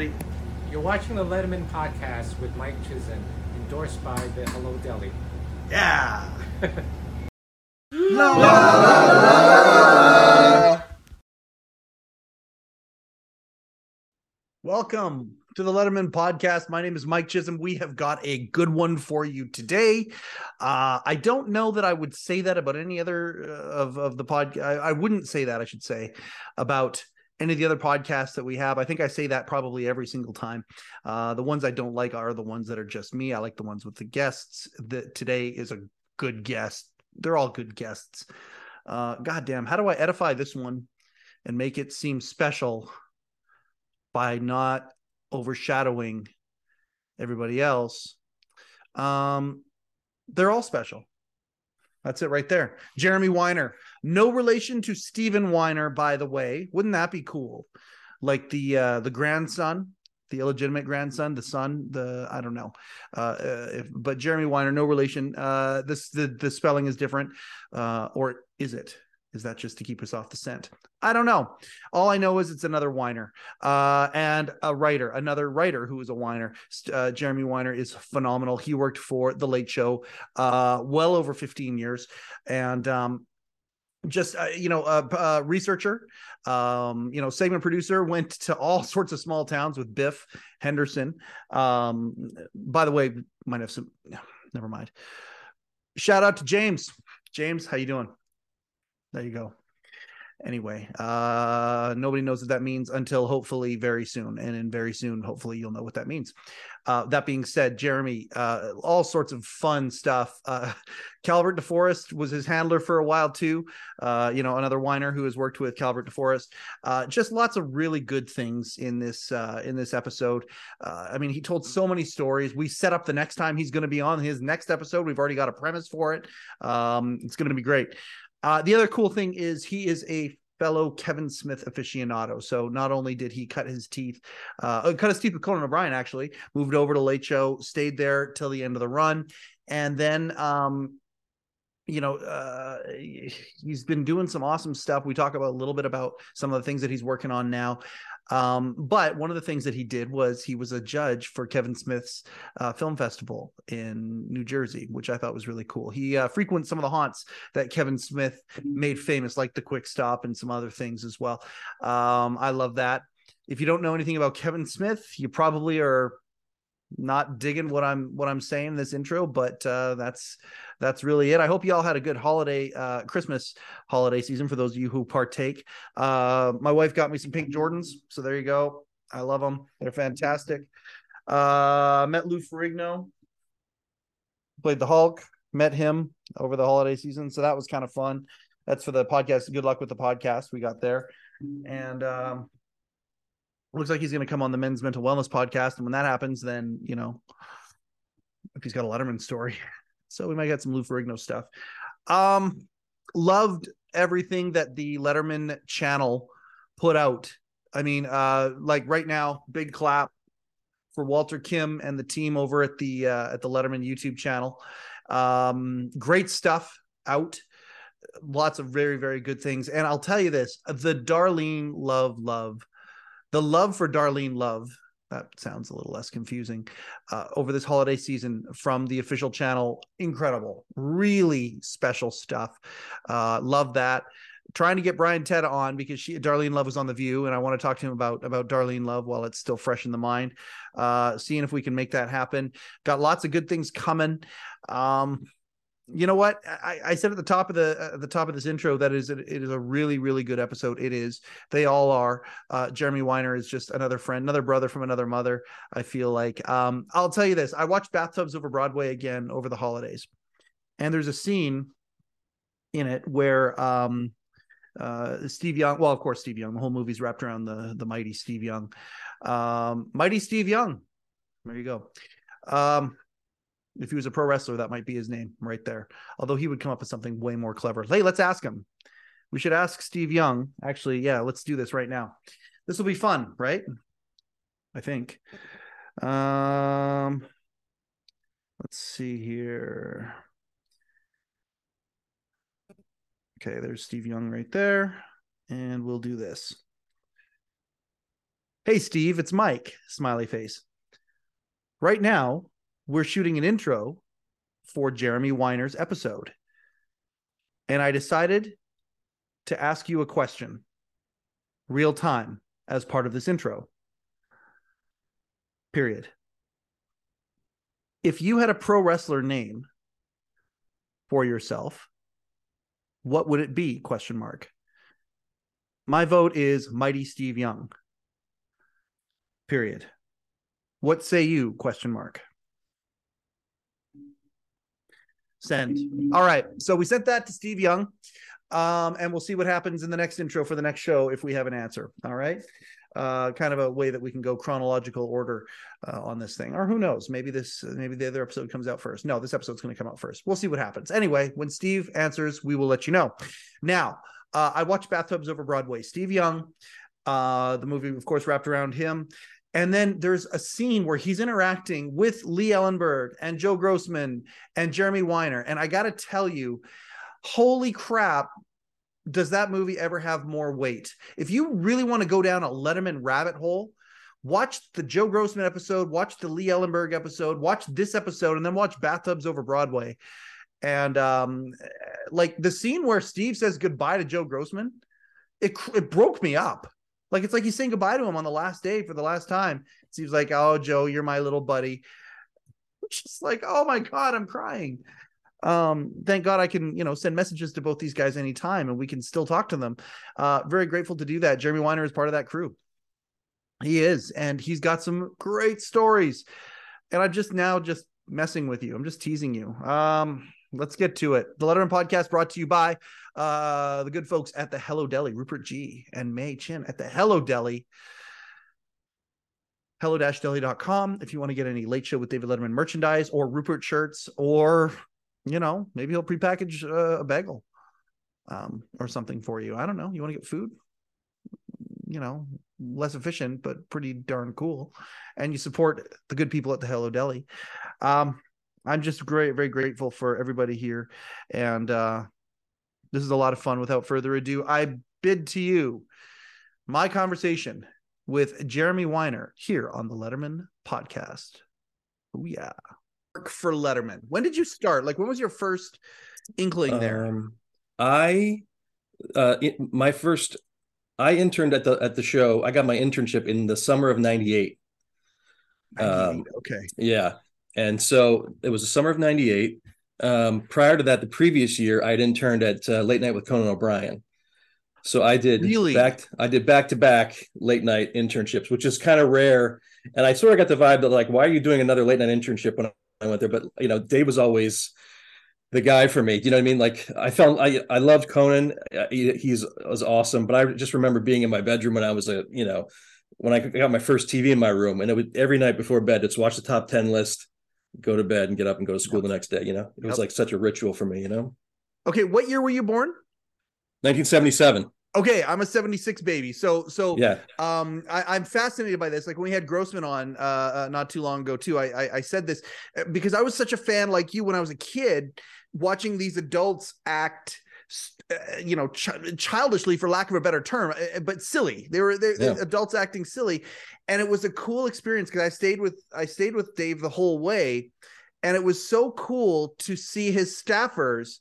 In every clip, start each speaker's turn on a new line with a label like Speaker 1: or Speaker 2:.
Speaker 1: You're watching the Letterman podcast with Mike Chisholm, endorsed by the Hello Deli.
Speaker 2: Yeah. Welcome to the Letterman podcast. My name is Mike Chisholm. We have got a good one for you today. Uh, I don't know that I would say that about any other uh, of, of the pod. I, I wouldn't say that, I should say, about any of the other podcasts that we have. I think I say that probably every single time. Uh, the ones I don't like are the ones that are just me. I like the ones with the guests. That today is a good guest. They're all good guests. Uh, God damn, how do I edify this one and make it seem special by not overshadowing everybody else? Um, they're all special. That's it right there. Jeremy Weiner. No relation to Stephen Weiner, by the way. Wouldn't that be cool? Like the uh the grandson, the illegitimate grandson, the son, the I don't know. Uh, uh if, but Jeremy Weiner, no relation. Uh this the the spelling is different. Uh or is it? Is that just to keep us off the scent? I don't know. All I know is it's another whiner uh, and a writer, another writer who is a whiner. Uh, Jeremy Weiner is phenomenal. He worked for The Late Show uh, well over 15 years. And um, just uh, you know a, a researcher um, you know segment producer went to all sorts of small towns with biff henderson. Um, by the way might have some never mind. Shout out to james. James how you doing? There you go anyway uh nobody knows what that means until hopefully very soon and in very soon hopefully you'll know what that means. Uh that being said jeremy uh all sorts of fun stuff. Uh calvert deforest was his handler for a while too. Uh you know another whiner who has worked with calvert deforest. Uh just lots of really good things in this uh in this episode. Uh i mean he told so many stories. We set up the next time he's going to be on his next episode. We've already got a premise for it. Um it's going to be great uh, the other cool thing is he is a fellow Kevin Smith aficionado. So not only did he cut his teeth, uh, cut his teeth with Conan O'Brien, actually moved over to Late Show, stayed there till the end of the run, and then um, you know uh, he's been doing some awesome stuff. We talk about a little bit about some of the things that he's working on now. Um, but one of the things that he did was he was a judge for Kevin Smith's uh, film festival in New Jersey, which I thought was really cool. He uh, frequents some of the haunts that Kevin Smith made famous, like the Quick Stop and some other things as well. Um, I love that. If you don't know anything about Kevin Smith, you probably are not digging what I'm what I'm saying in this intro, but uh, that's that's really it. I hope you all had a good holiday, uh, Christmas holiday season for those of you who partake. Uh, my wife got me some pink Jordans, so there you go. I love them; they're fantastic. Uh, met Lou Ferrigno, played the Hulk. Met him over the holiday season, so that was kind of fun. That's for the podcast. Good luck with the podcast we got there, and um, looks like he's going to come on the men's mental wellness podcast. And when that happens, then you know, if he's got a Letterman story, so we might get some Lou Ferrigno stuff. Um, loved everything that the Letterman channel put out. I mean, uh, like right now, big clap for Walter Kim and the team over at the uh, at the Letterman YouTube channel. Um, great stuff out. Lots of very very good things, and I'll tell you this: the Darlene Love Love the love for Darlene Love that sounds a little less confusing uh, over this holiday season from the official channel. Incredible really special stuff uh, love that. Trying to get Brian Teta on because she darlene love was on the view and i want to talk to him about about darlene love while it's still fresh in the mind uh, seeing if we can make that happen. Got lots of good things coming um, you know what? I, I, said at the top of the at the top of this intro that is it is a really really good episode. It is. They all are. Uh, jeremy weiner is just another friend another brother from another mother i feel like. Um, i'll tell you this. I watched bathtubs over broadway again over the holidays. And there's a scene in it where um, uh, steve young well of course steve young. The whole movie's wrapped around the the mighty steve young. Um, mighty steve young. There you go. Um, if he was a pro wrestler, that might be his name right there. Although he would come up with something way more clever. Hey, let's ask him. We should ask Steve Young. Actually, yeah, let's do this right now. This will be fun, right? I think. Um, let's see here. Okay, there's Steve Young right there. And we'll do this. Hey, Steve, it's Mike, smiley face. Right now, we're shooting an intro for Jeremy Weiner's episode. And I decided to ask you a question real time as part of this intro. Period. If you had a pro wrestler name for yourself, what would it be? Question mark. My vote is Mighty Steve Young. Period. What say you? Question mark. Send. All right. So we sent that to Steve Young. Um, and we'll see what happens in the next intro for the next show if we have an answer. All right. Uh, kind of a way that we can go chronological order uh, on this thing, or who knows? Maybe this, maybe the other episode comes out first. No, this episode's going to come out first. We'll see what happens. Anyway, when Steve answers, we will let you know. Now, uh, I watched Bathtubs Over Broadway. Steve Young, uh, the movie, of course, wrapped around him. And then there's a scene where he's interacting with Lee Ellenberg and Joe Grossman and Jeremy Weiner. And I got to tell you, holy crap, does that movie ever have more weight? If you really want to go down a Letterman rabbit hole, watch the Joe Grossman episode, watch the Lee Ellenberg episode, watch this episode, and then watch Bathtubs Over Broadway. And um, like the scene where Steve says goodbye to Joe Grossman, it it broke me up. Like it's like he's saying goodbye to him on the last day for the last time. Steve's like, "Oh, Joe, you're my little buddy." Just like, oh my god, I'm crying. Um, thank God I can, you know, send messages to both these guys anytime and we can still talk to them. Uh, very grateful to do that. Jeremy Weiner is part of that crew. He is, and he's got some great stories. And I'm just now just messing with you. I'm just teasing you. Um, let's get to it. The Letterman podcast brought to you by uh, the good folks at the Hello Deli, Rupert Jee and May Chin at the Hello Deli. Hello-deli.com if you want to get any late show with David Letterman merchandise or Rupert shirts, or you know, maybe he'll prepackage uh, a bagel um, or something for you. I don't know. You want to get food? You know, less efficient, but pretty darn cool. And you support the good people at the Hello Deli. Um, I'm just great, very grateful for everybody here. And uh, this is a lot of fun. Without further ado, I bid to you my conversation with Jeremy Weiner here on the Letterman podcast. Oh, yeah. Work for Letterman. When did you start? Like, when was your first inkling there?
Speaker 3: Um, I, uh, it, my first, I interned at the at the show. I got my internship in the summer of '98. Um,
Speaker 2: okay.
Speaker 3: Yeah, and so it was the summer of 98. Um, prior to that, the previous year, I had interned at uh, Late Night with Conan O'Brien. So I did
Speaker 2: Really?
Speaker 3: back I did back to back late night internships, which is kind of rare. And I sort of got the vibe that like, why are you doing another late night internship when I went there? But you know, Dave was always the guy for me. You know what I mean? Like I felt I I loved Conan. He, he's was awesome. But I just remember being in my bedroom when I was a you know when I got my first TV in my room, and it would every night before bed, just watch the top ten list, go to bed, and get up and go to school the next day. You know, it was
Speaker 2: Yep.
Speaker 3: like such a ritual for me. You know,
Speaker 2: Okay. What year were you born?
Speaker 3: 1977.
Speaker 2: Okay, I'm a 76 baby. So, so
Speaker 3: Yeah,
Speaker 2: um I, i'm fascinated by this like when we had grossman on uh, uh not too long ago too I, I i said this because i was such a fan like you when i was a kid watching these adults act you know ch- childishly for lack of a better term uh, but silly. They were they
Speaker 3: Yeah.
Speaker 2: adults acting silly. And it was a cool experience because i stayed with i stayed with dave the whole way. And it was so cool to see his staffers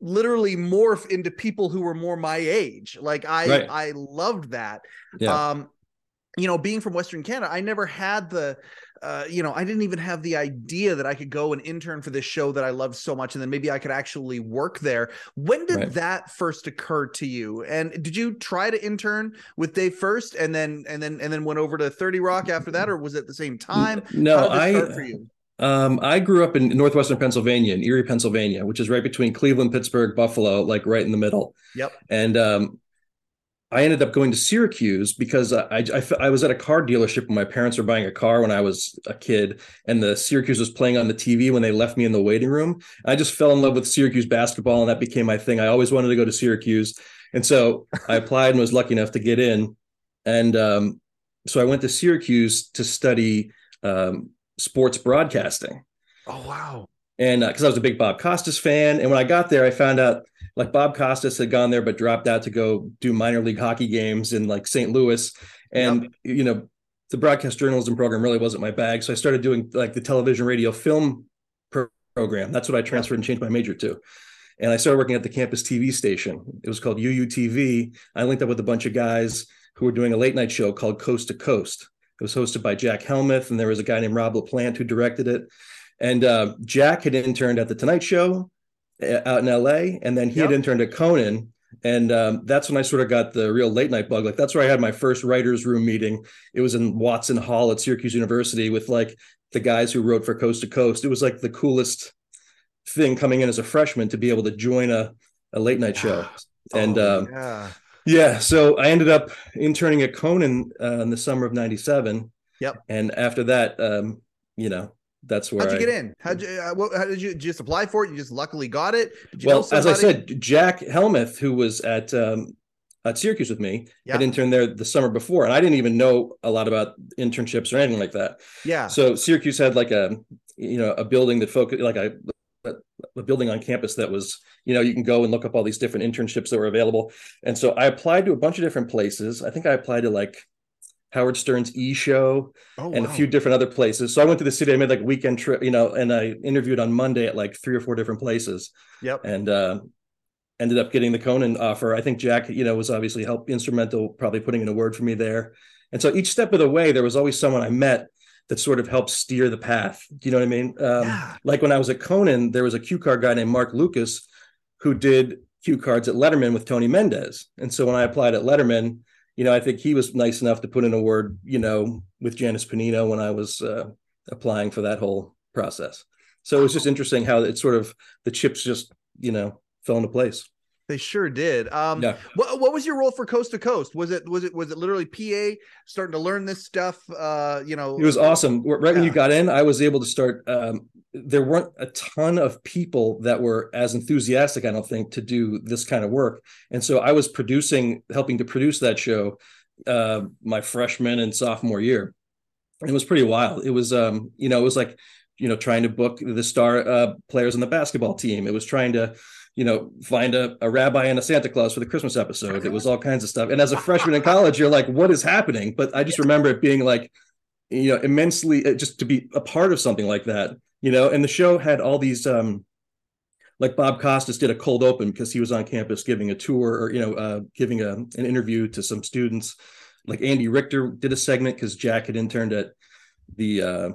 Speaker 2: literally morph into people who were more my age. Like i
Speaker 3: Right.
Speaker 2: i loved that.
Speaker 3: Yeah,
Speaker 2: um you know being from western canada i never had the uh you know i didn't even have the idea that i could go and intern for this show that i loved so much and then maybe i could actually work there when did
Speaker 3: Right.
Speaker 2: that first occur to you and did you try to intern with dave first and then and then and then went over to 30 rock after that or was it at the same time
Speaker 3: no,
Speaker 2: How did this
Speaker 3: I
Speaker 2: for you
Speaker 3: Um, I grew up in northwestern Pennsylvania, in Erie, Pennsylvania, which is right between Cleveland, Pittsburgh, Buffalo, like right in the middle.
Speaker 2: Yep.
Speaker 3: And um, I ended up going to Syracuse because I, I, I was at a car dealership when my parents were buying a car when I was a kid, and the Syracuse was playing on the TV when they left me in the waiting room. I just fell in love with Syracuse basketball, and that became my thing. I always wanted to go to Syracuse, and so I applied and was lucky enough to get in. And um, so I went to Syracuse to study um, sports broadcasting
Speaker 2: oh wow
Speaker 3: and uh, because I was a big Bob Costas fan, and when I got there, I found out like Bob Costas had gone there but dropped out to go do minor league hockey games in like St. Louis, and you know the broadcast journalism program really wasn't my bag. So i started doing like the television radio film pro- program. That's what i transferred and changed my major to. And i started working at the campus tv station. It was called uutv i linked up with a bunch of guys who were doing a late night show called coast to coast. It was hosted by jack helmuth and there was a guy named rob laplante who directed it and uh, jack had interned at the tonight show uh, out in la and then he
Speaker 2: Yep.
Speaker 3: had interned at conan and um, that's when I sort of got the real late night bug. Like that's where I had my first writers' room meeting. It was in Watson Hall at Syracuse University with like the guys who wrote for Coast to Coast. It was like the coolest thing coming in as a freshman to be able to join a, a late night show. And
Speaker 2: Oh,
Speaker 3: um,
Speaker 2: yeah.
Speaker 3: yeah, so I ended up interning at Conan uh, in the summer of '97.
Speaker 2: Yep.
Speaker 3: And after that, um, you know, that's where
Speaker 2: How'd you
Speaker 3: I,
Speaker 2: get in? How'd you? Uh, how did you? You just apply for it? You just luckily got it.
Speaker 3: Well, as I said, Jack Helmuth, who was at um, at Syracuse with me,
Speaker 2: Yeah.
Speaker 3: had interned there the summer before, and I didn't even know a lot about internships or anything like that.
Speaker 2: yeah,
Speaker 3: So Syracuse had like a you know a building that focused like a a building on campus that was you know you can go and look up all these different internships that were available, and so I applied to a bunch of different places. I think I applied to like Howard Stern's E Show
Speaker 2: oh,
Speaker 3: and
Speaker 2: wow.
Speaker 3: a few different other places. So I went to the city. I made like a weekend trip, you know, and I interviewed on Monday at like three or four different places
Speaker 2: Yep.
Speaker 3: and uh, ended up getting the Conan offer. I think Jack, you know, was obviously help instrumental, probably putting in a word for me there. And so each step of the way, there was always someone I met that sort of helped steer the path. Do you know what I mean? Um,
Speaker 2: Yeah.
Speaker 3: Like when I was at Conan, there was a cue card guy named Mark Lucas who did cue cards at Letterman with Tony Mendez. And so when I applied at Letterman, you know, I think he was nice enough to put in a word, you know, with Janice Panino when I was uh, applying for that whole process. So it was just interesting how it sort of the chips just, you know, fell into place.
Speaker 2: They sure did. Um,
Speaker 3: Yeah.
Speaker 2: what, what was your role for Coast to Coast? Was it was it was it literally PA starting to learn this stuff? Uh, you know,
Speaker 3: It was awesome. Right when you got in, I was able to start. Um, there weren't a ton of people that were as enthusiastic, I don't think, to do this kind of work. And so I was producing, helping to produce that show uh, my freshman and sophomore year. It was pretty wild. It was, um, you know, it was like, you know, trying to book the star uh, players on the basketball team. It was trying to, you know, find a, a rabbi and a Santa Claus for the Christmas episode. It was all kinds of stuff. And as a freshman in college, you're like, what is happening? But I just remember it being like, you know, immensely uh, just to be a part of something like that, you know. And the show had all these, um, like Bob Costas did a cold open because he was on campus giving a tour or you know, uh, giving a, an interview to some students. Like Andy Richter did a segment because Jack had interned at the uh,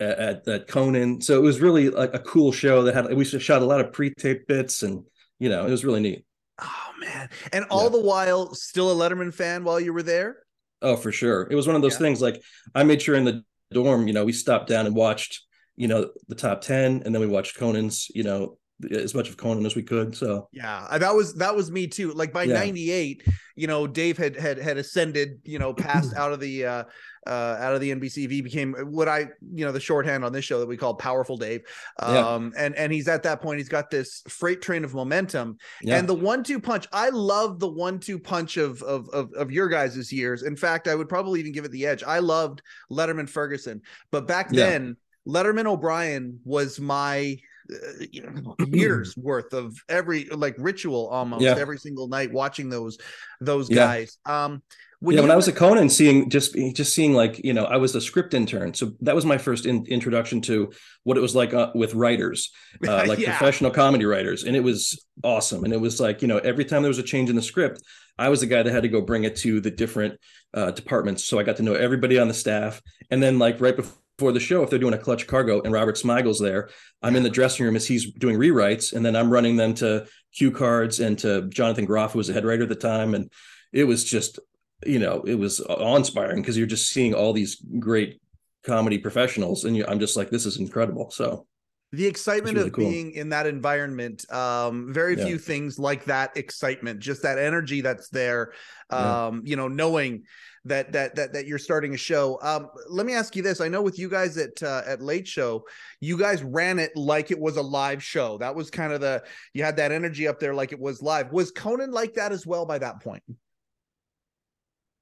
Speaker 3: at, at Conan, so it was really like a cool show that had we shot a lot of pre-tape bits and you know it was really neat.
Speaker 2: oh man, and all
Speaker 3: Yeah.
Speaker 2: the while still a Letterman fan while you were there.
Speaker 3: Oh, for sure. It was one of those
Speaker 2: Yeah.
Speaker 3: things like I made sure in the dorm, you know, we stopped down and watched, you know, the top 10 and then we watched Conan's, you know, as much of Conan as we could. So,
Speaker 2: Yeah, that was that was me too. Like by
Speaker 3: Yeah.
Speaker 2: '98, you know, Dave had had had ascended, you know, passed out of the uh uh out of the NBCV, became what I, you know, the shorthand on this show that we call Powerful Dave.
Speaker 3: Yeah.
Speaker 2: Um, and and he's at that point, he's got this freight train of momentum,
Speaker 3: yeah.
Speaker 2: and the one-two punch. I love the one-two punch of of of, of your guys' years. In fact, I would probably even give it the edge. I loved Letterman Ferguson, but back
Speaker 3: Yeah.
Speaker 2: then, Letterman O'Brien was my uh, you know years worth of every like ritual almost
Speaker 3: Yeah.
Speaker 2: every single night watching those those
Speaker 3: Yeah.
Speaker 2: guys. Um, when
Speaker 3: yeah, when I was at Conan, seeing just just seeing like you know, I was a script intern, so that was my first in, introduction to what it was like uh, with writers, uh, like
Speaker 2: Yeah.
Speaker 3: professional comedy writers, and it was awesome. And it was like you know, every time there was a change in the script, I was the guy that had to go bring it to the different uh, departments, so I got to know everybody on the staff. And then like right before the show, if they're doing a clutch cargo and Robert Smigel's there, I'm in the dressing room as he's doing rewrites, and then I'm running them to cue cards and to Jonathan Groff, who was the head writer at the time, and it was just you know it was awe-inspiring because you're just seeing all these great comedy professionals and you, i'm just like this is incredible. So
Speaker 2: the excitement
Speaker 3: really
Speaker 2: of
Speaker 3: cool.
Speaker 2: being in that environment um very
Speaker 3: Yeah.
Speaker 2: few things like that excitement just that energy that's there
Speaker 3: Yeah.
Speaker 2: um you know knowing that that that that you're starting a show um let me ask you this i know with you guys at uh, at late show you guys ran it like it was a live show that was kind of the you had that energy up there like it was live was conan like that as well by that point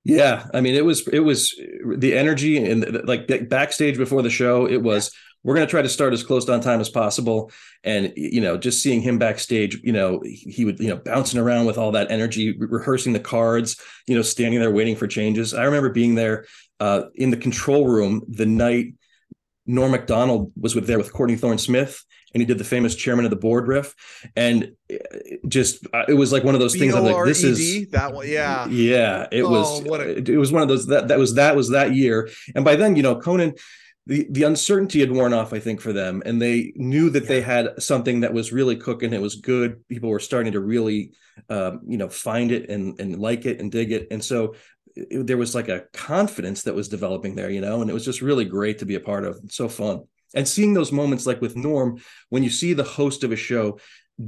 Speaker 3: Yeah, I mean, it was it was the energy and like backstage before the show. It was we're going to try to start as close on time as possible, and you know, just seeing him backstage, you know, he would you know bouncing around with all that energy, rehearsing the cards, you know, standing there waiting for changes. I remember being there uh, in the control room the night Norm Macdonald was with there with Courtney Thorne Smith, and he did the famous chairman of the board riff, and just uh, it was like one of those things. I'm like, this is
Speaker 2: that one, yeah,
Speaker 3: yeah. It oh, was a... it was one of those that that was that was that year, and by then, you know, Conan. The, the uncertainty had worn off, I think, for them, and they knew that yeah. they had something that was really cooking. It was good. People were starting to really, um, you know, find it and and like it and dig it. And so it, there was like a confidence that was developing there, you know, and it was just really great to be a part of. so fun and seeing those moments like with norm when you see the host of a show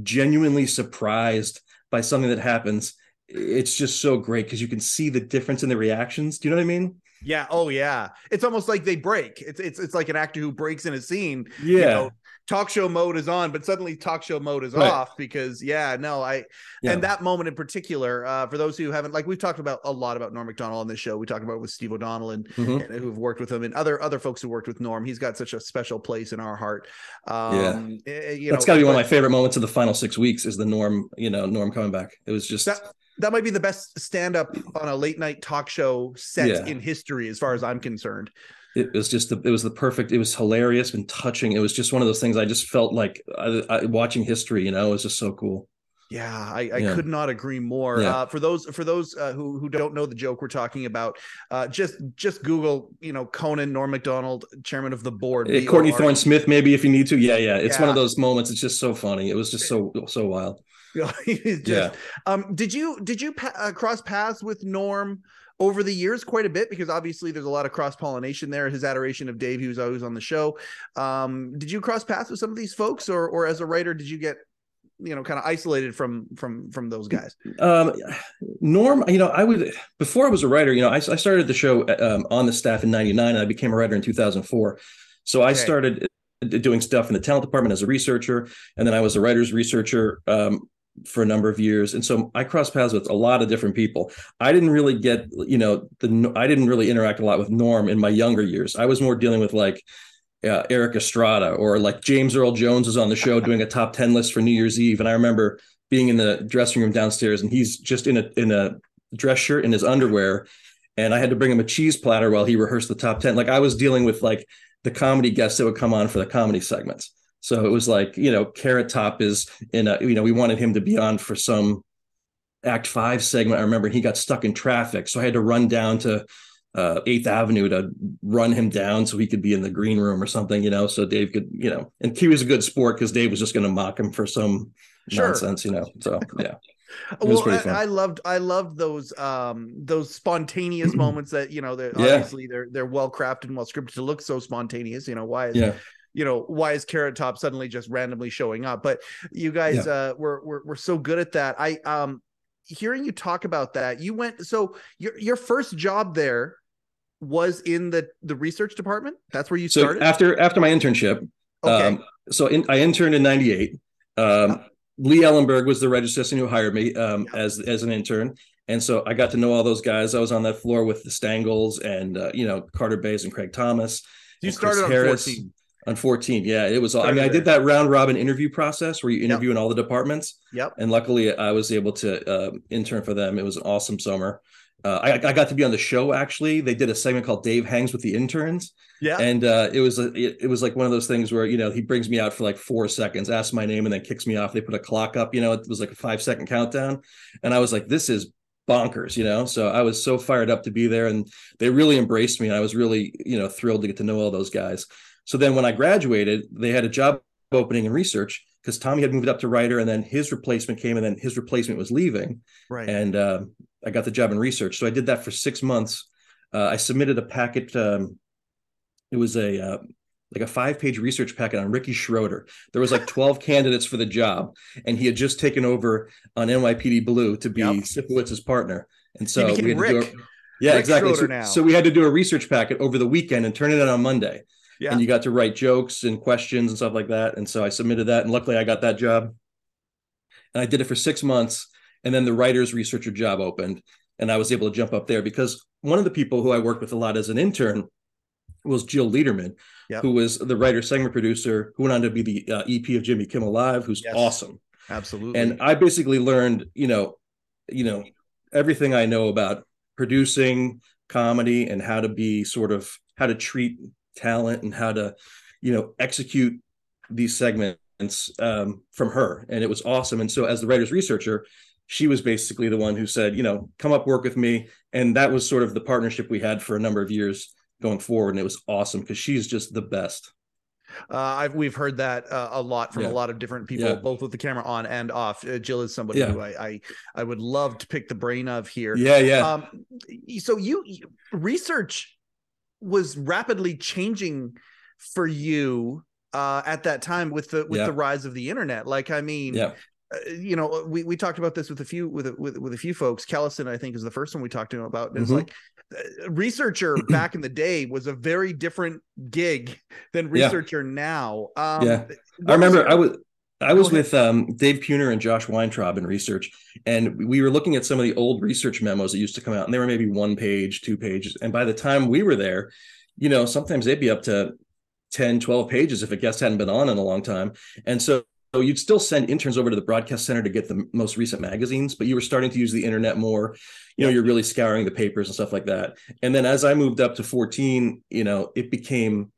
Speaker 3: genuinely surprised by something that happens it's just so great because you can see the difference in the reactions do you know what i mean
Speaker 2: yeah oh yeah it's almost like they break it's it's, it's like an actor who breaks in a scene
Speaker 3: yeah you know,
Speaker 2: talk show mode is on, but suddenly talk show mode is right. off because yeah, no, I yeah. and that moment in particular, uh, for those who haven't like we've talked about a lot about Norm Macdonald on this show. We talked about with Steve O'Donnell and, mm-hmm. and, who've worked with him and other other folks who worked with Norm. He's got such a special place in our heart.
Speaker 3: Um, yeah, eh, eh, you that's got to be one of my favorite moments of the final six weeks is the Norm, you know, Norm coming back. It was just.
Speaker 2: That, that might be the best stand up on a late night talk show set yeah. in history, as far as I'm concerned.
Speaker 3: It was just the, it was the perfect it was hilarious and touching. It was just one of those things i just felt like I, I, watching history you know it was just so cool.
Speaker 2: Yeah i, I yeah. could not agree more. Yeah. uh, for those for those uh, who who don't know the joke we're talking about uh, just just google you know conan norm macdonald chairman of the board
Speaker 3: uh, courtney thorne smith maybe if you need to. Yeah yeah. It's yeah. one of those moments. It's just so funny. It was just so so wild
Speaker 2: just, yeah um did you did you pa- uh, cross paths with norm over the years quite a bit because obviously there's a lot of cross pollination there. His adoration of Dave, he was always on the show. Um, did you cross paths with some of these folks, or or as a writer, did you get you know kind of isolated from from from those guys
Speaker 3: um norm you know i would before i was a writer you know i, I started the show um, on the staff in 99 and i became a writer in 2004 so i started uh, doing stuff in the talent department as a researcher and then i was a writer's researcher um, for a number of years. And so i crossed paths with a lot of different people. I didn't really get you know the i didn't really interact a lot with norm in my younger years. I was more dealing with like uh, erik estrada or like james earl jones was on the show doing a top 10 list for new year's eve. And i remember being in the dressing room downstairs and he's just in a in a dress shirt in his underwear. And i had to bring him a cheese platter while he rehearsed the top 10 like i was dealing with like the comedy guests that would come on for the comedy segments so it was like, you know, Carrot Top is in a, you know, we wanted him to be on for some Act Five segment. I remember he got stuck in traffic. So I had to run down to uh, Eighth Avenue to run him down so he could be in the green room or something, you know, so Dave could, you know, and he was a good sport because Dave was just going to mock him for some sure. nonsense, you know. So yeah.
Speaker 2: well, I, I, loved I loved those um those spontaneous moments that you know they're yeah. obviously they're they're well crafted and well scripted to look so spontaneous. You know why is
Speaker 3: yeah
Speaker 2: you know why is carrot top suddenly just randomly showing up but you guys yeah. uh were, were were so good at that i um hearing you talk about that you went so your your first job there was in the the research department that's where you so started
Speaker 3: after after my internship okay. um so in, i interned in 98 um lee ellenberg was the register assistant who hired me um yeah. as as an intern and so I got to know all those guys. I was on that floor with the Stangels and uh, you know Carter Bays and Craig Thomas.
Speaker 2: You started on 14.
Speaker 3: On 14, yeah, it was. All, I mean, I did that round robin interview process where you interview yep. in all the departments.
Speaker 2: Yep.
Speaker 3: And luckily, I was able to uh, intern for them. It was an awesome summer. Uh, I, I, got to be on the show. Actually, they did a segment called "Dave Hangs with the Interns."
Speaker 2: Yeah.
Speaker 3: And uh, it was a, it, it, was like one of those things where you know he brings me out for like four seconds, asks my name, and then kicks me off. They put a clock up. You know, it was like a five second countdown, and I was like, "This is bonkers," you know. So I was so fired up to be there, and they really embraced me, and I was really you know thrilled to get to know all those guys. So then when I graduated, they had a job opening in research because Tommy had moved up to writer and then his replacement came and then his replacement was leaving.
Speaker 2: Right.
Speaker 3: And uh, I got the job in research. So I did that for six months. Uh, I submitted a packet. Um, it was a uh, like a five page research packet on Ricky Schroder. There was like 12 candidates for the job, and he had just taken over on NYPD Blue to be yep. Sipowicz's partner. And so we had
Speaker 2: Rick.
Speaker 3: to do a, yeah, Rick exactly. So, so, we had to do a research packet over the weekend and turn it in on Monday yeah. and you got to write jokes and questions and stuff like that. And so I submitted that, and luckily I got that job. And I did it for six months, and then the writer's researcher job opened. and I was able to jump up there because one of the people who I worked with a lot as an intern was Jill Leiderman,
Speaker 2: Yep.
Speaker 3: who was the writer, segment producer, who went on to be the uh, EP of Jimmy Kimmel Live, who's
Speaker 2: Yes.
Speaker 3: awesome.
Speaker 2: Absolutely.
Speaker 3: And I basically learned, you know, you know, everything I know about producing comedy and how to be sort of how to treat talent and how to, you know, execute these segments um, from her. And it was awesome. And so as the writer's researcher, she was basically the one who said, you know, come up work with me. And that was sort of the partnership we had for a number of years going forward. And it was awesome because she's just the best.
Speaker 2: Uh, I've we've heard that uh, a lot from
Speaker 3: Yeah.
Speaker 2: a lot of different people,
Speaker 3: Yeah.
Speaker 2: both with the camera on and off. Uh, Jill is somebody
Speaker 3: Yeah.
Speaker 2: who I, I I would love to pick the brain of here.
Speaker 3: Yeah, yeah.
Speaker 2: Um, so you, you research was rapidly changing for you uh, at that time with the with
Speaker 3: Yeah.
Speaker 2: the rise of the internet. Like, I mean,
Speaker 3: yeah.
Speaker 2: uh, you know, we, we talked about this with a few with a, with with a few folks. Callison, I think, is the first one we talked to him about. And it's
Speaker 3: Mhm.
Speaker 2: like uh, researcher back in the day was a very different gig than
Speaker 3: Yeah.
Speaker 2: researcher now. Um,
Speaker 3: Yeah. I remember
Speaker 2: your-
Speaker 3: I was I was with um, Dave Puner and Josh Weintraub in research, and we were looking at some of the old research memos that used to come out, and they were maybe one page, two pages. And by the time we were there, you know, sometimes they'd be up to 10, 12 pages if a guest hadn't been on in a long time. And so, so you'd still send interns over to the broadcast center to get the most recent magazines, but you were starting to use the internet more. You know, you're really scouring the papers and stuff like that. And then as I moved up to 14, you know, it became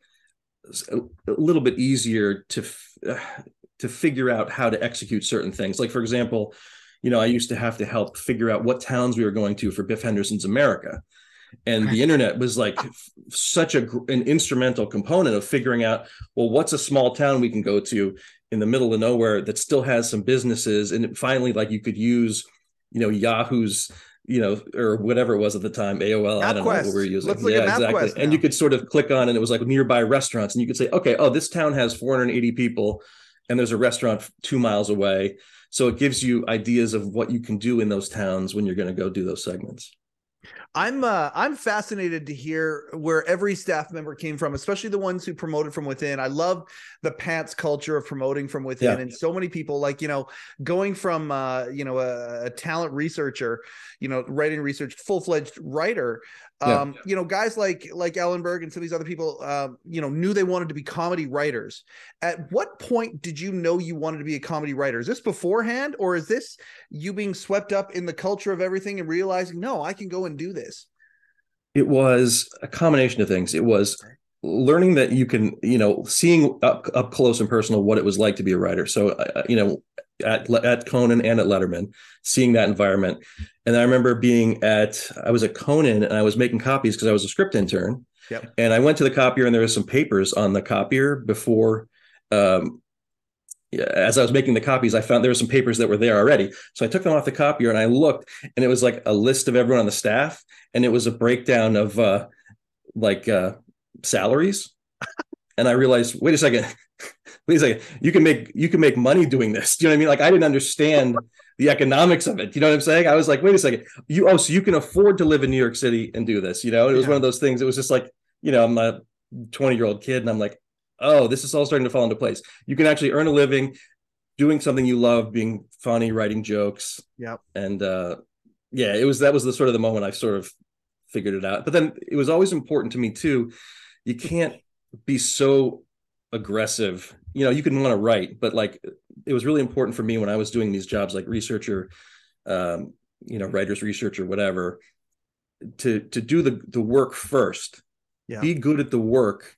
Speaker 3: a little bit easier to uh, to figure out how to execute certain things. Like for example, you know, I used to have to help figure out what towns we were going to for Biff Henderson's America, and the internet was like such a an instrumental component of figuring out well, what's a small town we can go to in the middle of nowhere that still has some businesses, and finally like you could use, you know, Yahoo's. You know, or whatever it was at the time, AOL. I don't know what we were using.
Speaker 2: Let's
Speaker 3: yeah, exactly. And you could sort of click on, and it was like nearby restaurants, and you could say, okay, oh, this town has 480 people, and there's a restaurant two miles away. So it gives you ideas of what you can do in those towns when you're going to go do those segments.
Speaker 2: I'm uh, I'm fascinated to hear where every staff member came from, especially the ones who promoted from within. I love the pants culture of promoting from within,
Speaker 3: Yeah.
Speaker 2: and so many people like you know going from uh, you know a, a talent researcher, you know writing research, full fledged writer.
Speaker 3: Yeah.
Speaker 2: Um, you know, guys like like Ellenberg and some of these other people, um, you know, knew they wanted to be comedy writers. At what point did you know you wanted to be a comedy writer? Is this beforehand, or is this you being swept up in the culture of everything and realizing, no, I can go and do this?
Speaker 3: It was a combination of things. It was learning that you can, you know, seeing up up close and personal what it was like to be a writer. So, uh, you know, at at Conan and at Letterman, seeing that environment, and I remember being at I was at Conan and I was making copies because I was a script intern.
Speaker 2: Yep.
Speaker 3: And I went to the copier and there was some papers on the copier before. Um, as I was making the copies, I found there were some papers that were there already. So I took them off the copier and I looked, and it was like a list of everyone on the staff, and it was a breakdown of uh, like uh, salaries. and I realized, wait a second, wait a second, you can make you can make money doing this. Do you know what I mean? Like I didn't understand the economics of it. You know what I'm saying? I was like, wait a second, you oh, so you can afford to live in New York City and do this. You know, it was
Speaker 2: Yeah.
Speaker 3: one of those things. It was just like, you know, I'm a 20 year old kid, and I'm like, oh, this is all starting to fall into place. You can actually earn a living doing something you love, being funny, writing jokes.
Speaker 2: Yep.
Speaker 3: And uh, yeah, it was that was the sort of the moment I sort of figured it out. But then it was always important to me too. You can't be so aggressive. You know, you can want to write, but like it was really important for me when I was doing these jobs like researcher, um, you know, writer's researcher, whatever, to to do the the work first.
Speaker 2: Yeah.
Speaker 3: Be good at the work,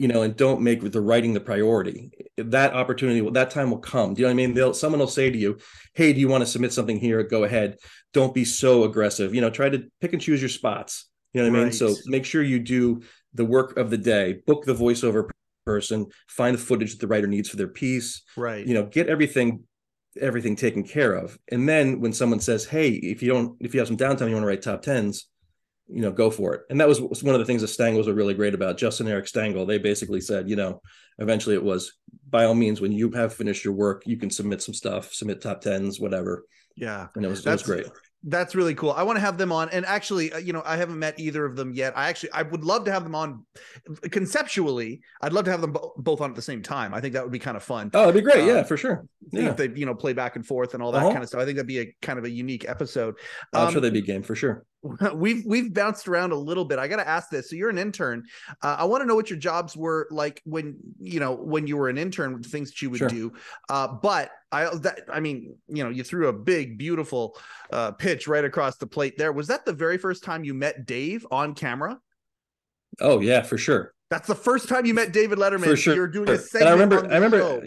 Speaker 3: you know, and don't make the writing the priority. That opportunity, will that time will come. Do you know what I mean? They'll someone will say to you, "Hey, do you want to submit something here? Go ahead. Don't be so aggressive. You know, try to pick and choose your spots. You know what I mean? So make sure you do the work of the day. Book the voiceover person. Find the footage that the writer needs for their piece.
Speaker 2: Right.
Speaker 3: You know, get everything everything taken care of. And then when someone says, "Hey, if you don't, if you have some downtime, you want to write top tens, you know, go for it." And that was one of the things that Stangels were really great about. Justin Eric Stangel, they basically said, you know, eventually it was by all means when you have finished your work, you can submit some stuff, submit top tens, whatever.
Speaker 2: yeah.
Speaker 3: And it was it was great.
Speaker 2: That's really cool. I want to have them on. And actually, uh, you know, I haven't met either of them yet. I actually, I would love to have them on conceptually. I'd love to have them both on at the same time. I think that would be kind of fun.
Speaker 3: Oh, it'd be great.
Speaker 2: Uh,
Speaker 3: yeah, for sure. Yeah.
Speaker 2: If they, you know, play back and forth and all that
Speaker 3: Uh-huh.
Speaker 2: kind of stuff. I think that'd be a kind of a unique episode.
Speaker 3: I'm
Speaker 2: Um,
Speaker 3: sure they'd be game for sure.
Speaker 2: we've we've bounced around a little bit. I got to ask this. So you're an intern. Uh, I want to know what your jobs were like when you know when you were an intern. Things that you would
Speaker 3: Sure.
Speaker 2: do. Uh, but I that I mean you know you threw a big beautiful uh, pitch right across the plate. There was that the very first time you met Dave on camera.
Speaker 3: Oh yeah, for sure.
Speaker 2: That's the first time you met David Letterman.
Speaker 3: For sure.
Speaker 2: You're doing a
Speaker 3: And. I remember, I remember,
Speaker 2: show.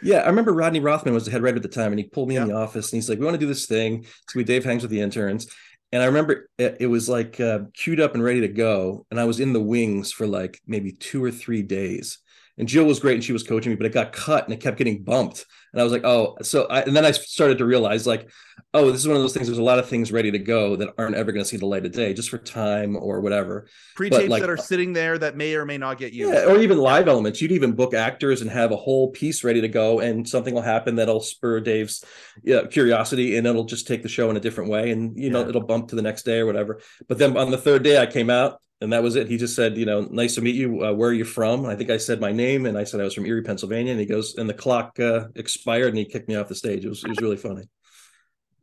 Speaker 3: yeah, I remember Rodney Rothman was the head writer at the time, and he pulled me in the office, and he's like, "We want to do this thing." So we Dave hangs with the interns, and I remember it, was like uh, queued up and ready to go, and I was in the wings for like maybe two or three days. And Jill was great, and she was coaching me, but it got cut and it kept getting bumped, and I was like, "Oh!" So, I, and then I started to realize, like, "Oh, this is one of those things. There's a lot of things ready to go that aren't ever going to see the light of day, just for time or whatever."
Speaker 2: pre-tapes
Speaker 3: like-
Speaker 2: that are uh, sitting there that may or may not get used.
Speaker 3: Yeah, or even live elements. You'd even book actors and have a whole piece ready to go, and something will happen that'll spur Dave's yeah, curiosity, and it'll just take the show in a different way, and you know
Speaker 2: Yeah.
Speaker 3: it'll bump to the next day or whatever. But then on the third day, I came out, and that was it. He just said, you know, nice to meet you. Uh, where are you from? I think I said my name, and I said I was from Erie, Pennsylvania. And he goes, and the clock uh, expired, and he kicked me off the stage. It was it was really funny.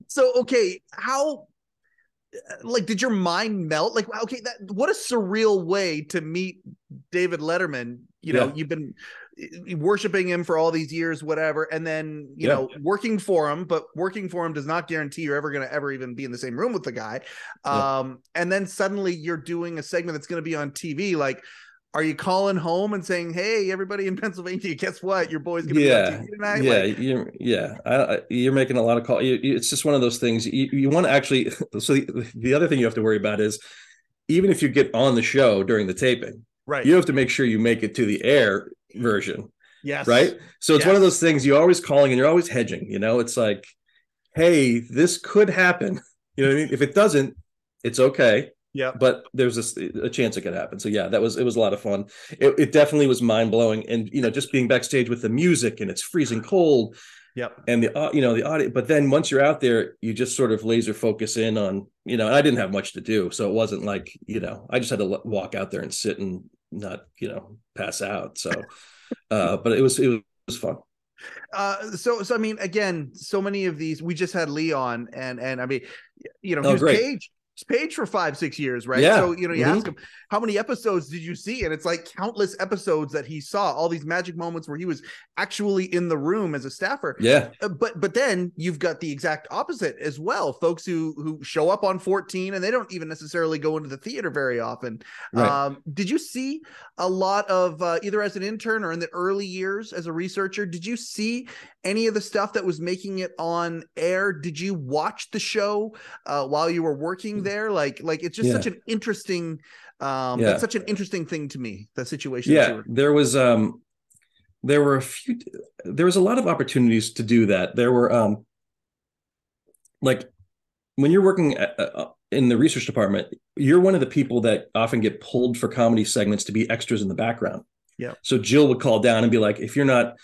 Speaker 2: So okay, how like did your mind melt? Like okay, that what a surreal way to meet David Letterman. You know,
Speaker 3: Yeah.
Speaker 2: you've been worshiping him for all these years, whatever, and then you
Speaker 3: Yeah.
Speaker 2: know working for him, but working for him does not guarantee you're ever going to ever even be in the same room with the guy.
Speaker 3: Yeah.
Speaker 2: Um, and then suddenly you're doing a segment that's going to be on TV, like. Are you calling home and saying, "Hey, everybody in Pennsylvania, guess what? Your boy's going to
Speaker 3: yeah,
Speaker 2: be on TV tonight"?
Speaker 3: yeah,
Speaker 2: Like,
Speaker 3: you're, yeah. I, I, you're making a lot of calls. It's just one of those things. You, you want to actually. So the, the other thing you have to worry about is, even if you get on the show during the taping,
Speaker 2: right?
Speaker 3: you have to make sure you make it to the air version,
Speaker 2: yes,
Speaker 3: right? So it's one of those things. You're always calling and you're always hedging. You know, it's like, hey, this could happen. You know what I mean? If it doesn't, it's okay
Speaker 2: Yeah.
Speaker 3: but there's a, a chance it could happen. So yeah, that was it was a lot of fun. It, it definitely was mind blowing, and you know, just being backstage with the music and it's freezing cold,
Speaker 2: Yep.
Speaker 3: and the au- you know the audio. But then once you're out there, you just sort of laser focus in on you know. And I didn't have much to do, so it wasn't like you know I just had to walk out there and sit and not you know pass out. So, uh, but it was it was fun.
Speaker 2: uh so so i mean again so many of these we just had leon and and i mean you know
Speaker 3: Oh, great.
Speaker 2: Page for five six years right?
Speaker 3: Yeah.
Speaker 2: so you know you
Speaker 3: Mhm.
Speaker 2: ask him how many episodes did you see? And it's like countless episodes that he saw all these magic moments where he was actually in the room as a staffer.
Speaker 3: Yeah,
Speaker 2: Uh, but but then you've got the exact opposite as well. Folks who who show up on 14 and they don't even necessarily go into the theater very often.
Speaker 3: Right.
Speaker 2: um did you see a lot of uh, either as an intern or in the early years as a researcher did you see any of the stuff that was making it on air? Did you watch the show uh, while you were working there like like it's just
Speaker 3: Yeah.
Speaker 2: such an interesting um
Speaker 3: Yeah.
Speaker 2: that's such an interesting thing to me the situation that
Speaker 3: yeah
Speaker 2: were-
Speaker 3: there was um there were a few there was a lot of opportunities to do that there were um like when you're working at, uh, in the research department you're one of the people that often get pulled for comedy segments to be extras in the background
Speaker 2: Yeah.
Speaker 3: so jill would call down and be like if you're not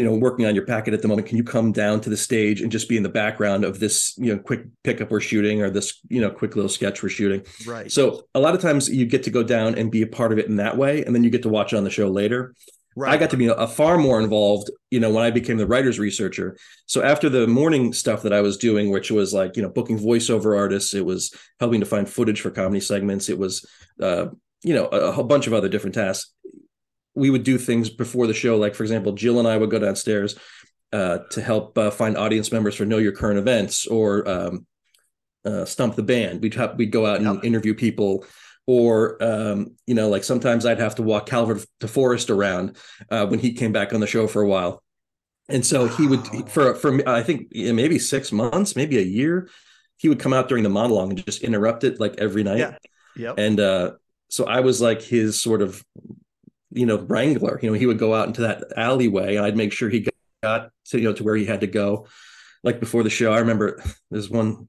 Speaker 3: you know working on your packet at the moment can you come down to the stage and just be in the background of this you know quick pickup we're shooting or this you know quick little sketch we're shooting
Speaker 2: right
Speaker 3: so a lot of times you get to go down and be a part of it in that way, and then you get to watch it on the show later.
Speaker 2: right
Speaker 3: I got to be a far more involved, you know, when I became the writers researcher. So after the morning stuff that I was doing, which was like, you know, booking voiceover artists, it was helping to find footage for comedy segments, it was, uh, you know, a, a whole bunch of other different tasks. We would do things before the show, like for example, Jill and I would go downstairs uh, to help uh, find audience members for Know Your Current Events or um, uh, Stump the Band. We'd have, we'd go out and
Speaker 2: Yeah.
Speaker 3: interview people, or um, you know, like sometimes I'd have to walk Calvert DeForest around uh, when he came back on the show for a while. And so he would for for I think maybe six months, maybe a year, he would come out during the monologue and just interrupt it like every night.
Speaker 2: Yeah. yep
Speaker 3: And uh, so I was like his sort of, you know, wrangler. You know, he would go out into that alleyway, and I'd make sure he got to you know to where he had to go. Like before the show, I remember there's one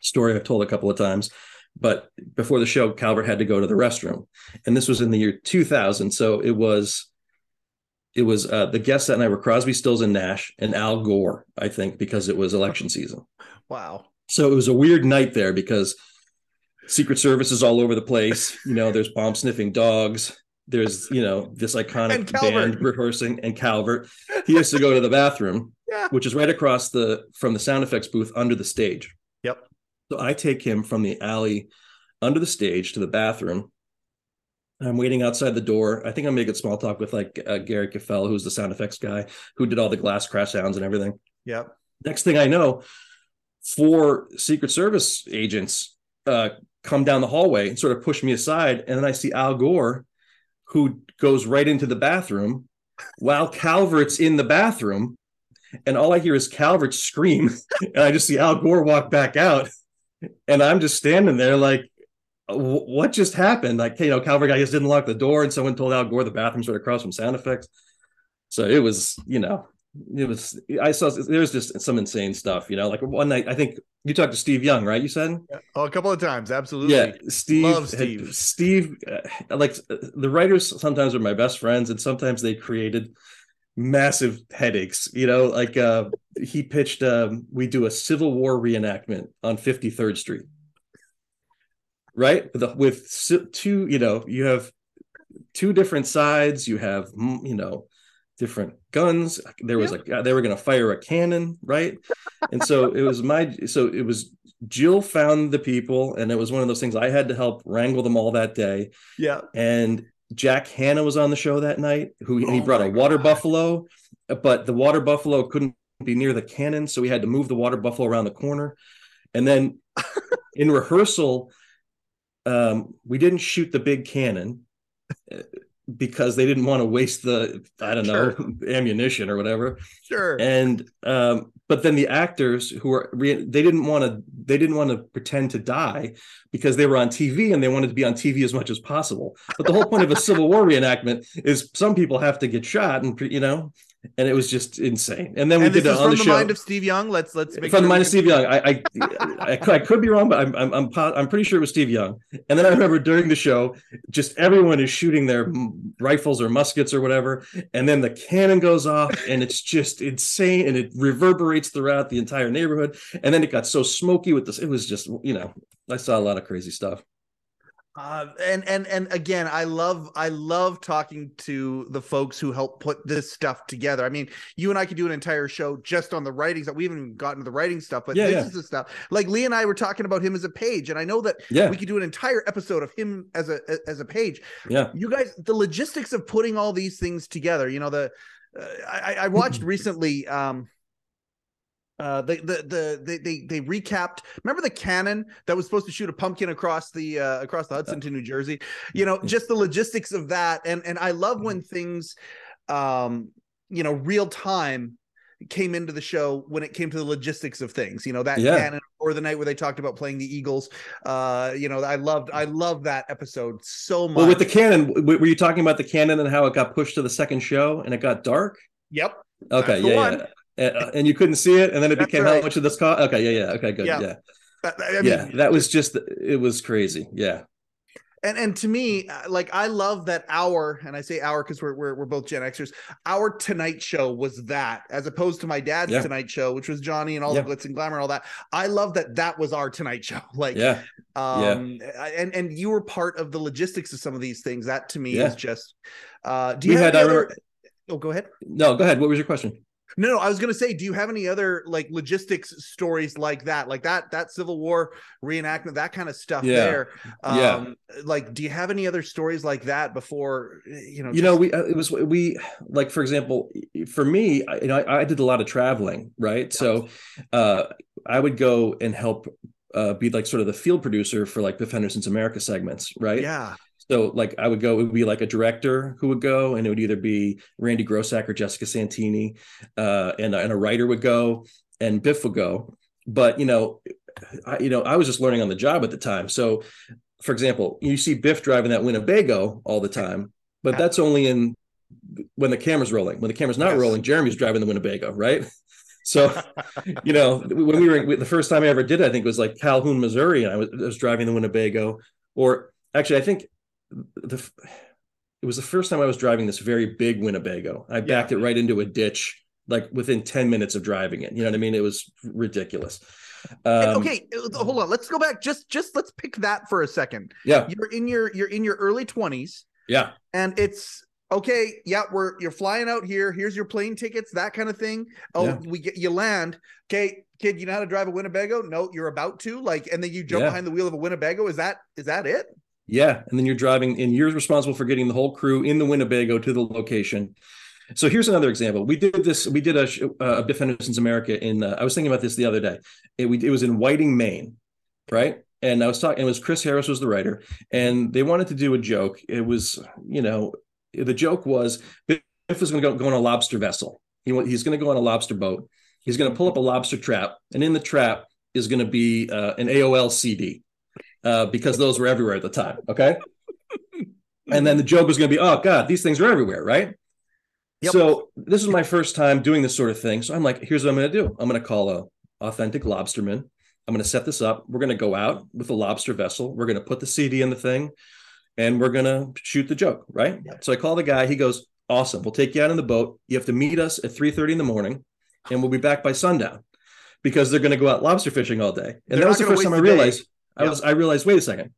Speaker 3: story I've told a couple of times, but before the show, Calvert had to go to the restroom, and this was in the year 2000. So it was. It was uh, the guests that night were Crosby, Stills, and Nash, and Al Gore. I think because it was election season.
Speaker 2: wow
Speaker 3: So it was a weird night there because Secret Service is all over the place. You know, there's bomb sniffing dogs. There's, you know, this iconic band rehearsing and Calvert. He has to go to the bathroom,
Speaker 2: Yeah.
Speaker 3: which is right across the from the sound effects booth under the stage.
Speaker 2: Yep.
Speaker 3: So I take him from the alley under the stage to the bathroom. I'm waiting outside the door. I think I'm making small talk with like uh, Gary Caffell, who's the sound effects guy, who did all the glass crash sounds and everything.
Speaker 2: Yep.
Speaker 3: Next thing I know, four Secret Service agents uh, come down the hallway and sort of push me aside, and then I see Al Gore, who goes right into the bathroom, while Calvert's in the bathroom, and all I hear is Calvert scream, and I just see Al Gore walk back out, and I'm just standing there like. What just happened? Like, you know, Calvert, I just didn't lock the door, and someone told Al Gore the bathroom's right across from sound effects. So it was, you know, it was I saw there was just some insane stuff, you know. Like one night, I think you talked to Steve Young, right? You said,
Speaker 2: oh, a couple of times, absolutely.
Speaker 3: Yeah, Steve.
Speaker 2: Love Steve.
Speaker 3: Steve, uh, like the writers, sometimes are my best friends, and sometimes they created massive headaches. You know, like uh, he pitched, um, we do a Civil War reenactment on Fifty Third Street, right? With, the, with two, you know, you have two different sides. You have, you know different guns. There was yep. a they were going to fire a cannon, right? and so it was my so it was Jill found the people, and it was one of those things I had to help wrangle them all that day.
Speaker 2: Yeah,
Speaker 3: and Jack Hanna was on the show that night. Who oh he brought a water God. buffalo, but the water buffalo couldn't be near the cannon, so we had to move the water buffalo around the corner. And then in rehearsal, um, we didn't shoot the big cannon because they didn't want to waste the I don't know sure. ammunition or whatever.
Speaker 2: Sure.
Speaker 3: And um, but then the actors who were they didn't want to they didn't want to pretend to die because they were on TV and they wanted to be on TV as much as possible. But the whole point of a Civil War reenactment is some people have to get shot and you know and it was just insane. And then we
Speaker 2: and
Speaker 3: did
Speaker 2: it
Speaker 3: on
Speaker 2: from
Speaker 3: the,
Speaker 2: the
Speaker 3: show.
Speaker 2: mind of Steve Young. Let's let's make
Speaker 3: from sure the mind of Steve Young. I I, I, I could be wrong, but I'm I'm I'm, I'm pretty sure it was Steve Young. And then I remember during the show, just everyone is shooting their rifles or muskets or whatever, and then the cannon goes off, and it's just insane, and it reverberates throughout the entire neighborhood. And then it got so smoky with this. It was just you know I saw a lot of crazy stuff.
Speaker 2: Uh, and and and again, I love I love talking to the folks who help put this stuff together. I mean, you and I could do an entire show just on the writings that We haven't even gotten to the writing stuff, but
Speaker 3: yeah,
Speaker 2: this
Speaker 3: yeah.
Speaker 2: is the stuff. Like Lee and I were talking about him as a page, and I know that
Speaker 3: yeah.
Speaker 2: we could do an entire episode of him as a as a page.
Speaker 3: Yeah,
Speaker 2: you guys, the logistics of putting all these things together. You know, the uh, I, I watched recently. um uh they the the they, they they recapped remember the cannon that was supposed to shoot a pumpkin across the uh across the hudson to new jersey? You know just the logistics of that and and i love when things um you know real time came into the show when it came to the logistics of things you know that
Speaker 3: yeah.
Speaker 2: cannon or the night where they talked about playing the eagles uh you know i loved i love that episode so much
Speaker 3: well with the cannon were you talking about the cannon and how it got pushed to the second show and it got dark?
Speaker 2: Yep.
Speaker 3: Okay yeah, yeah and, and, you couldn't see it, and then it
Speaker 2: That's
Speaker 3: became
Speaker 2: right.
Speaker 3: how much of this cost? Okay, yeah, yeah, okay, good,
Speaker 2: Yeah.
Speaker 3: yeah,
Speaker 2: I mean,
Speaker 3: yeah. That was just it was crazy, yeah.
Speaker 2: and and to me uh, like i love that our and i say our because we're, we're we're both gen xers our tonight show was that as opposed to my dad's
Speaker 3: Yeah.
Speaker 2: tonight show which was johnny and all
Speaker 3: Yeah.
Speaker 2: the glitz and glamour and all that i love that that was our tonight show like
Speaker 3: Yeah,
Speaker 2: um and and you were part of the logistics of some of these things that to me
Speaker 3: Yeah.
Speaker 2: is just uh do you
Speaker 3: we
Speaker 2: have
Speaker 3: had.
Speaker 2: Other...
Speaker 3: remember.
Speaker 2: oh go ahead
Speaker 3: No, go ahead. What was your question?
Speaker 2: No, no, I was gonna say, do you have any other like logistics stories like that, like that that Civil War reenactment, that kind of stuff
Speaker 3: Yeah.
Speaker 2: there? Um,
Speaker 3: Yeah.
Speaker 2: Like, do you have any other stories like that before you know?
Speaker 3: you know we uh, it was we like for example for me I, you know I, I did a lot of traveling right so uh i would go and help uh be like sort of the field producer for like biff henderson's america segments right
Speaker 2: yeah,
Speaker 3: so like i would go it would be like a director who would go and it would either be randy grossack or jessica santini uh and, and a writer would go and biff would go. But you know I, you know i was just learning on the job at the time. So for example you see biff driving that winnebago all the time but that's only in when the camera's rolling. When the camera's not
Speaker 2: Yes.
Speaker 3: rolling jeremy's driving the winnebago right? So you know when we were the first time i ever did it i think it was like calhoun missouri and i was, I was driving the winnebago. Or actually i think the it was the first time i was driving this very big winnebago i backed it right into a ditch like within 10 minutes of driving it you know what i mean it was ridiculous Um,
Speaker 2: okay, hold on. Let's go back. Just just let's pick that for a second.
Speaker 3: Yeah.
Speaker 2: You're in your you're in your early 20s
Speaker 3: Yeah.
Speaker 2: and it's okay, yeah, we're you're flying out here. Here's your plane tickets, that kind of thing. Oh,
Speaker 3: Yeah.
Speaker 2: we get you land. Okay, kid, you know how to drive a Winnebago? No, you're about to. Like and then you jump
Speaker 3: Yeah.
Speaker 2: behind the wheel of a Winnebago. Is that is that it?
Speaker 3: Yeah, and then you're driving, and you're responsible for getting the whole crew in the Winnebago to the location. So here's another example. We did this. We did a, uh, a Biff Henderson's America in. Uh, I was thinking about this the other day. It, we, it was in Whiting, Maine, right? And I was talking. It was Chris Harris was the writer, and they wanted to do a joke. It was, you know, the joke was Biff was going to go, go on a lobster vessel. He he's going to go on a lobster boat. He's going to pull up a lobster trap, and in the trap is going to be uh, an AOL CD uh, because those were everywhere at the time. Okay. and then the joke was going to be, oh God, these things are everywhere, right?
Speaker 2: Yep.
Speaker 3: So this is my first time doing this sort of thing. So I'm like, here's what I'm going to do. I'm going to call a authentic lobsterman. I'm going to set this up. We're going to go out with a lobster vessel. We're going to put the CD in the thing, and we're going to shoot the joke, right?
Speaker 2: Yep.
Speaker 3: So I call the guy. He goes, awesome. We'll take you out in the boat. You have to meet us at 3:30 in the morning, and we'll be back by sundown because they're going to go out lobster fishing all day. And
Speaker 2: They're
Speaker 3: that was the first time I realized. I was. I realized. Wait a second.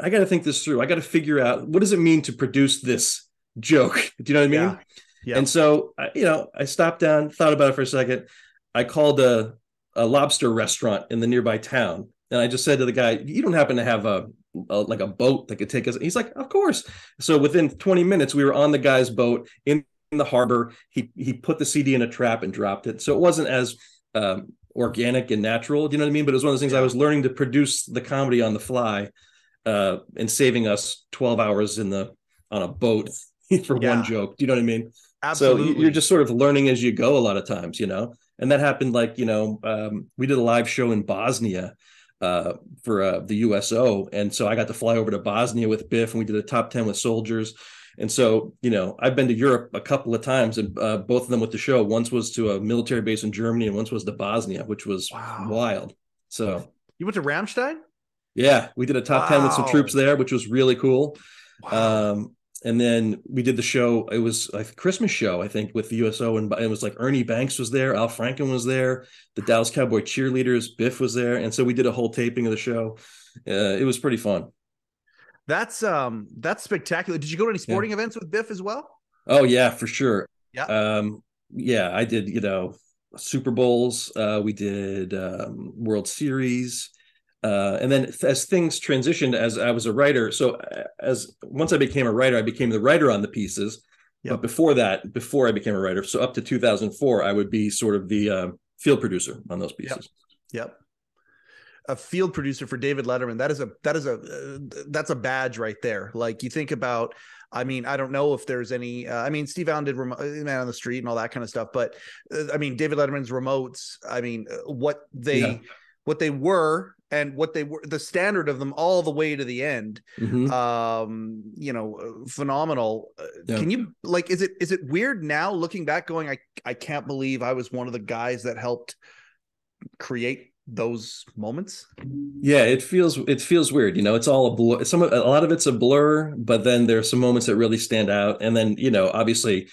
Speaker 3: I got to think this through. I got to figure out what does it mean to produce this joke. Do you know what I mean?
Speaker 2: Yeah. Yeah.
Speaker 3: And so, I- you know, I stopped down, thought about it for a second. I called a, a lobster restaurant in the nearby town, and I just said to the guy, "You don't happen to have a, a like a boat that could take us?" He's like, "Of course." So within 20 minutes, we were on the guy's boat in, in the harbor. He he put the CD in a trap and dropped it. So it wasn't as um, organic and natural. Do you know what I mean? But it was one of those things I was learning to produce the comedy on the fly, uh, and saving us 12 hours in the on a boat for
Speaker 2: Yeah.
Speaker 3: one joke. Do you know what I mean?
Speaker 2: Absolutely.
Speaker 3: So you- you're just sort of learning as you go a lot of times, you know. And that happened like you know um, we did a live show in Bosnia uh, for uh, the USO, and so I got to fly over to Bosnia with Biff, and we did a top ten with soldiers. And so you know I've been to Europe a couple of times, and uh, both of them with the show. Once was to a military base in Germany, and once was to Bosnia, which was
Speaker 2: Wow.
Speaker 3: wild. So
Speaker 2: you went to Ramstein?
Speaker 3: yeah, we did a top ten with some troops there, which was really cool.
Speaker 2: Wow.
Speaker 3: Um, and then we did the show. It was a Christmas show, I think, with the USO, and it was like Ernie Banks was there, Al Franken was there, the Dallas Cowboy cheerleaders, Biff was there, and so we did a whole taping of the show. Uh, it was pretty fun.
Speaker 2: That's um that's spectacular. Did you go to any sporting events with Biff as well?
Speaker 3: Oh yeah, for sure.
Speaker 2: Yeah.
Speaker 3: Um, yeah, I did. You know, Super Bowls. Uh, we did um, World Series. Uh, and then as things transitioned, as I was a writer, so uh, as once I became a writer, I became the writer on the pieces.
Speaker 2: Yep.
Speaker 3: But before that, before I became a writer, so up to 2004, I would be sort of the uh, field producer on those pieces.
Speaker 2: Yep. A field producer for David Letterman. That is a that is a uh, that's a badge right there. Like you think about. I mean, I don't know if there's any. Uh, I mean, Steve Allen did remo- uh, Man on the Street and all that kind of stuff, but uh, I mean, David Letterman's remotes. I mean, uh, what they
Speaker 3: Yeah.
Speaker 2: what they were and what they were the standard of them all the way to the end.
Speaker 3: Mhm.
Speaker 2: Um, you know, uh, phenomenal.
Speaker 3: Yeah.
Speaker 2: Can you like? Is it is it weird now looking back, going, I I can't believe I was one of the guys that helped create those moments.
Speaker 3: Yeah, it feels it feels weird. You know, it's all a blur. Some a lot of it's a blur, but then there are some moments that really stand out. And then you know, obviously,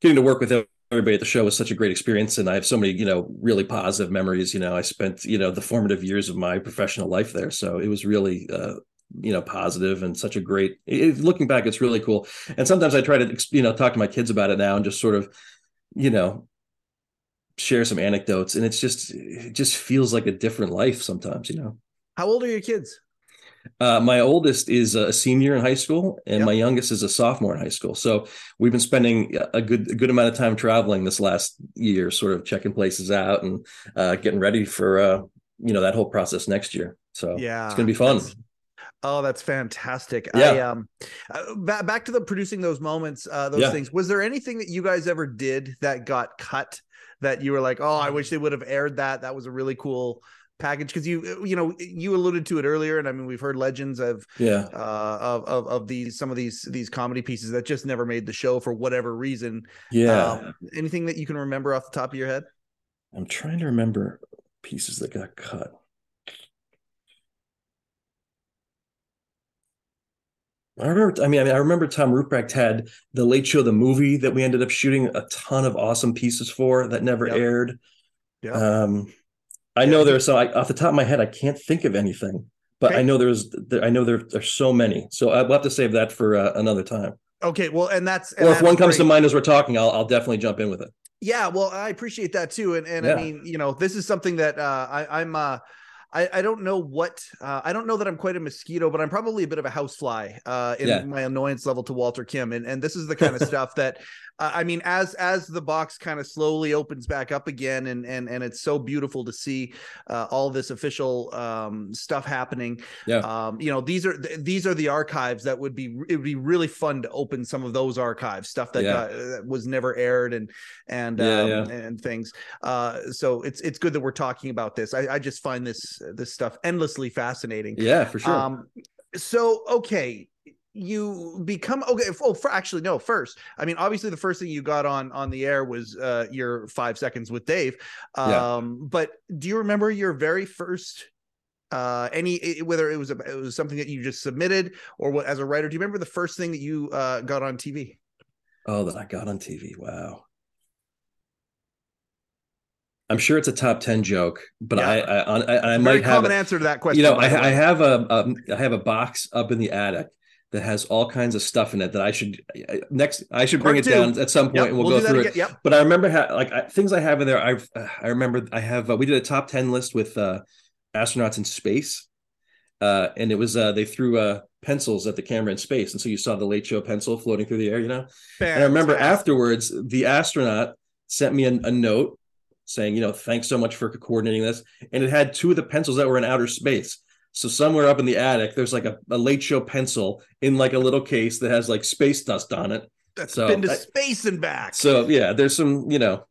Speaker 3: getting to work with everybody at the show was such a great experience, and I have so many you know really positive memories. You know, I spent you know the formative years of my professional life there, so it was really. Uh, you know positive and such a great it, looking back it's really cool and sometimes i try to you know talk to my kids about it now and just sort of you know share some anecdotes and it's just it just feels like a different life sometimes you know
Speaker 2: How old are your kids?
Speaker 3: uh, my oldest is a senior in high school, and
Speaker 2: Yep.
Speaker 3: my youngest is a sophomore in high school. So we've been spending a good a good amount of time traveling this last year, sort of checking places out and uh, getting ready for uh, you know that whole process next year. So
Speaker 2: Yeah,
Speaker 3: it's gonna be fun.
Speaker 2: that's- Oh, that's fantastic.
Speaker 3: Yeah.
Speaker 2: I um uh, back to the producing those moments, uh those
Speaker 3: Yeah.
Speaker 2: things. Was there anything that you guys ever did that got cut that you were like, "Oh, I wish they would have aired that. That was a really cool package." Cuz you you know, you alluded to it earlier and I mean, we've heard legends of
Speaker 3: Yeah,
Speaker 2: uh of of, of these some of these these comedy pieces that just never made the show for whatever reason.
Speaker 3: yeah.
Speaker 2: Um, anything that you can remember off the top of your head?
Speaker 3: I'm trying to remember pieces that got cut. I remember. I mean, I mean, I remember Tom Ruprecht had the Late Show, the movie that we ended up shooting a ton of awesome pieces for that never
Speaker 2: Yep.
Speaker 3: aired.
Speaker 2: Yeah.
Speaker 3: Um, I know there's so I, off the top of my head, I can't think of anything, but
Speaker 2: Okay.
Speaker 3: I know there's there, I know there there's so many. So I will have to save that for uh, another time.
Speaker 2: Okay, well, and that's and
Speaker 3: Or if
Speaker 2: that's
Speaker 3: one comes to mind as we're talking, I'll I'll definitely jump in with it.
Speaker 2: Yeah, well, I appreciate that too, and and
Speaker 3: Yeah.
Speaker 2: I mean, you know, this is something that uh, I, I'm. Uh, I, I don't know what uh, I don't know that I'm quite a mosquito, but I'm probably a bit of a housefly uh, in
Speaker 3: Yeah.
Speaker 2: my annoyance level to Walter Kim, and and this is the kind of stuff that I mean, as as the box kind of slowly opens back up again, and and and it's so beautiful to see uh, all this official um, stuff happening.
Speaker 3: Yeah.
Speaker 2: Um, you know, these are th- these are the archives that would be it would be really fun to open some of those archives stuff that
Speaker 3: Yeah.
Speaker 2: got, that was never aired and and
Speaker 3: Yeah,
Speaker 2: um,
Speaker 3: yeah.
Speaker 2: and things. Uh, so it's it's good that we're talking about this. I, I just find this this stuff endlessly fascinating.
Speaker 3: Yeah, for sure.
Speaker 2: Um, so okay, you become okay. Oh, for, actually, no. First, I mean, obviously, the first thing you got on on the air was uh, your five seconds with Dave. Um,
Speaker 3: Yeah.
Speaker 2: but do you remember your very first? Uh, any whether it was a, it was something that you just submitted or what as a writer? Do you remember the first thing that you uh, got on TV?
Speaker 3: oh, that I got on TV. Wow. I'm sure it's a top ten joke, but
Speaker 2: Yeah.
Speaker 3: I I, I, I might have
Speaker 2: common
Speaker 3: it-
Speaker 2: answer to that question.
Speaker 3: you know I, I have a um, I have a box up in the attic that has all kinds of stuff in it that I should next I should bring
Speaker 2: Part
Speaker 3: it
Speaker 2: two.
Speaker 3: down at some point
Speaker 2: Yep,
Speaker 3: and we'll,
Speaker 2: we'll
Speaker 3: go through
Speaker 2: again.
Speaker 3: it.
Speaker 2: Yep.
Speaker 3: But I remember ha- like I, things I have in there. I've uh, I remember I have uh, we did a top ten list with uh, astronauts in space, uh, and it was uh, they threw uh, pencils at the camera in space, and so you saw the Late Show pencil floating through the air. You know, and I remember afterwards, the astronaut sent me a, a note saying, you know, thanks so much for coordinating this. And it had two of the pencils that were in outer space. So somewhere up in the attic, there's like a, a late show pencil in like a little case that has like space dust on it.
Speaker 2: That's
Speaker 3: so
Speaker 2: been to
Speaker 3: I-
Speaker 2: space and back.
Speaker 3: So yeah, there's some, you know,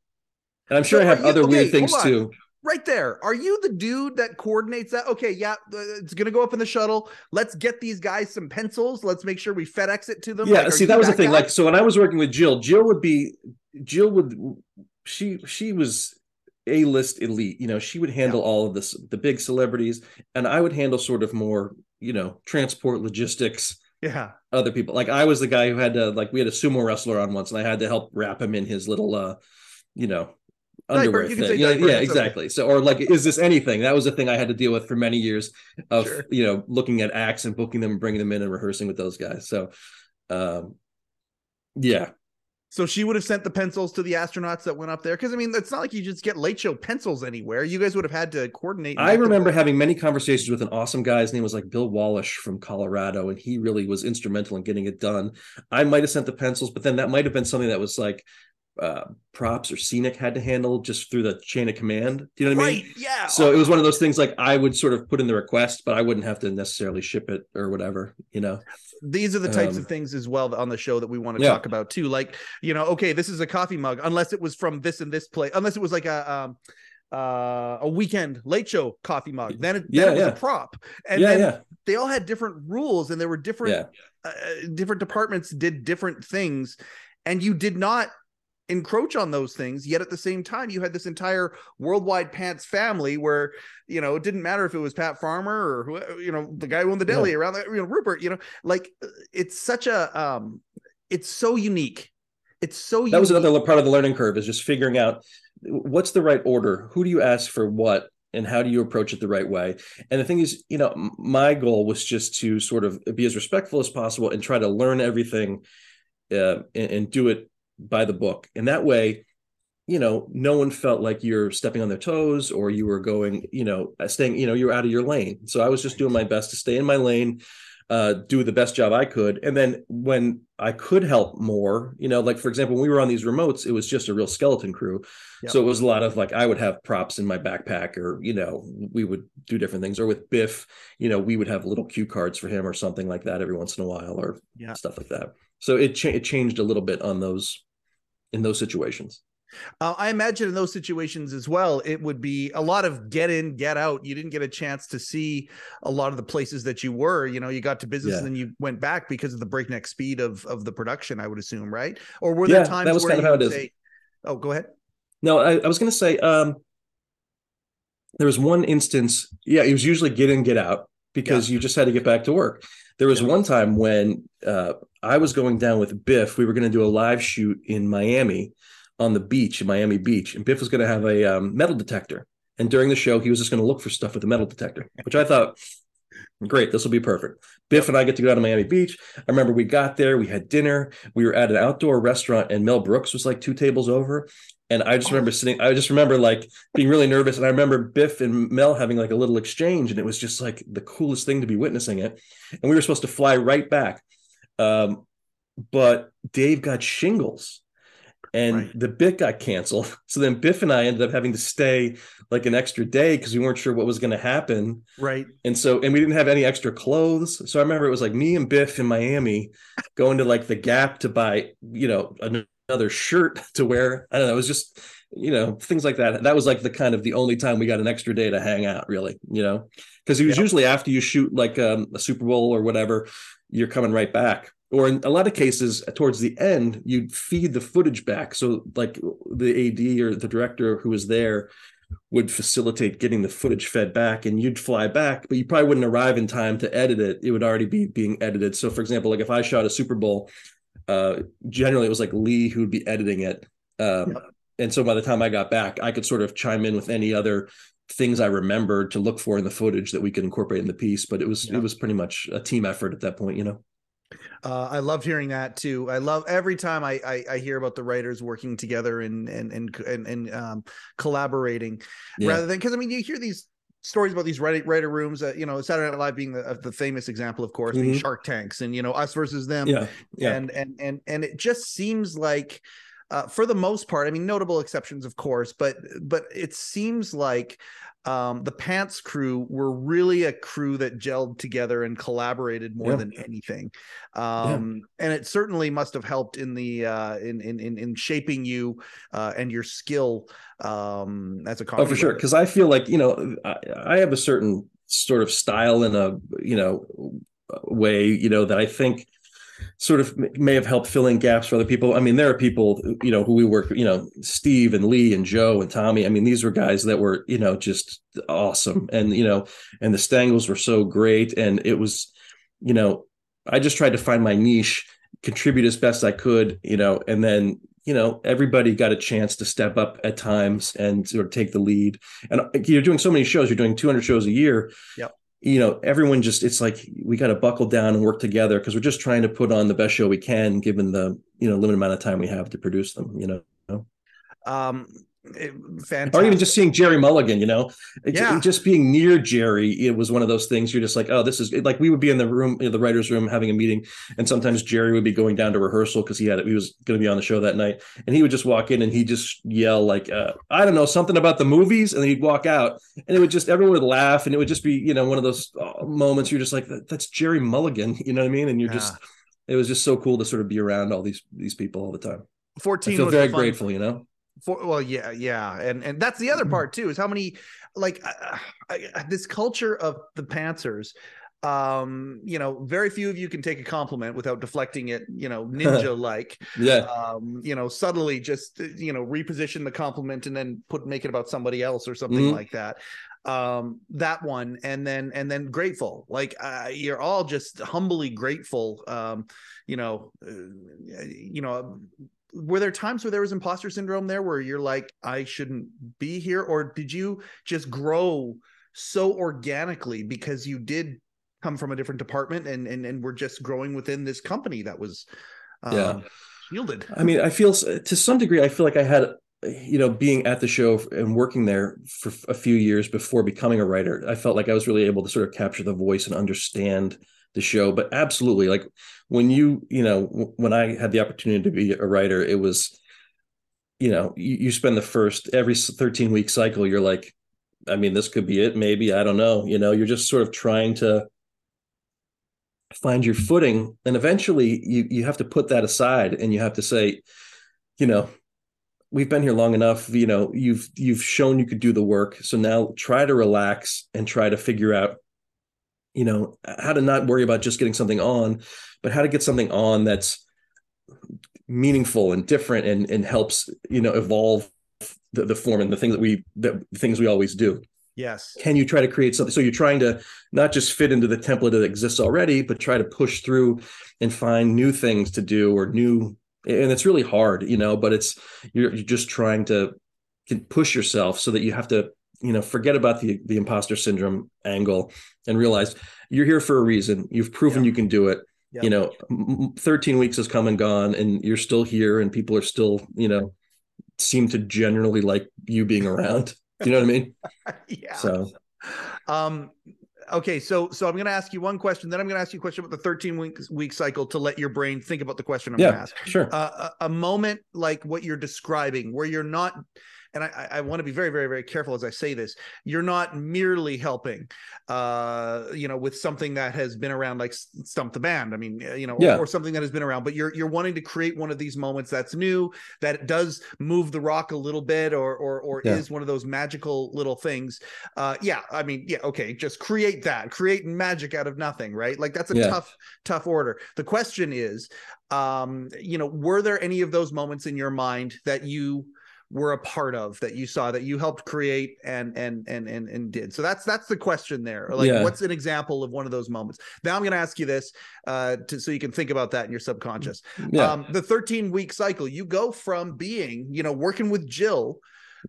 Speaker 3: and I'm sure
Speaker 2: So
Speaker 3: I have
Speaker 2: you-
Speaker 3: other
Speaker 2: okay,
Speaker 3: weird things too.
Speaker 2: right there. Are you the dude that coordinates that? Okay, yeah, uh, it's gonna go up in the shuttle. Let's get these guys some pencils. Let's make sure we FedEx it to them.
Speaker 3: Yeah,
Speaker 2: Like,
Speaker 3: see, that was the thing.
Speaker 2: guy?
Speaker 3: Like, so when I was working with Jill, Jill would be, Jill would, she she was a list elite. You know, she would handle all of this, the big celebrities, and I would handle sort of more, you know, transport logistics.
Speaker 2: yeah,
Speaker 3: Other people, like I was the guy who had to, like, we had a sumo wrestler on once, and I had to help wrap him in his little, uh, you know, underwear
Speaker 2: you can
Speaker 3: thing. Yeah,
Speaker 2: diaper,
Speaker 3: yeah,
Speaker 2: it's okay.
Speaker 3: exactly. So, or like, is this anything? That was the thing I had to deal with for many years of,
Speaker 2: Sure.
Speaker 3: you know, looking at acts and booking them and bringing them in and rehearsing with those guys. So, um, yeah,
Speaker 2: So she would have sent the pencils to the astronauts that went up there. Because I mean, it's not like you just get late show pencils anywhere. You guys would have had to coordinate.
Speaker 3: I remember having many conversations with an awesome guy. His name was like Bill Wallish from Colorado, and he really was instrumental in getting it done. I might have sent the pencils, but then that might have been something that was like uh, props or scenic had to handle just through the chain of command. Do you know what I mean?
Speaker 2: Yeah.
Speaker 3: So it was one of those things like I would sort of put in the request, but I wouldn't have to necessarily ship it or whatever, you know?
Speaker 2: these are the types
Speaker 3: Um,
Speaker 2: of things as well on the show that we want to
Speaker 3: Yeah.
Speaker 2: talk about too like you know okay this is a coffee mug unless it was from this and this place unless it was like a um uh a weekend late show coffee mug then it, then
Speaker 3: Yeah,
Speaker 2: it was
Speaker 3: yeah.
Speaker 2: a prop and
Speaker 3: yeah,
Speaker 2: then
Speaker 3: yeah,
Speaker 2: they all had different rules and there were different uh, different departments did different things and you did not encroach on those things yet at the same time you had this entire worldwide pants family where you know it didn't matter if it was pat farmer or who you know the guy who owned the deli around that you know rupert you know like it's such a um it's so unique. It's so
Speaker 3: That was another part of the learning curve is just figuring out what's the right order, who do you ask for what, and how do you approach it the right way. And the thing is, you know, my goal was just to sort of be as respectful as possible and try to learn everything uh, and, and do it by the book. And that way, you know, no one felt like you're stepping on their toes or you were going, you know, uh, staying, you know, you're out of your lane. So I was just doing my best to stay in my lane, uh, do the best job I could. And then when I could help more, you know, like for example, when we were on these remotes, it was just a real skeleton crew.
Speaker 2: Yep.
Speaker 3: So it was a lot of like I would have props in my backpack, or you know, we would do different things. Or with Biff, you know, we would have little cue cards for him or something like that every once in a while, or
Speaker 2: Yeah.
Speaker 3: stuff like that. So it cha- it changed a little bit on those in those situations.
Speaker 2: Uh, I imagine in those situations as well, it would be a lot of get in, get out. You didn't get a chance to see a lot of the places that you were. You know, you got to business
Speaker 3: Yeah.
Speaker 2: and then you went back because of the breakneck speed of of the production. I would assume, right? Or were
Speaker 3: Yeah,
Speaker 2: there
Speaker 3: that
Speaker 2: times
Speaker 3: was
Speaker 2: where
Speaker 3: kind of how it
Speaker 2: would
Speaker 3: is.
Speaker 2: say, "Oh, go ahead."
Speaker 3: No, I, I was going to say um, there was one instance. Yeah, it was usually get in, get out because you just had to get back to work. There was
Speaker 2: Yeah.
Speaker 3: one time when uh, I was going down with Biff. We were going to do a live shoot in Miami on the beach, in Miami Beach, and Biff was going to have a um, metal detector. And during the show, he was just going to look for stuff with a metal detector, which I thought, great, this will be perfect. Biff and I get to go down to Miami Beach. I remember we got there, we had dinner, we were at an outdoor restaurant, and Mel Brooks was like two tables over. And I just remember sitting, I just remember like being really nervous. And I remember Biff and Mel having like a little exchange, and it was just like the coolest thing to be witnessing it. And we were supposed to fly right back. Um, but Dave got shingles and right. the bit got canceled. So then Biff and I ended up having to stay like an extra day because we weren't sure what was going to happen.
Speaker 2: Right.
Speaker 3: And so, and we didn't have any extra clothes. So I remember it was like me and Biff in Miami going to like the Gap to buy, you know, another shirt to wear. I don't know. It was just, you know, things like that. That was like the kind of the only time we got an extra day to hang out, really, you know, because it was usually after you shoot like um, a Super Bowl or whatever, you're coming right back or in a lot of cases towards the end you'd feed the footage back so like the ad or the director who was there would facilitate getting the footage fed back and you'd fly back but you probably wouldn't arrive in time to edit it it would already be being edited so for example like if i shot a super bowl uh generally it was like lee who would be editing it um yeah. and so by the time i got back i could sort of chime in with any other things i remembered to look for in the footage that we could incorporate in the piece but it was yeah. it was pretty much a team effort at that point you know
Speaker 2: uh, I loved hearing that too. I love every time I, I, I hear about the writers working together and and and and, and um, collaborating, yeah. rather than because I mean you hear these stories about these writer, writer rooms. Uh, you know, Saturday Night Live being the, the famous example, of course, mm-hmm. Shark Tanks, and you know us versus them.
Speaker 3: Yeah, yeah.
Speaker 2: And and and and it just seems like. Uh, for the most part, I mean, notable exceptions, of course, but but it seems like um, the Pants crew were really a crew that gelled together and collaborated more yeah. than anything. Um, yeah. and it certainly must have helped in the uh, in, in in shaping you uh, and your skill um, as a
Speaker 3: oh for sure because I feel like you know I, I have a certain sort of style in a you know way you know that I think sort of may have helped fill in gaps for other people. I mean, there are people, you know, who we work, you know, Steve and Lee and Joe and Tommy. I mean, these were guys that were, you know, just awesome. And, you know, and the Stangels were so great. And it was, you know, I just tried to find my niche, contribute as best I could, you know, and then, you know, everybody got a chance to step up at times and sort of take the lead. And you're doing so many shows, you're doing 200 shows a year.
Speaker 2: Yeah
Speaker 3: you know, everyone just it's like we got to buckle down and work together because we're just trying to put on the best show we can given the you know limited amount of time we have to produce them. You know.
Speaker 2: Um, fantastic.
Speaker 3: Or even just seeing Jerry Mulligan, you know, yeah. just being near Jerry, it was one of those things. You're just like, oh, this is like we would be in the room, you know, the writers' room, having a meeting, and sometimes Jerry would be going down to rehearsal because he had he was going to be on the show that night, and he would just walk in and he'd just yell like, uh, I don't know, something about the movies, and he'd walk out, and it would just everyone would laugh, and it would just be you know one of those uh, moments you're just like, that's Jerry Mulligan, you know what I mean? And you're yeah. just, it was just so cool to sort of be around all these these people all the time.
Speaker 2: Fourteen.
Speaker 3: I feel very grateful, you know
Speaker 2: for well yeah yeah and and that's the other mm-hmm. part too is how many like uh, uh, this culture of the pantsers um you know very few of you can take a compliment without deflecting it you know ninja like
Speaker 3: yeah
Speaker 2: um you know subtly just uh, you know reposition the compliment and then put make it about somebody else or something mm-hmm. like that um that one and then and then grateful like uh, you're all just humbly grateful um you know uh, you know were there times where there was imposter syndrome there where you're like i shouldn't be here or did you just grow so organically because you did come from a different department and and, and we're just growing within this company that was
Speaker 3: um, yeah.
Speaker 2: shielded?
Speaker 3: I mean i feel to some degree i feel like i had you know being at the show and working there for a few years before becoming a writer i felt like i was really able to sort of capture the voice and understand the show but absolutely like when you you know when i had the opportunity to be a writer it was you know you, you spend the first every 13 week cycle you're like i mean this could be it maybe i don't know you know you're just sort of trying to find your footing and eventually you you have to put that aside and you have to say you know we've been here long enough you know you've you've shown you could do the work so now try to relax and try to figure out you know how to not worry about just getting something on but how to get something on that's meaningful and different and and helps you know evolve the, the form and the things that we the things we always do.
Speaker 2: Yes.
Speaker 3: Can you try to create something? So you're trying to not just fit into the template that exists already but try to push through and find new things to do or new and it's really hard you know but it's you're, you're just trying to push yourself so that you have to you know forget about the the imposter syndrome angle and realize you're here for a reason you've proven
Speaker 2: Yeah.
Speaker 3: you can do it
Speaker 2: Yeah.
Speaker 3: you know m- m- 13 weeks has come and gone and you're still here and people are still you know seem to generally like you being around you know what i mean
Speaker 2: yeah.
Speaker 3: so
Speaker 2: Um, okay, so so I'm going to ask you one question, then I'm going to ask you a question about the 13 week week cycle to let your brain think about the question I'm going to
Speaker 3: yeah
Speaker 2: ask.
Speaker 3: sure
Speaker 2: Uh, a, a moment like what you're describing, where you're not, and I, I- want to be very, very, very careful as I say this. You're not merely helping, uh, you know, with something that has been around, like Stump the Band. I mean, uh, you know, or- or, something that has been around. But you're you're wanting to create one of these moments that's new, that does move the rock a little bit, or or or
Speaker 3: Yeah.
Speaker 2: is one of those magical little things. Uh, yeah, I mean, yeah, okay, just create that, create magic out of nothing, right? Like that's a
Speaker 3: Yeah.
Speaker 2: tough, tough order. The question is, um, you know, were there any of those moments in your mind that you were a part of that you saw that you helped create and and and and, and did. So that's that's the question there. Like
Speaker 3: Yeah.
Speaker 2: what's an example of one of those moments? Now i'm going to ask you this uh to, so you can think about that in your subconscious.
Speaker 3: Yeah.
Speaker 2: Um the 13 week cycle you go from being you know working with jill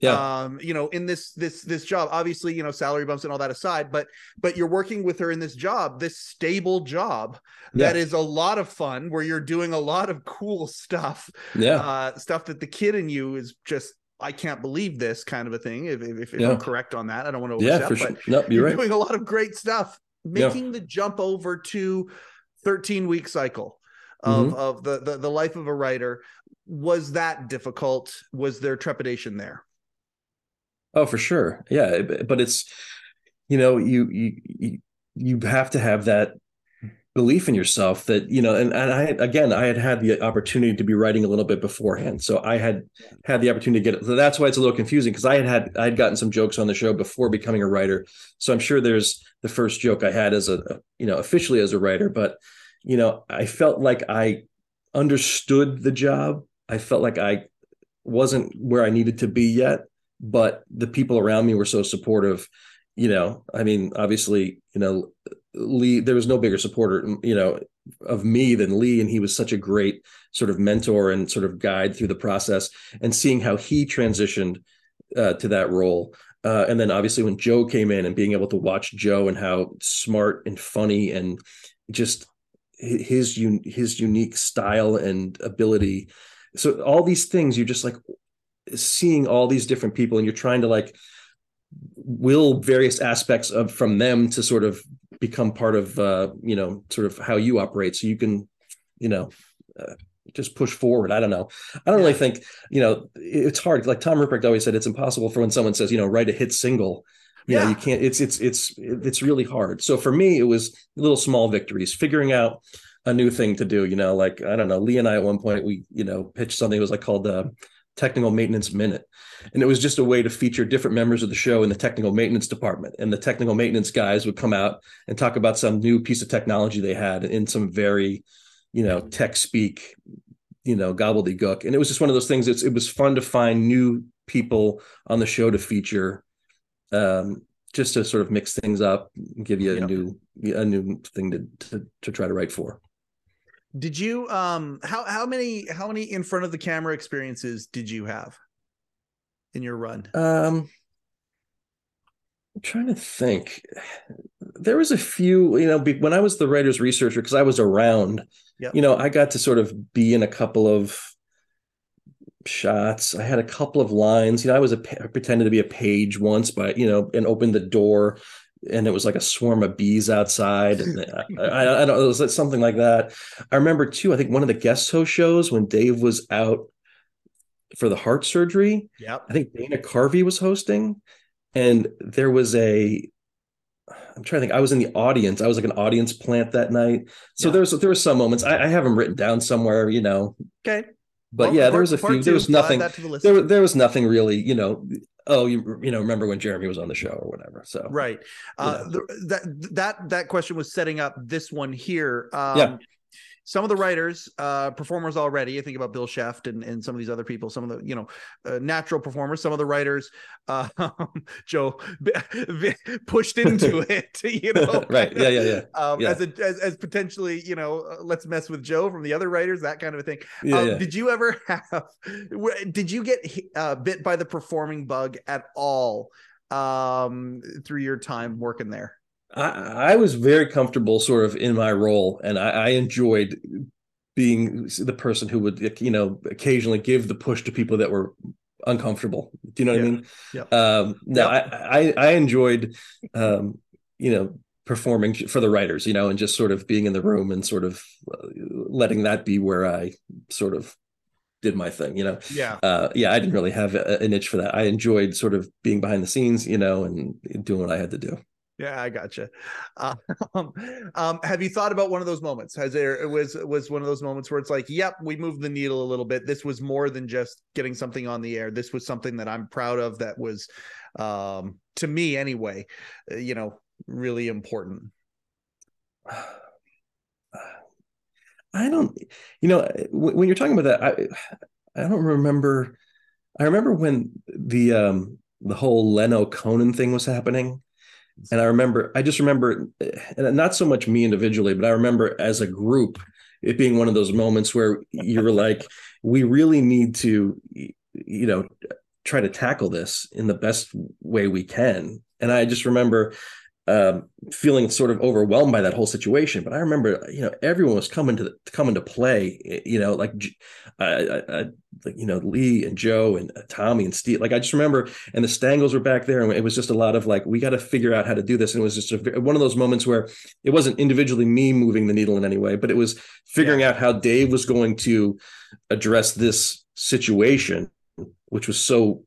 Speaker 3: yeah
Speaker 2: um you know in this this this job obviously you know salary bumps and all that aside but but you're working with her in this job this stable job that
Speaker 3: yeah
Speaker 2: is a lot of fun where you're doing a lot of cool stuff
Speaker 3: yeah
Speaker 2: uh stuff that the kid in you is just I can't believe this kind of a thing. If, if, if
Speaker 3: Yeah.
Speaker 2: I'm correct on that, I don't want to
Speaker 3: yeah for sure no
Speaker 2: you're
Speaker 3: you're right
Speaker 2: doing a lot of great stuff.
Speaker 3: Yeah.
Speaker 2: Making the jump over to 13 week cycle of
Speaker 3: Mm-hmm.
Speaker 2: of the, the the life of a writer was that difficult? Was there trepidation there?
Speaker 3: Oh, for sure. Yeah, but it's you know, you you you- have to have that belief in yourself that you know and, and i again i had had the opportunity to be writing a little bit beforehand so i had had the opportunity to get it. So that's why it's a little confusing because i had had i had gotten some jokes on the show before becoming a writer so i'm sure there's the first joke i had as a you know officially as a writer but you know i felt like i understood the job. I felt like i wasn't where i needed to be yet but the people around me were so supportive you know i mean obviously you know lee there was no bigger supporter you know of me than lee and he was such a great sort of mentor and sort of guide through the process and seeing how he transitioned uh, to that role. Uh, and then obviously when joe came in and being able to watch joe and how smart and funny and just his his unique style and ability. So all these things you're just like seeing all these different people and you're trying to like will various aspects of from them to sort of become part of uh you know sort of how you operate. So you can you know uh, just push forward. I don't know. I don't really think you know it's hard. Like tom ruprecht always said it's impossible for when someone says you know write a hit single. You know
Speaker 2: Yeah.
Speaker 3: you can't it's it's it's it's really hard. So for me it was little small victories figuring out a new thing to do you know like i don't know lee and i at one point we you know pitched something it was like called the technical maintenance minute. And it was just a way to feature different members of the show in the technical maintenance department. And the technical maintenance guys would come out and talk about some new piece of technology they had in some very you know tech speak you know gobbledygook. And it was just one of those things it's, it was fun to find new people on the show to feature um just to sort of mix things up and give you a
Speaker 2: Yeah.
Speaker 3: new a new thing to, to to try to write for
Speaker 2: Did you um how how many how many in front of the camera experiences did you have in your run?
Speaker 3: Um, I'm trying to think. There was a few, you know, when I was the writer's researcher, because I was around,
Speaker 2: Yep.
Speaker 3: you know, I got to sort of be in a couple of shots. I had a couple of lines. You know, I was a I pretended to be a page once, but you know, and opened the door, and it was like a swarm of bees outside, and I, I, I don't. It was like something like that. I remember too. I think one of the guest host shows when Dave was out for the heart surgery.
Speaker 2: Yep.
Speaker 3: I think Dana Carvey was hosting, and there was a. I'm trying to think. I was in the audience. I was like an audience plant that night. So
Speaker 2: Yeah.
Speaker 3: there was there were some moments. I, I have them written down somewhere, you know.
Speaker 2: Okay.
Speaker 3: But
Speaker 2: Well,
Speaker 3: yeah, there was a
Speaker 2: part
Speaker 3: few. There was nothing.
Speaker 2: the.
Speaker 3: There there was nothing really, you know. Oh, you you know, remember when Jeremy was on the show or whatever. So
Speaker 2: right uh the, that that that question was setting up this one here um
Speaker 3: Yeah.
Speaker 2: Some of the writers uh performers already i think about bill sheft and, and some of these other people some of the you know uh, natural performers some of the writers uh joe pushed into it you know
Speaker 3: Right. Yeah, yeah, yeah.
Speaker 2: um
Speaker 3: Yeah.
Speaker 2: as a as, as potentially you know uh, let's mess with joe from the other writers that kind of a thing
Speaker 3: Yeah,
Speaker 2: um,
Speaker 3: yeah.
Speaker 2: Did you ever have? Did you get uh, bit by the performing bug at all um, through your time working there?
Speaker 3: I, I was very comfortable sort of in my role and I, I enjoyed being the person who would you know occasionally give the push to people that were uncomfortable do you know what
Speaker 2: Yeah.
Speaker 3: i mean
Speaker 2: yeah.
Speaker 3: um no
Speaker 2: Yep.
Speaker 3: I, I i enjoyed um you know performing for the writers you know and just sort of being in the room and sort of uh, letting that be where i sort of did my thing you know
Speaker 2: Yeah.
Speaker 3: uh yeah i didn't really have a, an itch for that i enjoyed sort of being behind the scenes you know and doing what i had to do
Speaker 2: Yeah, I gotcha. Uh, um, um, have you thought about one of those moments? Has there it was was one of those moments where it's like, yep, we moved the needle a little bit. This was more than just getting something on the air. This was something that I'm proud of. That was, um, to me anyway, uh, you know, really important.
Speaker 3: I don't, you know, when you're talking about that, I, I don't remember. I remember when the um the whole Leno Conan thing was happening, and I remember, I just remember, eh, and not so much me individually, but I remember as a group, it being one of those moments where you were like, we really need to, you know, try to tackle this in the best way we can, and I just remember um, feeling sort of overwhelmed by that whole situation. But I remember, you know, everyone was coming to coming to play. You know, like, I, I, I you know Lee and Joe and uh, Tommy and Steve. Like I just remember, and the Stangels were back there, and it was just a lot of like, we got to figure out how to do this. And it was just a, one of those moments where it wasn't individually me moving the needle in any way, but it was figuring out how Dave was going to address this situation, which was so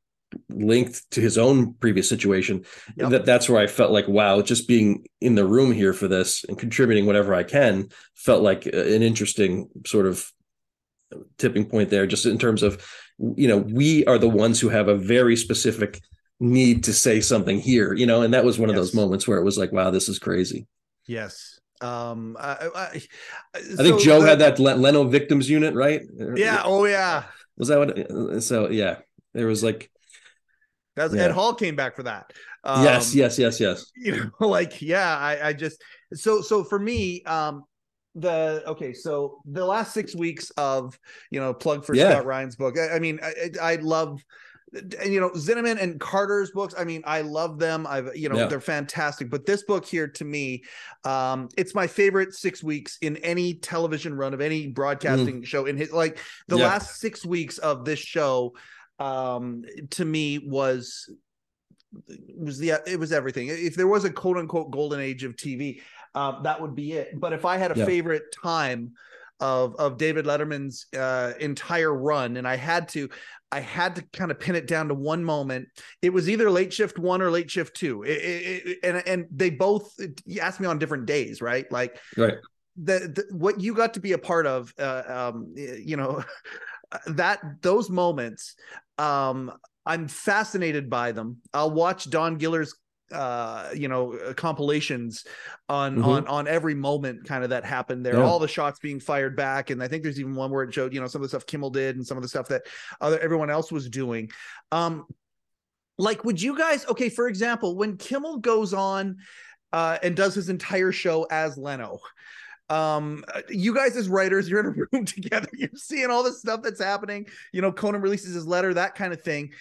Speaker 3: linked to his own previous situation
Speaker 2: Yep.
Speaker 3: that that's where i felt like wow just being in the room here for this and contributing whatever i can felt like an interesting sort of tipping point there just in terms of you know we are the ones who have a very specific need to say something here you know and that was one of those moments where it was like wow this is crazy
Speaker 2: Yes. Um, I, I,
Speaker 3: i think joe had that leno victims unit right
Speaker 2: Yeah. Oh, yeah.
Speaker 3: was that what so yeah there was like
Speaker 2: That's
Speaker 3: Yeah.
Speaker 2: Ed Hall came back for that. Um,
Speaker 3: yes yes yes yes
Speaker 2: you know like yeah i i just so so for me um the okay so the last six weeks of you know plug for
Speaker 3: Yeah.
Speaker 2: scott ryan's book i, I mean I, I love you know zinoman and carter's books i mean i love them i've you know
Speaker 3: Yeah.
Speaker 2: they're fantastic but this book here to me um it's my favorite six weeks in any television run of any broadcasting show in his like the
Speaker 3: Mm. Yeah.
Speaker 2: last six weeks of this show um to me was was the it was everything. If there was a quote unquote golden age of TV, um, that would be it. But if I had a
Speaker 3: Yeah.
Speaker 2: favorite time of of David Letterman's uh, entire run, and I had to, I had to kind of pin it down to one moment. It was either late shift one or late shift two, It- it- it- and and they both you asked me on different days, right? Like
Speaker 3: right
Speaker 2: the, the what you got to be a part of uh, um you know that those moments um i'm fascinated by them i'll watch don giller's uh you know uh, compilations on
Speaker 3: Mhm.
Speaker 2: on on every moment kind of that happened there
Speaker 3: Yeah.
Speaker 2: all the shots being fired back and i think there's even one where it showed you know some of the stuff kimmel did and some of the stuff that other everyone else was doing um like would you guys okay for example when kimmel goes on uh and does his entire show as leno um uh, you guys as writers you're in a room together you're seeing all this stuff that's happening you know conan releases his letter that kind of thing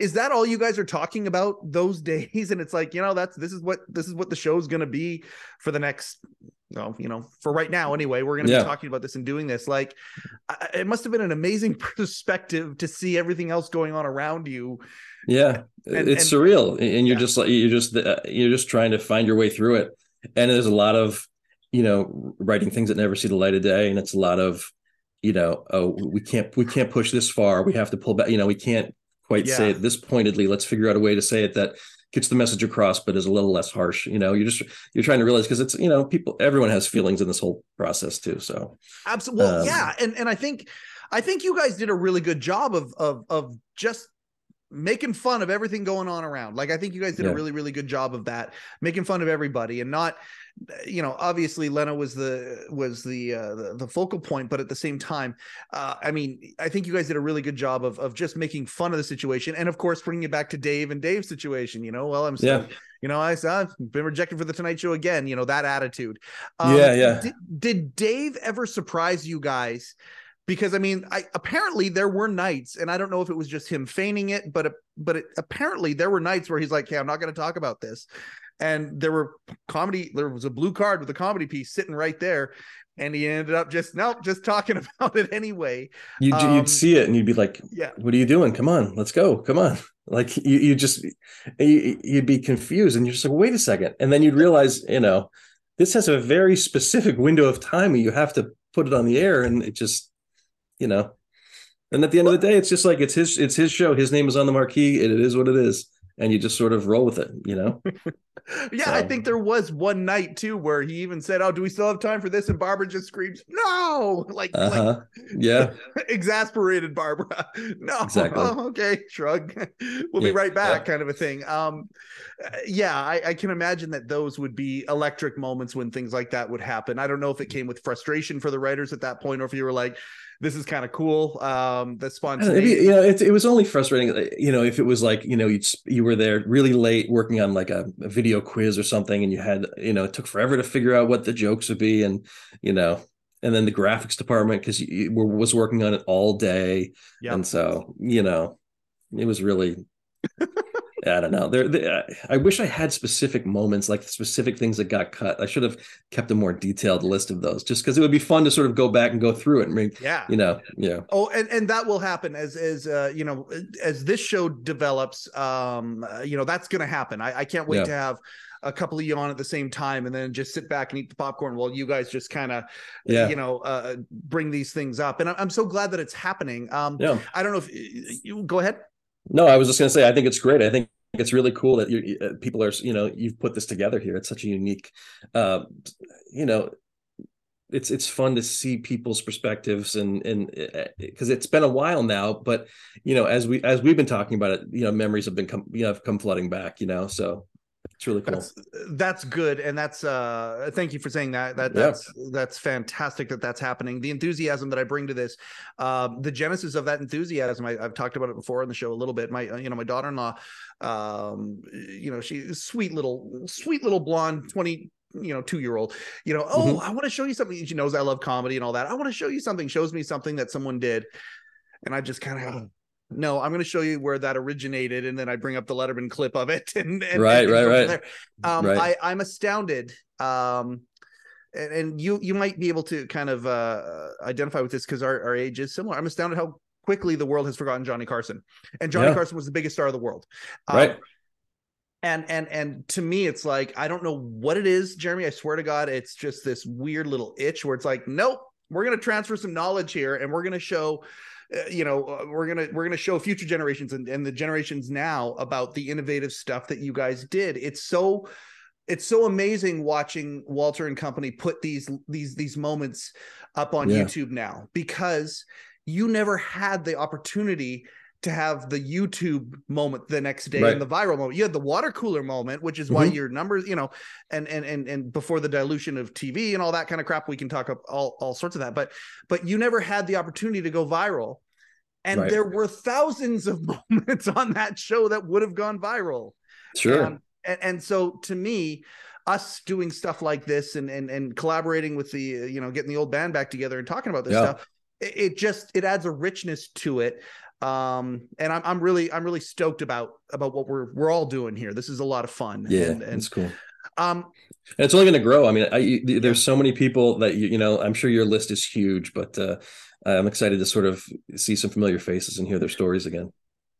Speaker 2: is that all you guys are talking about those days and it's like you know that's this is what this is what the show's going to be for the next well you know for right now anyway we're going to
Speaker 3: Yeah.
Speaker 2: be talking about this and doing this like I- it must have been an amazing perspective to see everything else going on around you
Speaker 3: Yeah,
Speaker 2: And-
Speaker 3: it's
Speaker 2: and-
Speaker 3: surreal, and you're
Speaker 2: Yeah.
Speaker 3: just like you're just uh, you're just trying to find your way through it. And there's a lot of you know writing things that never see the light of day, and it's a lot of you know oh we can't we can't push this far, we have to pull back. You know we can't quite say it this pointedly. Let's figure out a way to say it that gets the message across, but is a little less harsh. You know, you're just you're trying to realize because it's you know people everyone has feelings in this whole process too. So
Speaker 2: Absolutely. Well,
Speaker 3: Um,
Speaker 2: yeah, and and I think I think you guys did a really good job of of of just making fun of everything going on around. Like I think you guys did a really really good job of that, making fun of everybody and not you know obviously leno was the was the uh the, the focal point but at the same time uh i mean i think you guys did a really good job of of just making fun of the situation and of course bringing it back to dave and dave's situation you know well i'm still
Speaker 3: Yeah.
Speaker 2: you know I, I've been rejected for the tonight show again you know that attitude Um,
Speaker 3: Yeah, yeah.
Speaker 2: did, did dave ever surprise you guys because I mean, I apparently there were nights, and I don't know if it was just him feigning it, but but it, apparently there were nights where he's like, "Okay, I'm not going to talk about this," and there were comedy. There was a blue card with a comedy piece sitting right there, and he ended up just nope, just talking about it anyway.
Speaker 3: You'd,
Speaker 2: Um,
Speaker 3: you'd see it and you'd be like,
Speaker 2: Yeah,
Speaker 3: "What are you doing? Come on, let's go. Come on." Like you, you just you, you'd be confused and you're just like, "Wait a second. and then you'd realize, you know, this has a very specific window of time where you have to put it on the air, and it just, you know. And at the end of the day, it's just like it's his it's his show. His name is on the marquee. and It is what it is, and you just sort of roll with it, you know.
Speaker 2: yeah. I think there was one night too where he even said, "Oh, do we still have time for this?" And Barbara just screams, "No!" Like,
Speaker 3: Uh
Speaker 2: like.
Speaker 3: Yeah.
Speaker 2: exasperated Barbara. No,
Speaker 3: Exactly.
Speaker 2: oh, okay, shrug. we'll be right back, kind of a thing. Um, yeah, I, I can imagine that those would be electric moments when things like that would happen. I don't know if it came with frustration for the writers at that point, or if you were like, "This is kind of cool." Um, the spontaneity.
Speaker 3: Maybe, you know, it, it was only frustrating, uh, you know, if it was like, you know, you you were there really late working on like a, a video quiz or something, and you had, you know, it took forever to figure out what the jokes would be, and you know, and then the graphics department because you, you were, was working on it all day,
Speaker 2: Yeah.
Speaker 3: and so you know, it was really. I don't know. There, I wish I had specific moments, like specific things that got cut. I should have kept a more detailed list of those, just because it would be fun to sort of go back and go through it and, make,
Speaker 2: yeah.
Speaker 3: you know, yeah.
Speaker 2: Oh, and, and that will happen as as uh, you know as this show develops. Um, uh, you know that's going to happen. I, I can't wait
Speaker 3: Yeah.
Speaker 2: to have a couple of you on at the same time, and then just sit back and eat the popcorn while you guys just kind of
Speaker 3: Yeah.
Speaker 2: you know uh, bring these things up. And I'm, I'm so glad that it's happening. Um,
Speaker 3: Yeah.
Speaker 2: I don't know if you go ahead.
Speaker 3: No, I was just going to say, I think it's great. I think it's really cool that you uh, people are, you know, you've put this together here. It's such a unique, uh, you know, it's it's fun to see people's perspectives and and because it's been a while now, but you know, as we as we've been talking about it, you know, memories have been come, you know, have come flooding back. You know, so it's really cool.
Speaker 2: That's that's good, and that's uh thank you for saying that. That
Speaker 3: Yeah.
Speaker 2: that's that's fantastic that that's happening. The enthusiasm that I bring to this, um, the genesis of that enthusiasm. I, I've talked about it before on the show a little bit. My uh, you know my daughter-in-law, um, you know she's sweet little sweet little blonde twenty you know two year old you know oh
Speaker 3: Mhm.
Speaker 2: i want to show you something she knows i love comedy and all that i want to show you something shows me something that someone did and i just kind of no i'm going to show you where that originated and then i bring up the letterman clip of it and, and
Speaker 3: Right,
Speaker 2: and
Speaker 3: right, right.
Speaker 2: um
Speaker 3: Right.
Speaker 2: i i'm astounded um and, and you you might be able to kind of uh identify with this because our, our age is similar i'm astounded how quickly the world has forgotten johnny carson and johnny
Speaker 3: Yeah.
Speaker 2: carson was the biggest star of the world Um,
Speaker 3: Right.
Speaker 2: and and and to me it's like i don't know what it is jeremy i swear to god it's just this weird little itch where it's like nope we're going to transfer some knowledge here and we're going to show you know uh, we're to we're to show future generations and, and the generations now about the innovative stuff that you guys did it's so it's so amazing watching walter and company put these these these moments up on
Speaker 3: Yeah.
Speaker 2: youtube now because you never had the opportunity to have the YouTube moment the next day
Speaker 3: Right.
Speaker 2: and the viral moment. You had the water cooler moment, which is why
Speaker 3: Mhm.
Speaker 2: your numbers, you know, and and and and before the dilution of TV and all that kind of crap, we can talk up all all sorts of that. But but you never had the opportunity to go viral. And
Speaker 3: Right.
Speaker 2: there were thousands of moments on that show that would have gone viral.
Speaker 3: Sure.
Speaker 2: And, and and so to me, us doing stuff like this and and and collaborating with the you know getting the old band back together and talking about this
Speaker 3: Yeah.
Speaker 2: stuff, it, it just it adds a richness to it. Um, and I'm I'm really I'm really stoked about about what we're we're all doing here. This is a lot of fun.
Speaker 3: yeah,
Speaker 2: and, and
Speaker 3: it's cool.
Speaker 2: um,
Speaker 3: And it's only going to grow. I mean, I, there's so many people that you, you know. I'm sure your list is huge, but uh, I'm excited to sort of see some familiar faces and hear their stories again.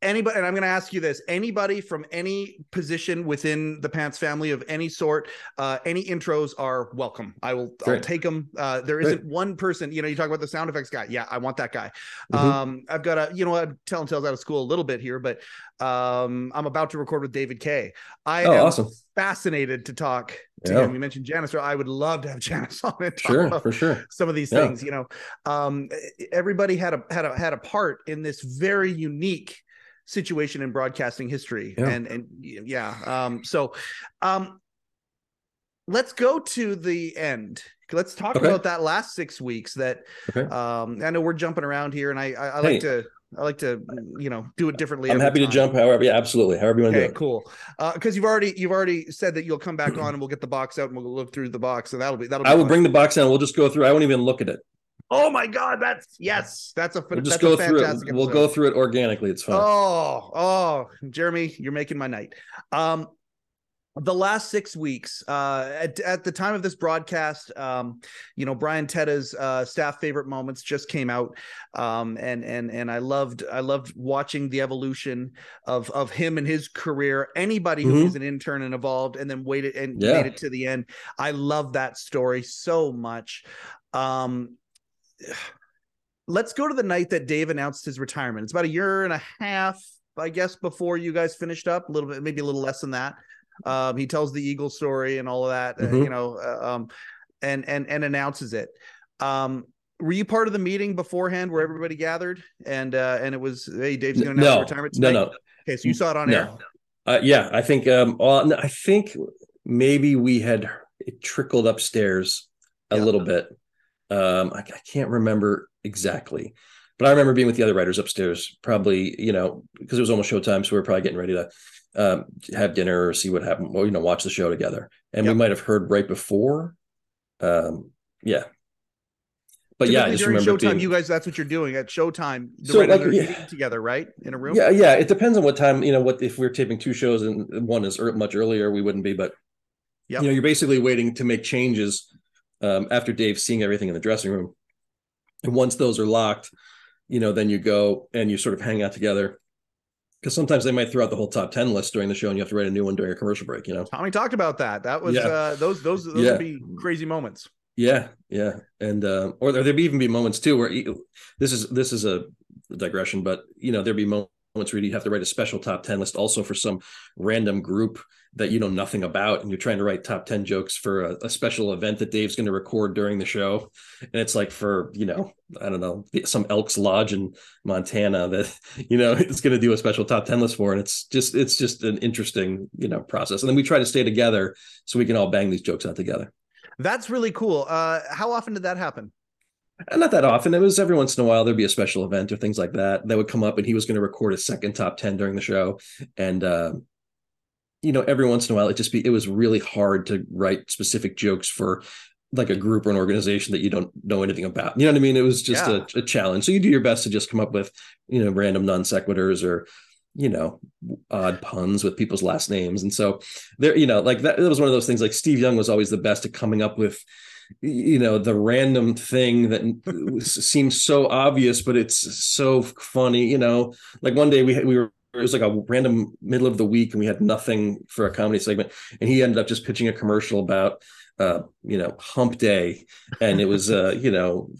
Speaker 2: Anybody and i'm going to ask you this anybody from any position within the pants family of any sort uh any intros are welcome i will i'll take them uh there
Speaker 3: Great.
Speaker 2: isn't one person you know you talk about the sound effects guy yeah i want that guy
Speaker 3: Mhm.
Speaker 2: um i've got a you know i'm telling tales out of school a little bit here but um i'm about to record with david k i
Speaker 3: oh,
Speaker 2: am
Speaker 3: awesome.
Speaker 2: fascinated to talk to
Speaker 3: Yeah.
Speaker 2: him you mentioned janice i would love to have janice on talk
Speaker 3: Sure, for sure.
Speaker 2: some of these
Speaker 3: Yeah.
Speaker 2: things you know um everybody had a had a had a part in this very unique situation in broadcasting history
Speaker 3: Yeah.
Speaker 2: and and yeah um so um let's go to the end let's talk
Speaker 3: Okay.
Speaker 2: about that last six weeks that
Speaker 3: Okay.
Speaker 2: um i know we're jumping around here and i i, I like
Speaker 3: Hey.
Speaker 2: to i like to you know do it differently
Speaker 3: I'm happy to jump. However, yeah, absolutely. However you want to
Speaker 2: Okay,
Speaker 3: do it.
Speaker 2: cool. Because you've already you've already said that you'll come back on and we'll get the box out and we'll look through the box and that'll be that'll. Be
Speaker 3: I will
Speaker 2: fun.
Speaker 3: bring the box down. We'll just go through. I won't even look at it.
Speaker 2: Oh my God, that's yes, that's a
Speaker 3: We'll just go
Speaker 2: a
Speaker 3: through it. We'll
Speaker 2: episode.
Speaker 3: go through it organically. It's fine.
Speaker 2: Oh, oh, Jeremy, you're making my night. Um, the last six weeks, uh, at, at the time of this broadcast, um, you know, Brian Teta's uh, staff favorite moments just came out, um, and and and I loved I loved watching the evolution of of him and his career. Anybody who
Speaker 3: Mhm.
Speaker 2: was an intern and evolved and then waited and
Speaker 3: Yeah.
Speaker 2: made it to the end. I love that story so much. Um, let's go to the night that Dave announced his retirement. It's about a year and a half, I guess, before you guys finished up. A little bit, maybe a little less than that. Um, he tells the Eagle story and all of that, uh,
Speaker 3: Mhm.
Speaker 2: you know, uh, um, and and and announces it. Um, were you part of the meeting beforehand where everybody gathered and uh, and it was hey Dave's going to announce
Speaker 3: no,
Speaker 2: retirement tonight?
Speaker 3: no, no.
Speaker 2: Okay, so you saw it on air.
Speaker 3: no. Uh, yeah, I think. Um, no, I think maybe we had it trickled upstairs a
Speaker 2: Yeah.
Speaker 3: little bit. Um, I, I can't remember exactly, but I remember being with the other writers upstairs. Probably, you know, because it was almost showtime, so we were probably getting ready to um, have dinner or see what happened, well, you know, watch the show together. And
Speaker 2: Yep.
Speaker 3: we might have heard right before. Um, yeah, but yeah, I just
Speaker 2: during
Speaker 3: remember
Speaker 2: Showtime,
Speaker 3: being,
Speaker 2: you guys, that's what you're doing at Showtime. The
Speaker 3: So, like, yeah.
Speaker 2: eating together, right, in a room.
Speaker 3: Yeah, yeah. It depends on what time. You know, what if we're taping two shows and one is much earlier, we wouldn't be. But
Speaker 2: Yep.
Speaker 3: you know, you're basically waiting to make changes um, after Dave seeing everything in the dressing room, and once those are locked, you know, then you go and you sort of hang out together. Because sometimes they might throw out the whole top ten list during the show, and you have to write a new one during a commercial break. You know.
Speaker 2: Tommy talked about that. That was
Speaker 3: Yeah.
Speaker 2: uh, those those those
Speaker 3: Yeah.
Speaker 2: would be crazy moments.
Speaker 3: Yeah, yeah, and uh, or there'd be even be moments too where you, this is this is a digression, but you know there'd be moments where you have to write a special top ten list also for some random group that you know nothing about, and you're trying to write top ten jokes for a, a special event that Dave's going to record during the show, and it's like for you know I don't know some Elks Lodge in Montana that you know it's going to do a special top ten list for, and it's just it's just an interesting you know process, and then we try to stay together so we can all bang these jokes out together.
Speaker 2: That's really cool. Uh, how often did that happen?
Speaker 3: And not that often. It was every once in a while there'd be a special event or things like that that would come up, and he was going to record a second top ten during the show. And uh, you know, every once in a while, it just be it was really hard to write specific jokes for like a group or an organization that you don't know anything about. You know what I mean? It was just
Speaker 2: Yeah.
Speaker 3: a, a challenge. So you do your best to just come up with you know random non sequiturs or you know odd puns with people's last names. And so there, you know, like that, that was one of those things. Like Steve Young was always the best at coming up with you know the random thing that seems so obvious but it's so funny you know like one day we we were it was like a random middle of the week and we had nothing for a comedy segment. And he ended up just pitching a commercial about uh you know hump day. And it was uh you know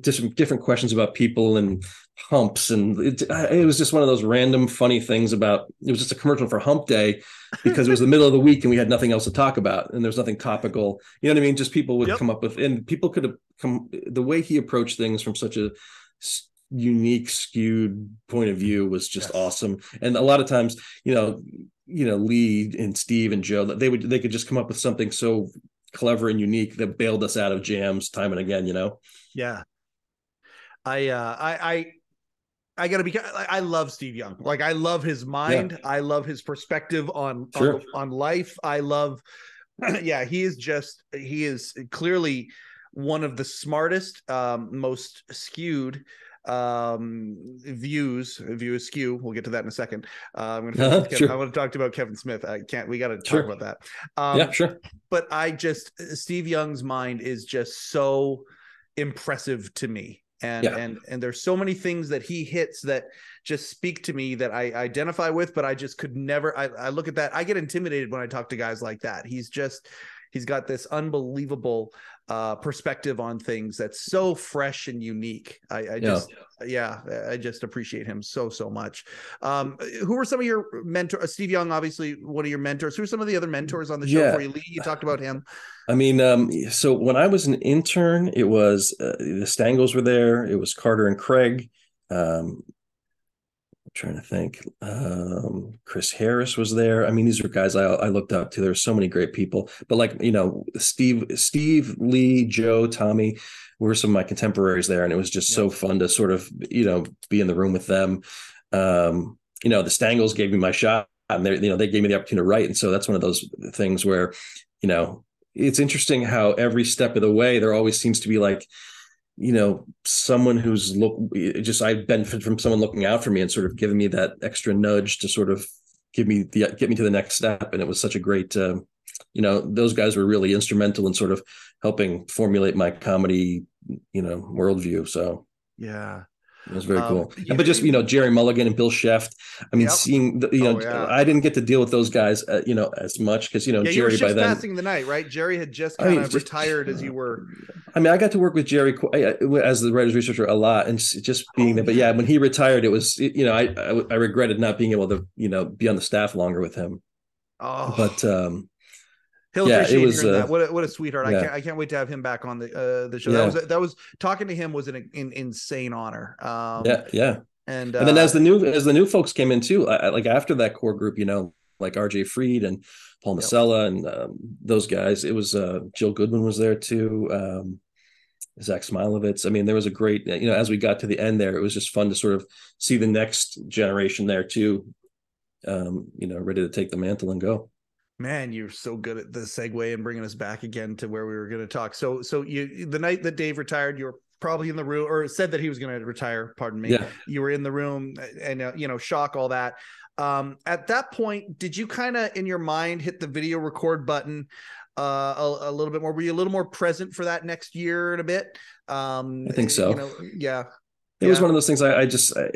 Speaker 3: just different questions about people and humps. And it, it was just one of those random funny things about it was just a commercial for hump day because it was the middle of the week and we had nothing else to talk about and there's nothing topical. You know what i mean? Just people would
Speaker 2: Yep.
Speaker 3: come up with and people could have come the way he approached things from such a unique skewed point of view was just
Speaker 2: Yes.
Speaker 3: awesome and a lot of times you know you know lee and steve and joe they would they could just come up with something so clever and unique that bailed us out of jams time and again you know
Speaker 2: Yeah. I uh I I I gotta be I I love Steve Young. Like I love his mind. I love his perspective on
Speaker 3: Sure.
Speaker 2: on, on life. I love yeah, he is just he is clearly one of the smartest, um, most skewed um views view askew we'll get to that in a second uh, i'm gonna
Speaker 3: Uh-huh,
Speaker 2: with
Speaker 3: sure.
Speaker 2: i want to talk about kevin smith i can't we gotta talk about that um
Speaker 3: yeah sure
Speaker 2: but I just Steve Young's mind is just so impressive to me. And
Speaker 3: Yeah.
Speaker 2: and and there's so many things that he hits that just speak to me that I identify with, but I just could never I, I look at that. I get intimidated when I talk to guys like that. He's just he's got this unbelievable uh perspective on things that's so fresh and unique. I, I
Speaker 3: Yeah.
Speaker 2: just yeah, I just appreciate him so so much. Um, who were some of your mentors? Steve Young, obviously one of your mentors. Who are some of the other mentors on the show
Speaker 3: Yeah.
Speaker 2: for you? Lee, you talked about him.
Speaker 3: I mean, um, so when I was an intern, it was uh, the Stangels were there. It was Carter and Craig. Um, trying to think. Um, Chris Harris was there. I mean, these are guys I, I looked up to. There were so many great people. But like you know, Steve, Steve, Lee, Joe, Tommy were some of my contemporaries there, and it was just so fun to sort of you know be in the room with them. Um, you know, the Stangels gave me my shot, and they you know they gave me the opportunity to write, and so that's one of those things where you know it's interesting how every step of the way there always seems to be like you know someone who's look just I benefit from someone looking out for me and sort of giving me that extra nudge to sort of give me the get me to the next step. And it was such a great. Uh, you know those guys were really instrumental in sort of helping formulate my comedy you know worldview so
Speaker 2: yeah
Speaker 3: was very um, cool. You, but just you know, Jerry Mulligan and Bill Scheft. I mean, yep. seeing the, you know, oh, yeah. I didn't get to deal with those guys, uh, you know, as much because you know
Speaker 2: yeah,
Speaker 3: Gerry
Speaker 2: you
Speaker 3: by then
Speaker 2: passing the night, right? Jerry had just kind I mean, of just, retired as you were.
Speaker 3: I mean, I got to work with Jerry as the writers researcher a lot, and just being there. But yeah, when he retired, it was you know, I, I I regretted not being able to you know be on the staff longer with him. Oh, but um,
Speaker 2: He'll yeah, appreciate was, hearing uh, that. What a, what a sweetheart! Yeah. I can't I can't wait to have him back on the uh, the show. Yeah. That was that was talking to him was an, an insane honor. Um,
Speaker 3: yeah, yeah.
Speaker 2: And
Speaker 3: and then as uh, the new as the new folks came in too, I, like after that core group, you know, like R.J. Freed and Paul Nocella yep. and um, those guys. It was uh, Jill Goodwin was there too. Um, Zach Smilovitz. I mean, there was a great, you know, as we got to the end there, it was just fun to sort of see the next generation there too, um, you know, ready to take the mantle and go.
Speaker 2: Man, you're so good at the segue and bringing us back again to where we were going to talk. So, so you the night that Dave retired, you were probably in the room or said that he was going to retire. Pardon me.
Speaker 3: Yeah.
Speaker 2: You were in the room and uh, you know shock all that. Um, at that point, did you kind of in your mind hit the video record button uh, a, a, little bit more? Were you a little more present for that next year and a bit? Um,
Speaker 3: I think so.
Speaker 2: You know, yeah.
Speaker 3: It yeah. was one of those things. I, I just, I,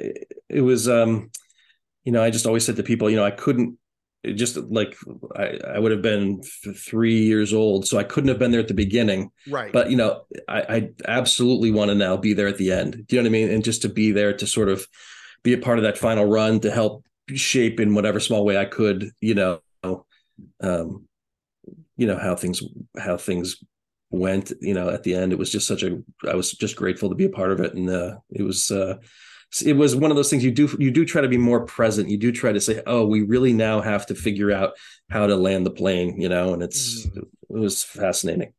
Speaker 3: it was, um, you know, I just always said to people, you know, I couldn't just like I, I would have been three years old, so I couldn't have been there at the beginning.
Speaker 2: Right.
Speaker 3: But you know, I, I absolutely want to now be there at the end. Do you know what I mean? And just to be there to sort of be a part of that final run to help shape in whatever small way I could. You know, um, you know how things how things went. You know, at the end, it was just such a. I was just grateful to be a part of it, and uh, it was. Uh, it was one of those things you do you do try to be more present. You do try to say oh we really now have to figure out how to land the plane you know and it's mm. it was fascinating.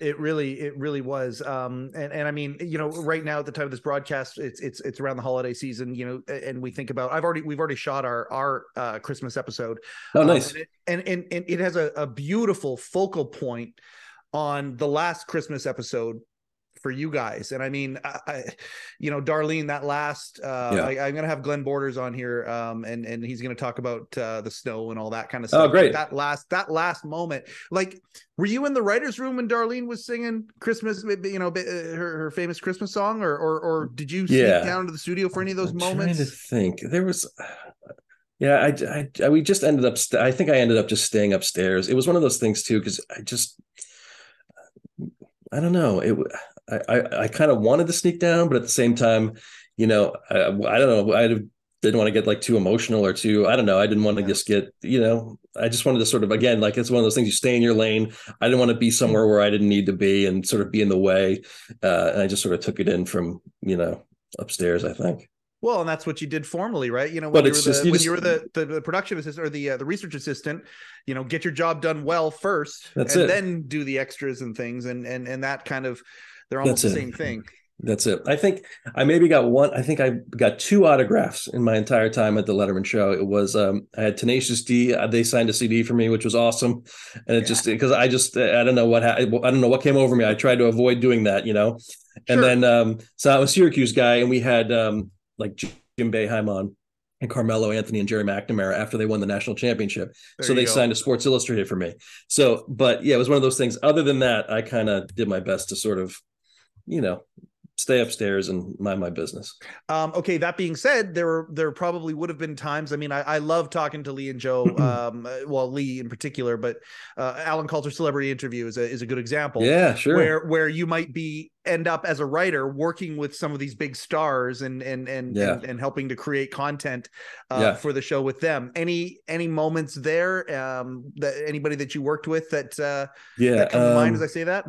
Speaker 2: It really it really was um and and i mean you know right now at the time of this broadcast it's it's it's around the holiday season you know and we think about i've already we've already shot our our uh christmas episode.
Speaker 3: Oh nice.
Speaker 2: um, and, it, and, and and it has a, a beautiful focal point on the last christmas episode for you guys. And I mean, I, you know, Darlene, that last, uh, yeah. I, am going to have Glenn Borders on here. Um, and, and he's going to talk about, uh, the snow and all that kind of stuff.
Speaker 3: Oh, great.
Speaker 2: That last, that last moment, like, were you in the writer's room when Darlene was singing Christmas, you know, uh, her, her famous Christmas song or, or, or did you sneak yeah. down to the studio for any of those I'm moments?
Speaker 3: Trying to think there was, yeah, I, I, I, we just ended up. St- I think I ended up just staying upstairs. It was one of those things too, because I just, I don't know. It I I, I kind of wanted to sneak down, but at the same time, you know, I, I don't know. I didn't want to get like too emotional or too. I don't know. I didn't want to just get you know. I just wanted to sort of again like it's one of those things. You stay in your lane. I didn't want to be somewhere where I didn't need to be and sort of be in the way. Uh, and I just sort of took it in from you know upstairs. I think.
Speaker 2: Well, and that's what you did formally, right? You know, when, you were, the, you when just, you were the, the, the, production assistant or the uh, the research assistant, you know, get your job done well first,
Speaker 3: and
Speaker 2: it. then do the extras and things, and and and that kind of they're almost That's the it. same thing.
Speaker 3: That's it. I think I maybe got one. I think I got two autographs in my entire time at the Letterman show. It was um, I had Tenacious D. Uh, they signed a CD for me, which was awesome. And it yeah. just because I just I don't know what I don't know what came over me. I tried to avoid doing that, you know. And sure. then um, so I was Syracuse guy, and we had um, like Jim Boeheim on and Carmelo Anthony and Gerry McNamara after they won the national championship. There so they go. signed a Sports Illustrated for me. So, but yeah, it was one of those things. Other than that, I kind of did my best to sort of you know, stay upstairs and mind my business.
Speaker 2: Um, okay. That being said, there were there probably would have been times. I mean, I, I love talking to Lee and Joe. um, well, Lee in particular, but uh, Allen Coulter celebrity interview is a is a good example.
Speaker 3: Yeah, sure.
Speaker 2: Where where you might be end up as a writer working with some of these big stars and and and
Speaker 3: yeah.
Speaker 2: and, and, helping to create content uh, yeah. for the show with them. Any any moments there? Um, that anybody that you worked with that uh,
Speaker 3: yeah
Speaker 2: that come um, to mind as I say that.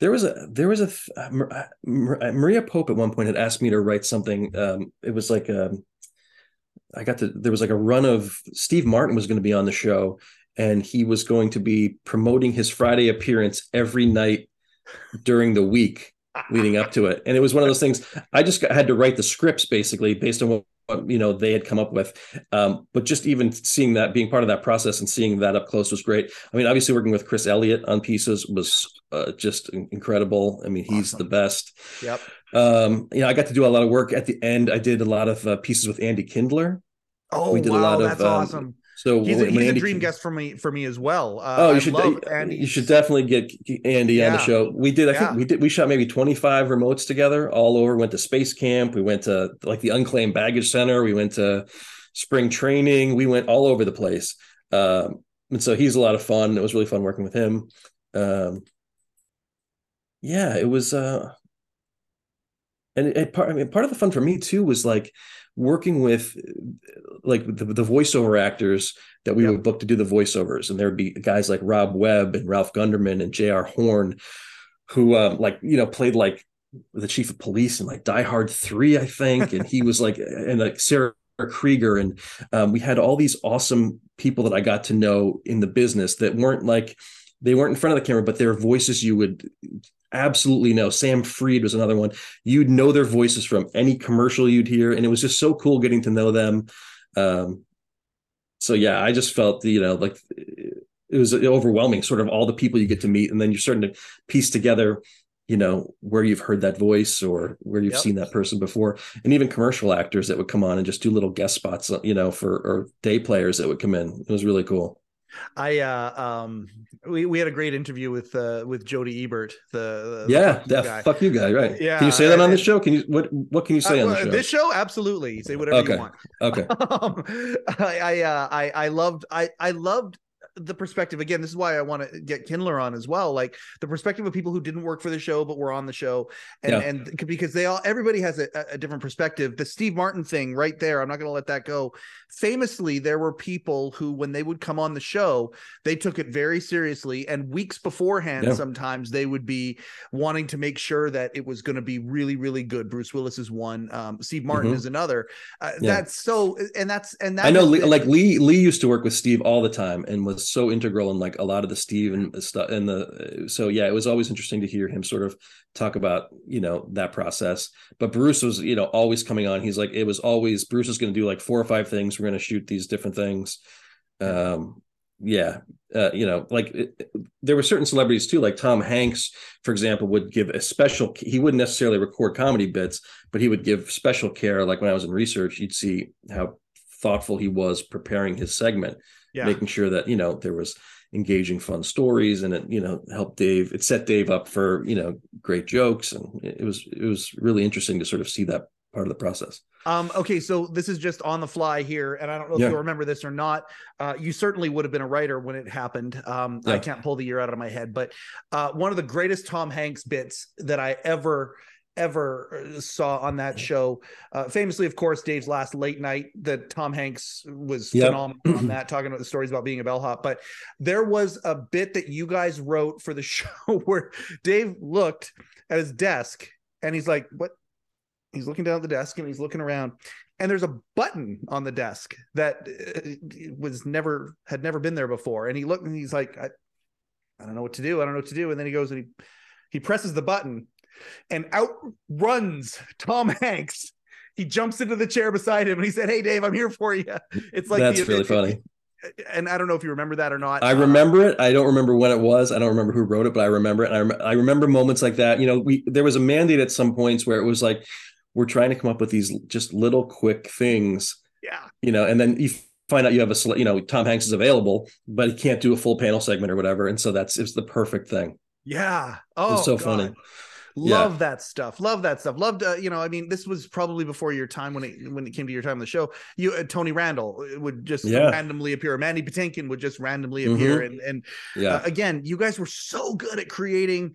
Speaker 3: There was a there was a uh, uh, Maria Pope at one point had asked me to write something. Um, it was like um, I got to there was like a run of Steve Martin was going to be on the show, and he was going to be promoting his Friday appearance every night during the week leading up to it. And it was one of those things I just got, had to write the scripts basically based on what you know they had come up with. Um, but just even seeing that being part of that process and seeing that up close was great. I mean obviously working with chris elliott on pieces was uh, just incredible. I mean he's
Speaker 2: Awesome.
Speaker 3: the best.
Speaker 2: Yep.
Speaker 3: um you know i got to do a lot of work. At the end i did a lot of uh, pieces with andy kindler.
Speaker 2: Oh
Speaker 3: We did a
Speaker 2: wow,
Speaker 3: lot of,
Speaker 2: that's
Speaker 3: um,
Speaker 2: awesome.
Speaker 3: So
Speaker 2: He's, a, he's a dream guest for me for me as well. Uh,
Speaker 3: Oh,
Speaker 2: I
Speaker 3: you should
Speaker 2: love
Speaker 3: you should definitely get Andy on the show. We did. I
Speaker 2: Yeah.
Speaker 3: think we did. We shot maybe twenty five remotes together, all over. Went to space camp. We went to like the unclaimed baggage center. We went to spring training. We went all over the place. Um, and so he's a lot of fun. It was really fun working with him. Um, yeah, it was. Uh, and it, it part. I mean, part of the fun for me too was like working with like the, the voiceover actors that we
Speaker 2: Yep.
Speaker 3: would book to do the voiceovers. And there would be guys like rob webb and ralph gunderman and j.r horn who um, like you know played like the chief of police in like die hard 3 i think. And he was like and like sarah krieger. And um, we had all these awesome people that i got to know in the business that weren't like they weren't in front of the camera but their voices you would absolutely know sam freed was another one. You'd know their voices from any commercial you'd hear and it was just so cool getting to know them. Um so yeah i just felt you know like it was overwhelming sort of all the people you get to meet and then you're starting to piece together you know where you've heard that voice or where you've
Speaker 2: Yep.
Speaker 3: seen that person before. And even commercial actors that would come on and just do little guest spots you know for or day players that would come in. It was really cool
Speaker 2: I uh um we, we had a great interview with uh with Jody Ebert, the, the
Speaker 3: yeah
Speaker 2: fuck you
Speaker 3: fuck you guy right
Speaker 2: Yeah,
Speaker 3: can you say that on the show can you what what can you say
Speaker 2: Uh,
Speaker 3: on the show
Speaker 2: This show, absolutely. Say whatever
Speaker 3: Okay.
Speaker 2: you want.
Speaker 3: okay
Speaker 2: um, I I, uh, I I loved I I loved the perspective again. This is why I want to get Kindler on as well. Like the perspective of people who didn't work for the show but were on the show, and
Speaker 3: Yeah.
Speaker 2: and because they all everybody has a, a different perspective. The Steve Martin thing right there. I'm not going to let that go. Famously, there were people who, when they would come on the show, they took it very seriously, and weeks beforehand,
Speaker 3: Yeah.
Speaker 2: sometimes they would be wanting to make sure that it was going to be really, really good. Bruce Willis is one. Um, Steve Martin
Speaker 3: Mhm.
Speaker 2: is another. Uh,
Speaker 3: Yeah.
Speaker 2: That's so, and that's and that
Speaker 3: I know, Lee, like Lee. Lee used to work with Steve all the time, and was so integral in like a lot of the Steve and stuff. And the so yeah, it was always interesting to hear him sort of talk about you know that process. But Bruce was you know always coming on. He's like it was always Bruce is going to do like four or five things. We're going to shoot these different things. Um, yeah, uh, you know, like it- there were certain celebrities too, like Tom Hanks, for example, would give a special. He wouldn't necessarily record comedy bits, but he would give special care. Like when I was in research, you'd see how thoughtful he was preparing his segment,
Speaker 2: yeah.
Speaker 3: making sure that you know there was engaging, fun stories, and it you know helped Dave. It set Dave up for you know great jokes, and it was it was really interesting to sort of see that part of the process.
Speaker 2: Um, okay, so this is just on the fly here, and I don't know if
Speaker 3: Yeah.
Speaker 2: you'll remember this or not. Uh, you certainly would have been a writer when it happened. Um, I can't pull the year out of my head, but uh, one of the greatest Tom Hanks bits that I ever ever uh, saw on that show. Uh, famously of course dave's last late night that tom hanks was
Speaker 3: Yep.
Speaker 2: phenomenal on that talking about the stories about being a bellhop. But there was a bit that you guys wrote for the show where dave looked at his desk and he's like what? He's looking down at the desk and he's looking around and there's a button on the desk that uh, was never had never been there before. And he looked and he's like I, I don't know what to do. I don't know what to do. And then he goes and he he presses the button and out runs tom hanks he jumps into the chair beside him and he said hey dave i'm here for you it's like
Speaker 3: That's
Speaker 2: the-
Speaker 3: really funny.
Speaker 2: and i don't know if you remember that or not
Speaker 3: I remember it. I don't remember when it was. I don't remember who wrote it, but I remember it. And I, rem- I remember moments like that. You know, we there was a mandate at some points where it was like we're trying to come up with these just little quick things,
Speaker 2: yeah
Speaker 3: you know, and then you find out you have a you know Tom Hanks is available, but he can't do a full panel segment or whatever, and so that's it's the perfect thing.
Speaker 2: Yeah. Oh,
Speaker 3: It's so oh,
Speaker 2: God.
Speaker 3: funny.
Speaker 2: Love that stuff. Love that stuff. Loved. Uh, you know, I mean, this was probably before your time when it when it came to your time on the show. You, uh, Tony Randall uh, would just
Speaker 3: Yeah.
Speaker 2: randomly appear. Mandy Patinkin would just randomly
Speaker 3: Mhm.
Speaker 2: appear, and and
Speaker 3: Yeah,
Speaker 2: uh, again, you guys were so good at creating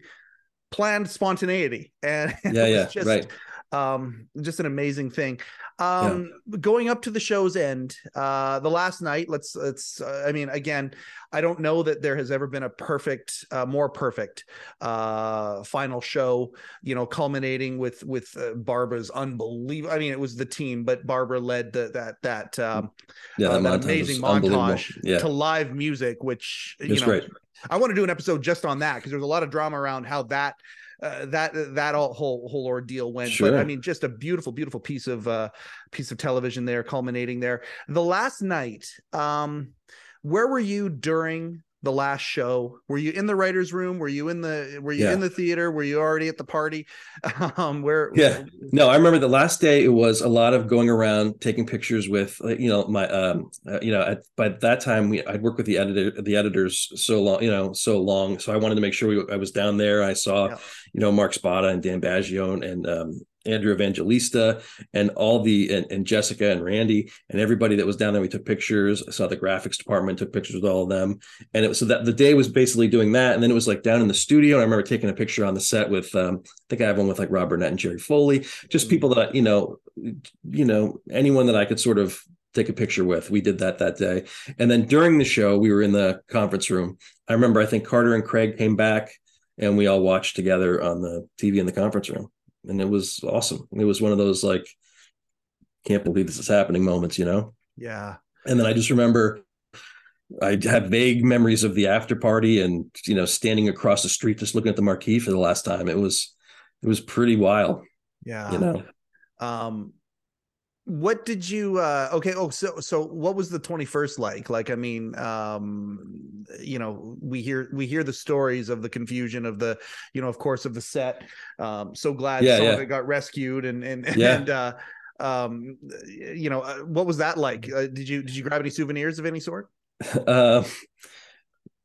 Speaker 2: planned spontaneity, and
Speaker 3: yeah, yeah.
Speaker 2: just,
Speaker 3: right.
Speaker 2: um just an amazing thing um going up to the show's end uh the last night let's let's uh, i mean again i don't know that there has ever been a perfect uh, more perfect uh final show you know culminating with with uh, barbara's unbelievable i mean it was the team but barbara led the, that that um
Speaker 3: Yeah,
Speaker 2: uh,
Speaker 3: that,
Speaker 2: that amazing montage
Speaker 3: Yeah,
Speaker 2: to live music which
Speaker 3: it
Speaker 2: you know
Speaker 3: great.
Speaker 2: I want to do an episode just on that because there's a lot of drama around how that uh, that that all, whole whole ordeal went.
Speaker 3: Sure.
Speaker 2: But I mean, just a beautiful, beautiful piece of uh, piece of television there, culminating there. The last night, um, where were you during the last show? Were you in the writers' room? Were you in the Were you
Speaker 3: Yeah.
Speaker 2: in the theater? Were you already at the party? Um, where?
Speaker 3: Yeah. No, I remember the last day. It was a lot of going around taking pictures with, you know, my, um, uh, you know, at, by that time we I'd worked with the editor, the editors so long, you know, so long. So I wanted to make sure we, I was down there. I saw,
Speaker 2: Yeah.
Speaker 3: you know, Mark Spada and Dan Baggio and, and um, Andrew Evangelista and all the and, and Jessica and Randy and everybody that was down there. We took pictures. I saw the graphics department took pictures with all of them, and it was so that the day was basically doing that. And then it was like down in the studio. And I remember taking a picture on the set with um, I think I have one with like Rob Burnett and Jerry Foley, just people that you know, you know, anyone that I could sort of take a picture with. We did that that day, and then during the show, we were in the conference room. I remember I think Carter and Craig came back, and we all watched together on the TV in the conference room, and it was awesome. It was one of those like, can't believe this is happening moments, you know.
Speaker 2: Yeah.
Speaker 3: And then I just remember I have vague memories of the after party and you know standing across the street just looking at the marquee for the last time. It was it was pretty wild,
Speaker 2: Yeah.
Speaker 3: you know.
Speaker 2: um what did you uh okay oh so so what was the 21st like? Like i mean um you know we hear we hear the stories of the confusion of the you know of course of the set. Um so glad
Speaker 3: Yeah,
Speaker 2: some of it got rescued and and
Speaker 3: Yeah.
Speaker 2: and uh um you know uh, what was that like? Uh, did you did you grab any souvenirs of any sort?
Speaker 3: Uh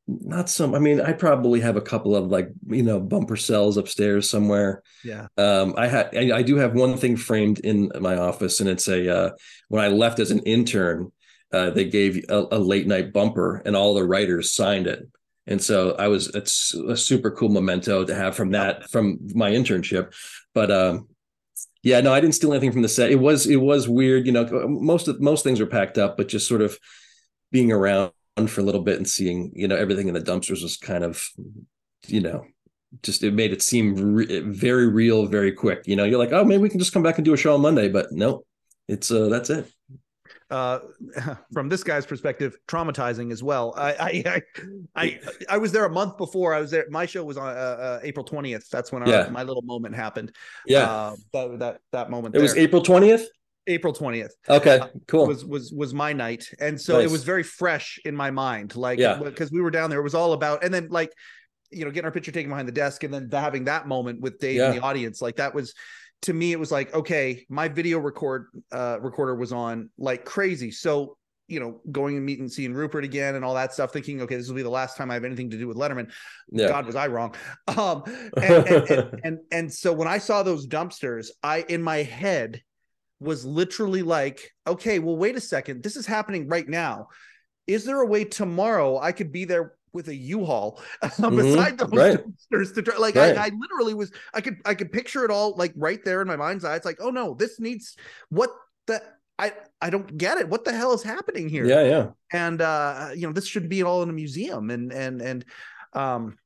Speaker 3: not some I mean I probably have a couple of like you know bumper cells upstairs somewhere.
Speaker 2: yeah
Speaker 3: Um I had I, I do have one thing framed in my office and it's a uh when I left as an intern uh they gave a, a late night bumper and all the writers signed it. And so I was it's a super cool memento to have from that from my internship. But um yeah, no, I didn't steal anything from the set. It was it was weird, you know. Most of most things were packed up, but just sort of being around for a little bit and seeing, you know, everything in the dumpsters was kind of, you know, just it made it seem re- very real, very quick. You know, you're like, oh, maybe we can just come back and do a show on Monday, but no, it's uh that's it.
Speaker 2: uh from this guy's perspective traumatizing as well i i i i, I was there a month before i was there my show was on uh, uh, april 20th that's when our,
Speaker 3: Yeah.
Speaker 2: my little moment happened
Speaker 3: Yeah,
Speaker 2: uh, that that that moment
Speaker 3: it was. April twentieth.
Speaker 2: April 20th
Speaker 3: Okay, cool.
Speaker 2: was was was my night. And so it was very fresh in my mind like
Speaker 3: Yeah.
Speaker 2: because we were down there it was all about and then like you know getting our picture taken behind the desk and then having that moment with dave in the audience like that was to me it was like okay my video record uh recorder was on like crazy. So you know going and meeting seeing rupert again and all that stuff thinking okay this will be the last time i have anything to do with letterman.
Speaker 3: Yeah,
Speaker 2: god was i wrong. Um and and, and, and and so when i saw those dumpsters i in my head was literally like okay well wait a second this is happening right now is there a way tomorrow i could be there with a u-haul beside those
Speaker 3: Mm-hmm. right.
Speaker 2: dumpsters to try like
Speaker 3: Right.
Speaker 2: I, I literally was i could i could picture it all like right there in my mind's eye it's like oh no this needs what the i i don't get it what the hell is happening here
Speaker 3: yeah, yeah.
Speaker 2: and uh you know this should be all in a museum and and and um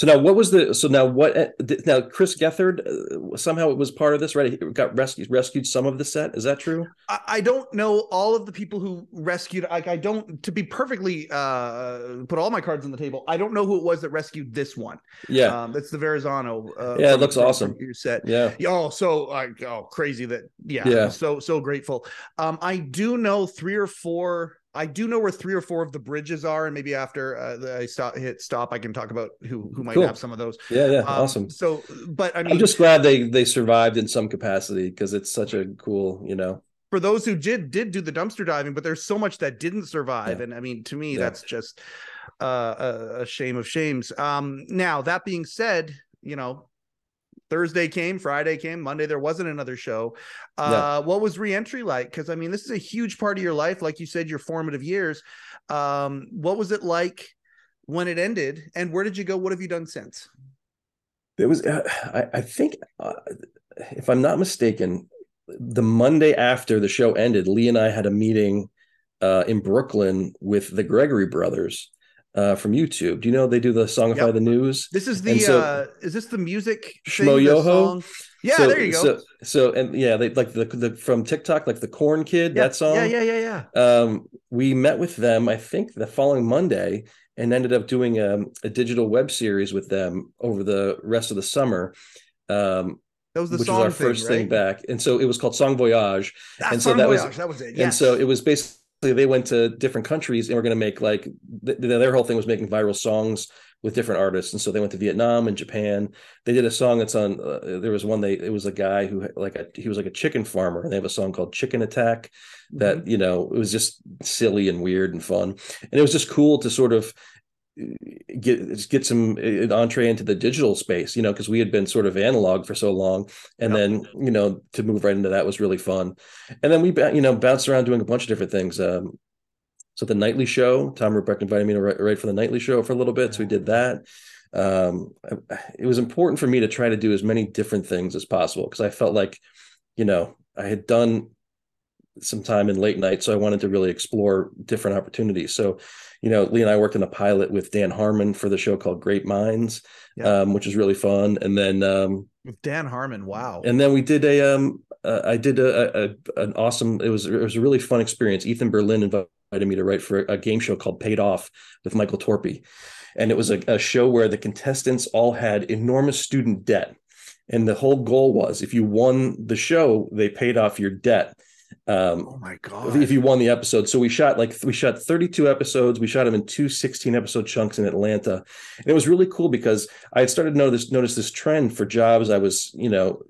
Speaker 3: So now, what was the? So now, what? uh, Now, Chris Gethard uh, somehow it was part of this, right? He got rescued, rescued some of the set. Is that true?
Speaker 2: I, I don't know all of the people who rescued like I don't to be perfectly uh put all my cards on the table I don't know who it was that rescued this one
Speaker 3: Yeah,
Speaker 2: um that's the Verrazano uh
Speaker 3: Yeah, it looks awesome.
Speaker 2: your set
Speaker 3: yeah,
Speaker 2: Oh, so like oh crazy that yeah,
Speaker 3: Yeah.
Speaker 2: So so grateful. Um, I do know three or four. I do know where three or four of the bridges are, and maybe after uh, I stop hit stop, I can talk about who who might
Speaker 3: Cool.
Speaker 2: have some of those.
Speaker 3: yeah, yeah.
Speaker 2: Um,
Speaker 3: awesome.
Speaker 2: So, but I mean,
Speaker 3: I'm just glad they they survived in some capacity because it's such a cool, you know.
Speaker 2: for those who did did do the dumpster diving, but there's so much that didn't survive,
Speaker 3: Yeah.
Speaker 2: and I mean, to me,
Speaker 3: Yeah.
Speaker 2: that's just uh, a, a shame of shames. Um, now that being said, you know. Thursday came, Friday came, Monday there wasn't another show. Uh, What was reentry like? Because I mean, this is a huge part of your life, like you said, your formative years. Um, what was it like when it ended, and where did you go? What have you done since?
Speaker 3: It was, uh, I, I think, uh, if I'm not mistaken, the Monday after the show ended, Lee and I had a meeting uh, in Brooklyn with the Gregory brothers uh, from YouTube. Do you know they do the Songify
Speaker 2: Yep.
Speaker 3: the News?
Speaker 2: This is the
Speaker 3: so-
Speaker 2: uh, is this the music?
Speaker 3: Shmo
Speaker 2: thing, the
Speaker 3: Yoho?
Speaker 2: song? Yeah,
Speaker 3: So-
Speaker 2: there you go.
Speaker 3: So, so and yeah, they like the, the from TikTok, like the Corn Kid,
Speaker 2: yeah,
Speaker 3: that song.
Speaker 2: Yeah, yeah, yeah, yeah.
Speaker 3: um, we met with them, I think the following Monday, and ended up doing um, a digital web series with them over the rest of the summer. Um,
Speaker 2: that was the
Speaker 3: which
Speaker 2: song
Speaker 3: was our
Speaker 2: thing,
Speaker 3: first
Speaker 2: right?
Speaker 3: thing back, and so it was called Song Voyage,
Speaker 2: That's
Speaker 3: and so that was
Speaker 2: that was it.
Speaker 3: and so it was basically they went to different countries and were going to make like th- their whole thing was making viral songs with different artists and so they went to vietnam and japan they did a song that's on uh, there was one they it was a guy who like a, he was like a chicken farmer and they have a song called chicken attack that
Speaker 2: Mm-hmm.
Speaker 3: you know it was just silly and weird and fun and it was just cool to sort of get get some uh, an entree into the digital space you know because we had been sort of analog for so long. And then you know to move right into that was really fun. And then we you know bounced around doing a bunch of different things um so the nightly show tom ruprecht invited me to write, write for the nightly show for a little bit so we did that. Um it was important for me to try to do as many different things as possible because i felt like you know i had done some time in late night so i wanted to really explore different opportunities. So you know lee and i worked in a pilot with dan harmon for the show called great minds
Speaker 2: Yeah.
Speaker 3: um, which was really fun and then um,
Speaker 2: With Dan Harmon. Wow.
Speaker 3: and then we did a um uh, I did a, a an awesome it was it was a really fun experience. Ethan Berlin invited me to write for a game show called Paid Off with Michael Torpey. And it was a, a show where the contestants all had enormous student debt. And the whole goal was if you won the show, they paid off your debt. Um,
Speaker 2: oh my god.
Speaker 3: if you won the episode. So we shot like we shot 32 episodes. We shot them in two 16 episode chunks in Atlanta. And it was really cool because I had started to notice notice this trend for jobs I was, you know,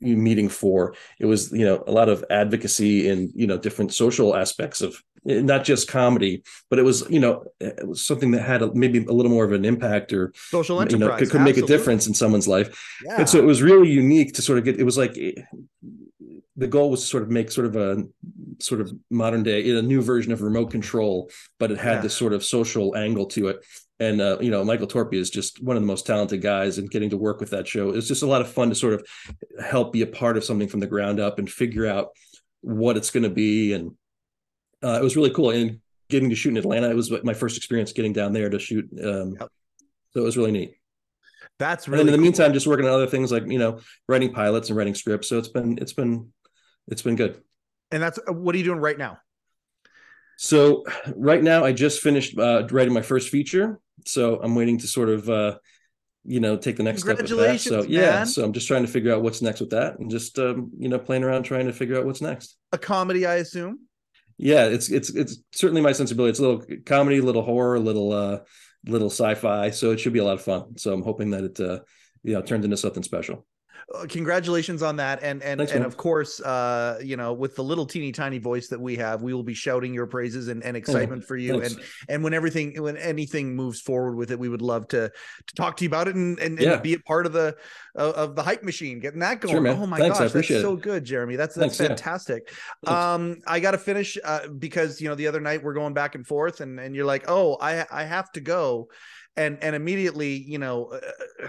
Speaker 3: meeting for. It was, you know, a lot of advocacy and, you know, different social aspects of eh, not just comedy, but it was, you know, it was something that had a, maybe a little more of an impact or,
Speaker 2: Social
Speaker 3: you
Speaker 2: enterprise
Speaker 3: know, could, could make a difference in someone's life.
Speaker 2: Yeah.
Speaker 3: And so it was really unique to sort of get. It was like eh, the goal was to sort of make sort of a sort of modern day, a new version of remote control, but it had
Speaker 2: Yeah.
Speaker 3: this sort of social angle to it. And uh, you know, Michael Torpey is just one of the most talented guys, and getting to work with that show it's just a lot of fun to sort of help be a part of something from the ground up and figure out what it's going to be. And uh, it was really cool. And getting to shoot in Atlanta, it was my first experience getting down there to shoot. Um,
Speaker 2: Yep.
Speaker 3: So it was really neat
Speaker 2: That's
Speaker 3: and
Speaker 2: really
Speaker 3: then in the
Speaker 2: cool.
Speaker 3: meantime just working on other things like you know writing pilots and writing scripts so it's been it's been it's been good.
Speaker 2: And that's uh, what are you doing right now?
Speaker 3: so right now i just finished uh, writing my first feature. So i'm waiting to sort of uh you know take the next step with that. So yeah
Speaker 2: man.
Speaker 3: so i'm just trying to figure out what's next with that and just um you know playing around trying to figure out what's next.
Speaker 2: A comedy, I assume.
Speaker 3: yeah it's it's it's certainly my sensibility. It's a little comedy a little horror a little uh little sci-fi. So it should be a lot of fun. So i'm hoping that it uh you know turns into something special
Speaker 2: congratulations on that. And and
Speaker 3: Thanks,
Speaker 2: and
Speaker 3: man.
Speaker 2: of course uh you know with the little teeny tiny voice that we have we will be shouting your praises and, and excitement for you.
Speaker 3: Thanks.
Speaker 2: and and when everything when anything moves forward with it we would love to to talk to you about it and and, and be a part of the of, of the hype machine getting that going.
Speaker 3: Sure,
Speaker 2: oh my
Speaker 3: Thanks,
Speaker 2: gosh that's so good jeremy. That's that's
Speaker 3: yeah.
Speaker 2: fantastic.
Speaker 3: Thanks.
Speaker 2: um i gotta finish uh because you know the other night we're going back and forth and and you're like oh i i have to go and and immediately you know uh,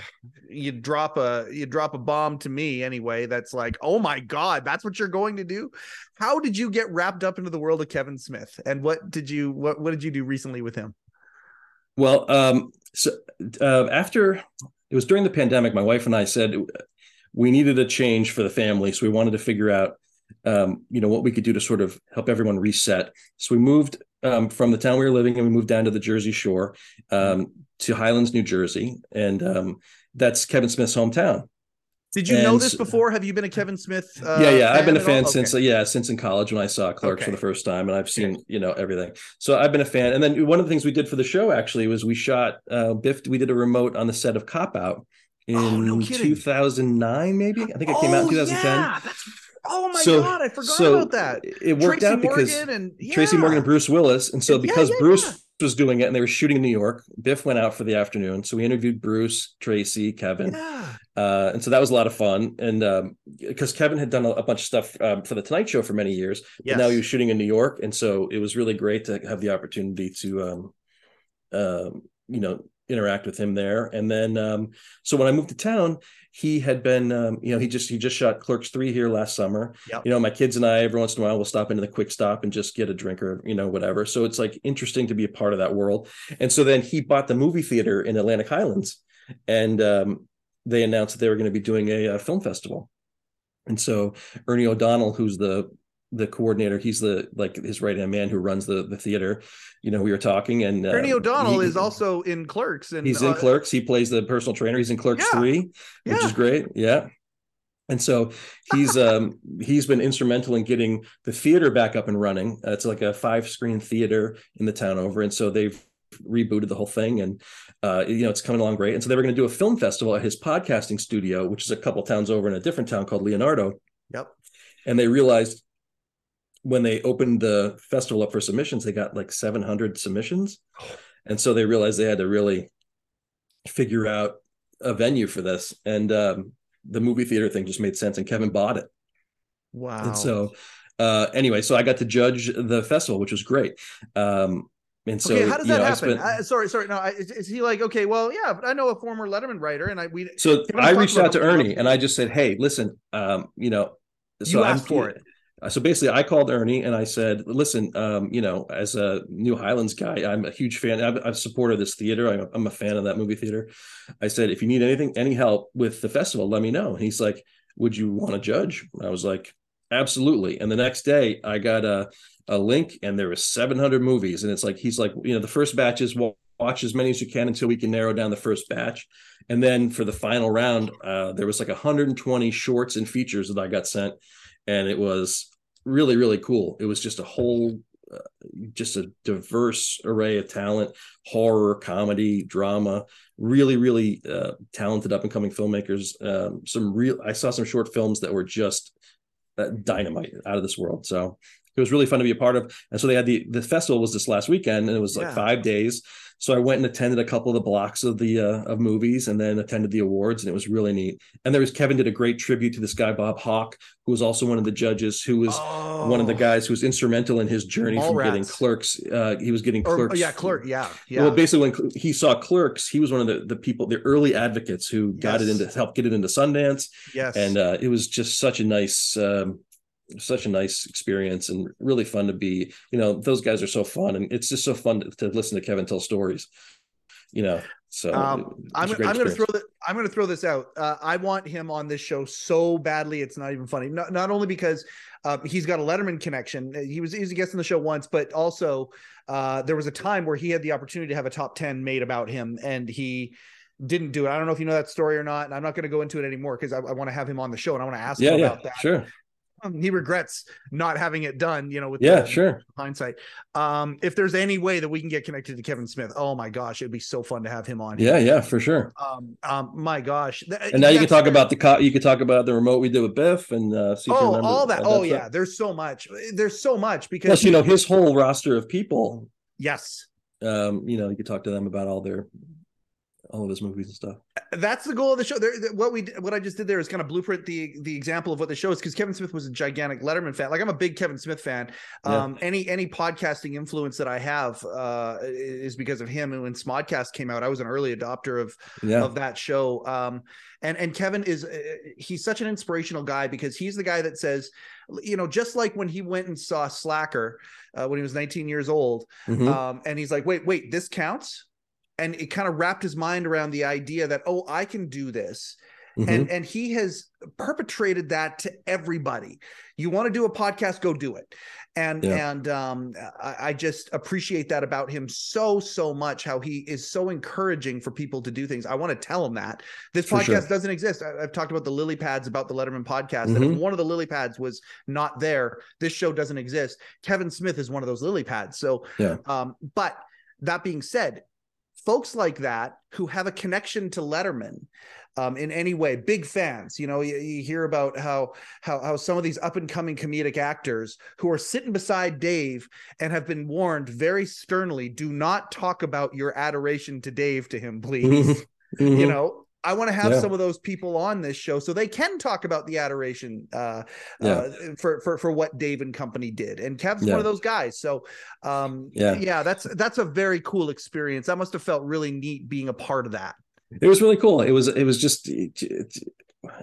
Speaker 2: you drop a you drop a bomb to me anyway that's like oh my god that's what you're going to do how did you get wrapped up into the world of kevin smith and what did you what, what did you do recently with him
Speaker 3: Well, um, so uh, after it was during the pandemic, my wife and I said we needed a change for the family, so we wanted to figure out, um, you know, what we could do to sort of help everyone reset. So we moved um, from the town we were living in. We moved down to the Jersey Shore, um, to Highlands, New Jersey, and um, that's Kevin Smith's hometown.
Speaker 2: did you know this before have you been a kevin smith uh,
Speaker 3: yeah, yeah. I've been a fan
Speaker 2: Okay.
Speaker 3: since yeah, since in college when I saw Clerks for the first time, and I've seen you know everything. So I've been a fan. And then one of the things we did for the show actually was we shot uh, Biff. We did a remote on the set of Cop Out in
Speaker 2: Oh, no
Speaker 3: 2009, maybe. I think it came out in
Speaker 2: Oh,
Speaker 3: 2010.
Speaker 2: yeah, oh my
Speaker 3: So-
Speaker 2: god i forgot
Speaker 3: so
Speaker 2: about that
Speaker 3: It worked
Speaker 2: tracy
Speaker 3: out because
Speaker 2: morgan and yeah.
Speaker 3: Tracy Morgan and Bruce Willis. And so because
Speaker 2: yeah,
Speaker 3: Bruce
Speaker 2: yeah.
Speaker 3: Was doing it and they were shooting in New York, Biff went out for the afternoon. So we interviewed Bruce, Tracy, Kevin.
Speaker 2: yeah
Speaker 3: Uh, and so that was a lot of fun. And um, because Kevin had done a, a bunch of stuff um, for the Tonight Show for many years,
Speaker 2: yes.
Speaker 3: but now he was shooting in New York. And so it was really great to have the opportunity to, um, um, you know, interact with him there. And then, um, so when I moved to town, he had been, um, you know, he just, he just shot Clerks 3 here last summer.
Speaker 2: Yep.
Speaker 3: You know, my kids and I, every once in a while, will stop into the quick stop and just get a drink or, you know, whatever. So it's like interesting to be a part of that world. And so then he bought the movie theater in Atlantic Highlands and um, they announced that they were going to be doing a, uh film festival. And so Ernie O'Donnell, who's the the coordinator. He's the like his right hand man who runs the the theater. You know, we were talking, and uh,
Speaker 2: Ernie O'Donnell
Speaker 3: he-
Speaker 2: is also in Clerks, and
Speaker 3: he's in
Speaker 2: uh,
Speaker 3: Clerks. He plays the personal trainer. He's in Clerks
Speaker 2: Yeah.
Speaker 3: three, which
Speaker 2: Yeah.
Speaker 3: is great. Yeah. And so he's um he's been instrumental in getting the theater back up and running. Uh, it's like a five screen theater in the town over, and so they've rebooted the whole thing, and uh, you know it's coming along great. And so they were going to do a film festival at his podcasting studio, which is a couple towns over in a different town called Leonardo.
Speaker 2: Yep.
Speaker 3: And they realized when they opened the festival up for submissions, they got like 700 submissions, and so they realized they had to really figure out a venue for this and um, the movie theater thing just made sense and kevin bought it
Speaker 2: Wow.
Speaker 3: and so uh, anyway so i got to judge the festival which was great um, and so
Speaker 2: okay, how does
Speaker 3: you
Speaker 2: that
Speaker 3: know,
Speaker 2: happen?
Speaker 3: spent-
Speaker 2: I- sorry, sorry. No, I, is, is he like okay? Well, yeah, but I know a former Letterman writer, and I we
Speaker 3: so i reached out to ernie and i just said hey listen um, you know so
Speaker 2: you
Speaker 3: I'm-
Speaker 2: for it.
Speaker 3: Uh, so basically i called ernie and i said listen um, you know as a new highlands guy i'm a huge fan. I've, I've supported this theater. I'm a, I'm a fan of that movie theater. I said if you need anything any help with the festival let me know. And he's like would you want to judge i was like absolutely. And the next day i got a, a link and there was 700 movies. And it's like he's like you know the first batch is wa- watch as many as you can until we can narrow down the first batch. And then for the final round uh, there was like 120 shorts and features that i got sent. And it was really really cool. It was just a whole uh, just a diverse array of talent horror comedy drama really really uh, talented up and coming filmmakers um, some real i saw some short films that were just uh, dynamite out of this world. So it was really fun to be a part of. And so they had the the festival was this last weekend and it was like
Speaker 2: Yeah.
Speaker 3: five days so i went and attended a couple of the blocks of the uh, of movies and then attended the awards and it was really neat and there was kevin did a great tribute to this guy bob hawk who was also one of the judges who was one of the
Speaker 2: Oh.
Speaker 3: guys who was instrumental in his journey from getting clerks uh, he was getting
Speaker 2: Or,
Speaker 3: clerks
Speaker 2: yeah, clerk. Yeah, yeah.
Speaker 3: well, basically, when he saw Clerks, he was one of the, the people, the early advocates who got it into helped get it into Sundance,
Speaker 2: yes.
Speaker 3: and uh, it was just such a nice, um, such a nice experience, and really fun to be. You know, those guys are so fun, and it's just so fun to, to listen to Kevin tell stories. You know, so
Speaker 2: Um, I'm, I'm going to throw that. I'm going to throw this out. Uh, I want him on this show so badly. It's not even funny. Not, not only because uh, he's got a Letterman connection. He was he was a guest on the show once, but also uh, there was a time where he had the opportunity to have a top ten made about him, and he didn't do it. I don't know if you know that story or not, and I'm not going to go into it anymore because I, I want to have him on the show and I want to ask
Speaker 3: Yeah,
Speaker 2: him
Speaker 3: yeah,
Speaker 2: about that.
Speaker 3: sure,
Speaker 2: he regrets not having it done. You know, with
Speaker 3: yeah,
Speaker 2: the-
Speaker 3: sure.
Speaker 2: hindsight. Um, if there's any way that we can get connected to Kevin Smith, oh my gosh, it'd be so fun to have him on.
Speaker 3: Yeah, yeah, for sure.
Speaker 2: Um, um, my gosh. Th-
Speaker 3: And now you can talk about the co- you could talk about the remote we did with Biff and uh,
Speaker 2: Oh, all that. Oh,
Speaker 3: stuff.
Speaker 2: yeah. There's so much. There's so much because
Speaker 3: Plus, you know, his whole roster of people
Speaker 2: yes,
Speaker 3: um, you know, you could talk to them about all their all of his movies and stuff.
Speaker 2: that's the goal of the show. There, what we what I just did there is kind of blueprint the the example of what the show is because Kevin Smith was a gigantic Letterman fan. Like I'm a big Kevin Smith fan.
Speaker 3: Yeah.
Speaker 2: Um, any any podcasting influence that I have uh, is because of him. And when Smodcast came out, I was an early adopter of
Speaker 3: Yeah.
Speaker 2: of that show. Um, and and Kevin is uh, he's such an inspirational guy because he's the guy that says, you know, just like when he went and saw Slacker uh, when he was 19 years old,
Speaker 3: Mhm.
Speaker 2: um, and he's like, wait, wait, this counts, and it kind of wrapped his mind around the idea that oh, I can do this.
Speaker 3: Mhm.
Speaker 2: And and he has perpetrated that to everybody. You want to do a podcast, go do it. And
Speaker 3: Yeah.
Speaker 2: and um, I, I just appreciate that about him so so much. How he is so encouraging for people to do things. I want to tell him that this
Speaker 3: For
Speaker 2: podcast
Speaker 3: sure.
Speaker 2: doesn't exist. I, have talked about the lily pads about the Letterman podcast. And if one of the lily pads was not there, this show doesn't exist. Kevin Smith is one of those lily pads. So
Speaker 3: Yeah.
Speaker 2: um, but that being said, folks like that who have a connection to Letterman um, in any way, big fans. You know, you, you hear about how how how some of these up and coming comedic actors who are sitting beside Dave and have been warned very sternly, do not talk about your adoration to Dave to him, please.
Speaker 3: Mhm.
Speaker 2: You know. I want to have
Speaker 3: Yeah.
Speaker 2: some of those people on this show so they can talk about the adoration uh,
Speaker 3: Yeah.
Speaker 2: uh, for for for what Dave and company did. And Kev's
Speaker 3: Yeah.
Speaker 2: one of those guys. So um
Speaker 3: Yeah.
Speaker 2: yeah, that's that's a very cool experience. I must have felt really neat being a part of that.
Speaker 3: it was really cool. It was it was just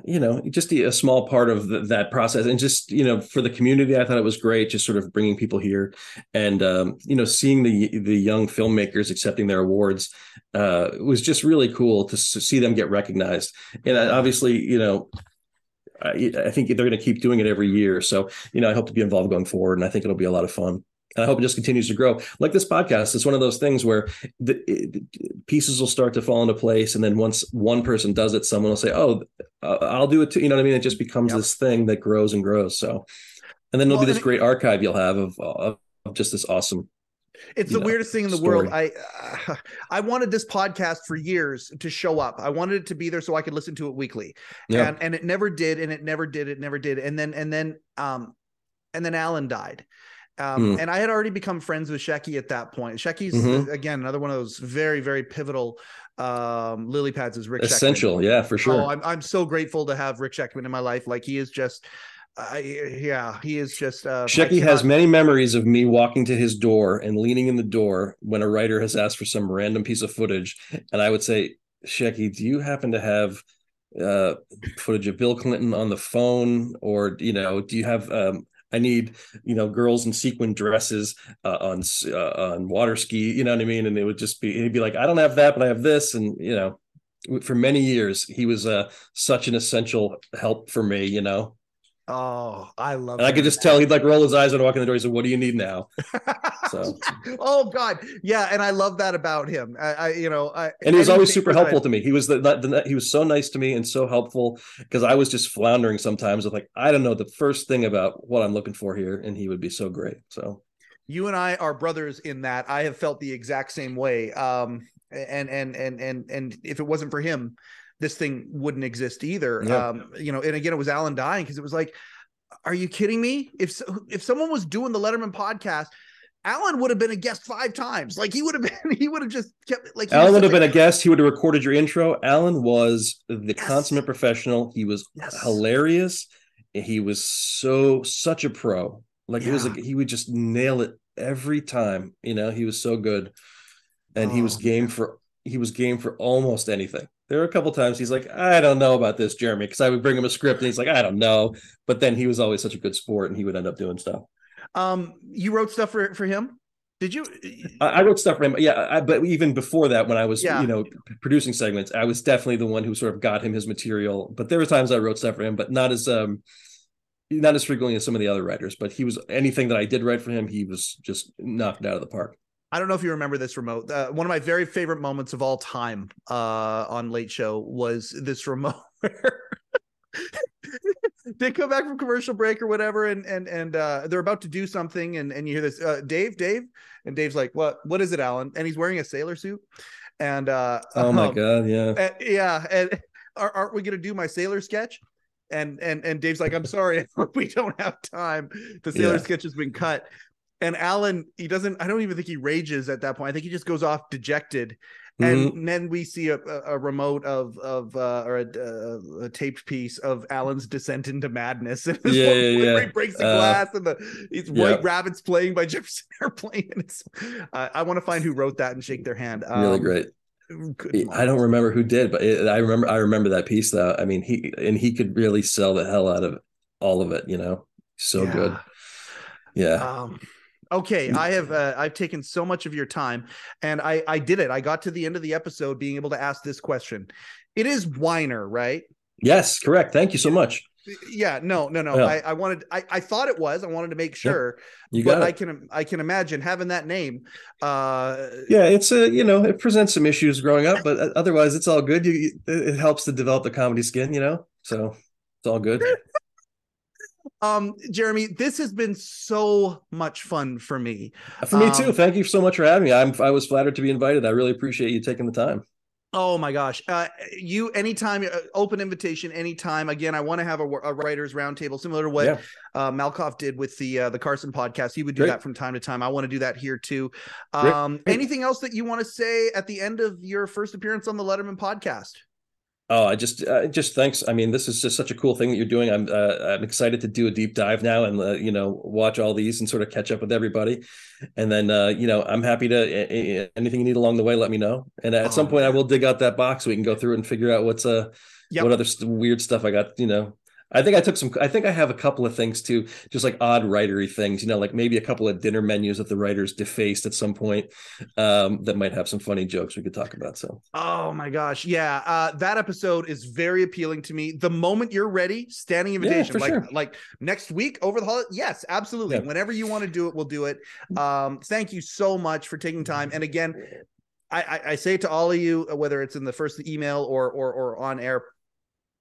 Speaker 3: you know just a small part of the, that process, and just you know for the community, I thought it was great. Just sort of bringing people here, and um, you know seeing the the young filmmakers accepting their awards uh, was just really cool to see them get recognized. And obviously, you know. I, I think they're going to keep doing it every year. So, you know, I hope to be involved going forward, and I think it'll be a lot of fun. And I hope it just continues to grow. Like this podcast, it's one of those things where the, the pieces will start to fall into place, and then once one person does it, someone will say, "Oh, uh, I'll do it too." You know what I mean? It just becomes yep. this thing that grows and grows. So, and then there'll well, be this great archive you'll have of, of just this awesome
Speaker 2: it's the know, weirdest thing in the story. world. I uh, I wanted this podcast for years to show up. I wanted it to be there so I could listen to it weekly. Yeah. And and it never did and it never did it never did. And then and then um and then Alan died. Um, mm. and I had already become friends with Shecky at that point. Shecky's mm-hmm. again another one of those very very pivotal um lily pads is Rick
Speaker 3: essential Scheckman. yeah for sure
Speaker 2: oh, I'm, I'm so grateful to have Rick Scheckman in my life like he is just yeah, he is just. Uh,
Speaker 3: Shecky has many memories of me walking to his door and leaning in the door when a writer has asked for some random piece of footage, and I would say, Shecky, do you happen to have uh, footage of Bill Clinton on the phone, or you know, do you have? Um, I need you know girls in sequin dresses uh, on uh, on water ski. You know what I mean? And it would just be he'd be like, I don't have that, but I have this, and you know. For many years, he was uh, such an essential help for me, you know.
Speaker 2: Oh, I love.
Speaker 3: And I could just tell he'd like roll his eyes when I walk in the door. He said, "What do you need now?"
Speaker 2: So, oh God, yeah, and I love that about him. I, I you know, I,
Speaker 3: and he was always super helpful I, to me. He was the, the, the, he was so nice to me and so helpful because I was just floundering sometimes with like I don't know the first thing about what I'm looking for here, and he would be so great. So,
Speaker 2: you and I are brothers in that. I have felt the exact same way. Um, and and and and and if it wasn't for him, this thing wouldn't exist either. Yeah. Um, you know, and again, it was Alan dying because it was like, are you kidding me? If if someone was doing the Letterman podcast, Alan would have been a guest five times. Like he would have been, he would have just kept like
Speaker 3: Alan would have been a guest. He would have recorded your intro. Alan was the yes. consummate professional. He was yes. hilarious. He was so such a pro. Like yeah. it was like he would just nail it every time. You know, he was so good, and oh, he was game man. for he was game for almost anything there were a couple times he's like, I don't know about this, Jeremy, because I would bring him a script and he's like, I don't know. But then he was always such a good sport and he would end up doing stuff.
Speaker 2: Um, you wrote stuff for for him? Did you?
Speaker 3: I, I wrote stuff for him. Yeah, I, but even before that, when I was yeah. you know producing segments, I was definitely the one who sort of got him his material. But there were times I wrote stuff for him, but not as um not as frequently as some of the other writers. But he was anything that I did write for him, he was just knocked out of the park.
Speaker 2: I don't know if you remember this remote. Uh, one of my very favorite moments of all time uh, on Late Show was this remote where they come back from commercial break or whatever, and and and uh, they're about to do something, and and you hear this, uh, Dave, Dave, and Dave's like, "What? What is it, Alan?" And he's wearing a sailor suit, and uh,
Speaker 3: oh my um, god, yeah,
Speaker 2: and, yeah, and aren't we gonna do my sailor sketch? And and and Dave's like, "I'm sorry, we don't have time. The sailor yeah. sketch has been cut." And Alan, he doesn't. I don't even think he rages at that point. I think he just goes off dejected. And mm-hmm. then we see a, a remote of of uh, or a, a, a, taped piece of Alan's descent into madness. And
Speaker 3: yeah, yeah, yeah.
Speaker 2: He breaks the uh, glass, and the these yeah. white rabbits playing by Jefferson Airplane. And it's, uh, I want to find who wrote that and shake their hand.
Speaker 3: Um, really great. I don't remember who did, but it, I remember I remember that piece though. I mean, he and he could really sell the hell out of all of it. You know, so yeah. good. Yeah. Um,
Speaker 2: Okay, I have uh, I've taken so much of your time, and I I did it. I got to the end of the episode being able to ask this question. It is Weiner, right?
Speaker 3: Yes, correct. Thank you so much.
Speaker 2: Yeah, no, no, no. Yeah. I, I wanted I, I thought it was. I wanted to make sure. Yeah, you got but it. I can I can imagine having that name. Uh
Speaker 3: Yeah, it's a you know it presents some issues growing up, but uh, otherwise it's all good. You it helps to develop the comedy skin, you know. So it's all good.
Speaker 2: Um, Jeremy, this has been so much fun for me.
Speaker 3: For me um, too. Thank you so much for having me. I'm I was flattered to be invited. I really appreciate you taking the time.
Speaker 2: Oh my gosh. Uh, you anytime uh, open invitation anytime. Again, I want to have a, a writers roundtable similar to what yeah. uh, Malkoff did with the uh, the Carson podcast. He would do Great. that from time to time. I want to do that here too. Um, anything else that you want to say at the end of your first appearance on the Letterman podcast?
Speaker 3: Oh, I just, uh, just thanks. I mean, this is just such a cool thing that you're doing. I'm, uh, I'm excited to do a deep dive now and uh, you know watch all these and sort of catch up with everybody. And then uh, you know, I'm happy to anything you need along the way, let me know. And at oh, some point, man. I will dig out that box so we can go through it and figure out what's uh yep. what other weird stuff I got. You know, I think I took some. I think I have a couple of things too, just like odd writery things. You know, like maybe a couple of dinner menus that the writers defaced at some point um, that might have some funny jokes we could talk about. So,
Speaker 2: oh my gosh, yeah, uh, that episode is very appealing to me. The moment you're ready, standing invitation,
Speaker 3: for
Speaker 2: like
Speaker 3: sure.
Speaker 2: like next week over the holiday. Yes, absolutely.
Speaker 3: Yeah.
Speaker 2: Whenever you want to do it, we'll do it. Um, thank you so much for taking time. And again, I, I, I say to all of you, uh, whether it's in the first email or or or on air,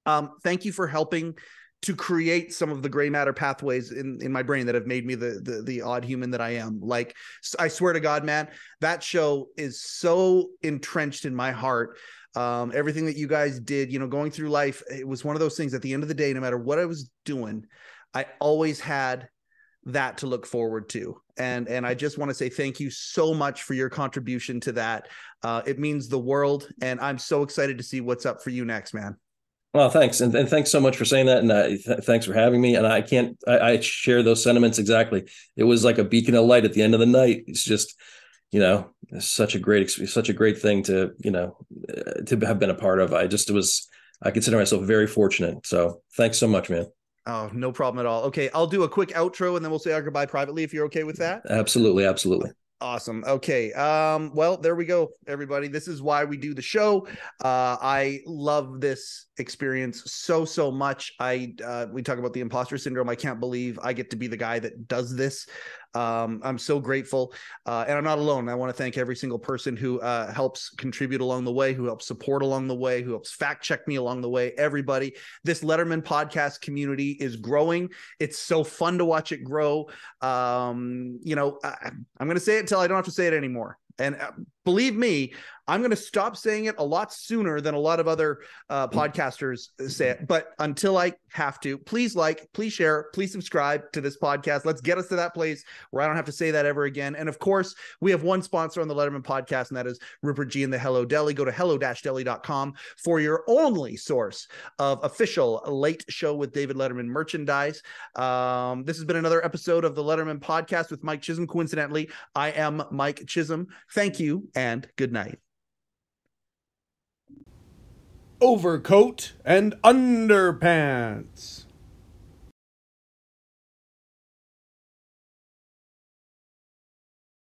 Speaker 2: um, thank you for helping to create some of the gray matter pathways in in my brain that have made me the the, the odd human that I am. Like I swear to God, man, that show is so entrenched in my heart. Um, everything that you guys did, you know, going through life, it was one of those things. At the end of the day, no matter what I was doing, I always had that to look forward to and and i just want to say thank you so much for your contribution to that uh it means the world and i'm so excited to see what's up for you next man
Speaker 3: well, thanks, and, and thanks so much for saying that, and uh, th- thanks for having me. And I can't, I, I share those sentiments exactly. It was like a beacon of light at the end of the night. It's just, you know, such a great, such a great thing to, you know, uh, to have been a part of. I just was, I consider myself very fortunate. So thanks so much, man.
Speaker 2: oh no problem at all okay i'll do a quick outro and then we'll say our goodbye privately if you're okay with that
Speaker 3: Absolutely, absolutely.
Speaker 2: Awesome. Okay. Um, well, there we go, everybody. This is why we do the show. Uh, I love this experience so, so much. I uh, we talk about the imposter syndrome. I can't believe I get to be the guy that does this. Um, I'm so grateful. Uh, and I'm not alone. I want to thank every single person who uh, helps contribute along the way, who helps support along the way, who helps fact check me along the way. Everybody. This Letterman podcast community is growing. It's so fun to watch it grow. Um, you know, I, I'm going to say it until I don't have to say it anymore. And uh, believe me, I'm going to stop saying it a lot sooner than a lot of other uh, podcasters say it. But until I have to, please like, please share, please subscribe to this podcast. Let's get us to that place where I don't have to say that ever again. And of course, we have one sponsor on the Letterman podcast, and that is Rupert Jee and the Hello Deli. Go to hello-deli.com for your only source of official late show with David Letterman merchandise. Um, this has been another episode of the Letterman podcast with Mike Chisholm. Coincidentally, I am Mike Chisholm. Thank you and good night.
Speaker 4: Overcoat and underpants.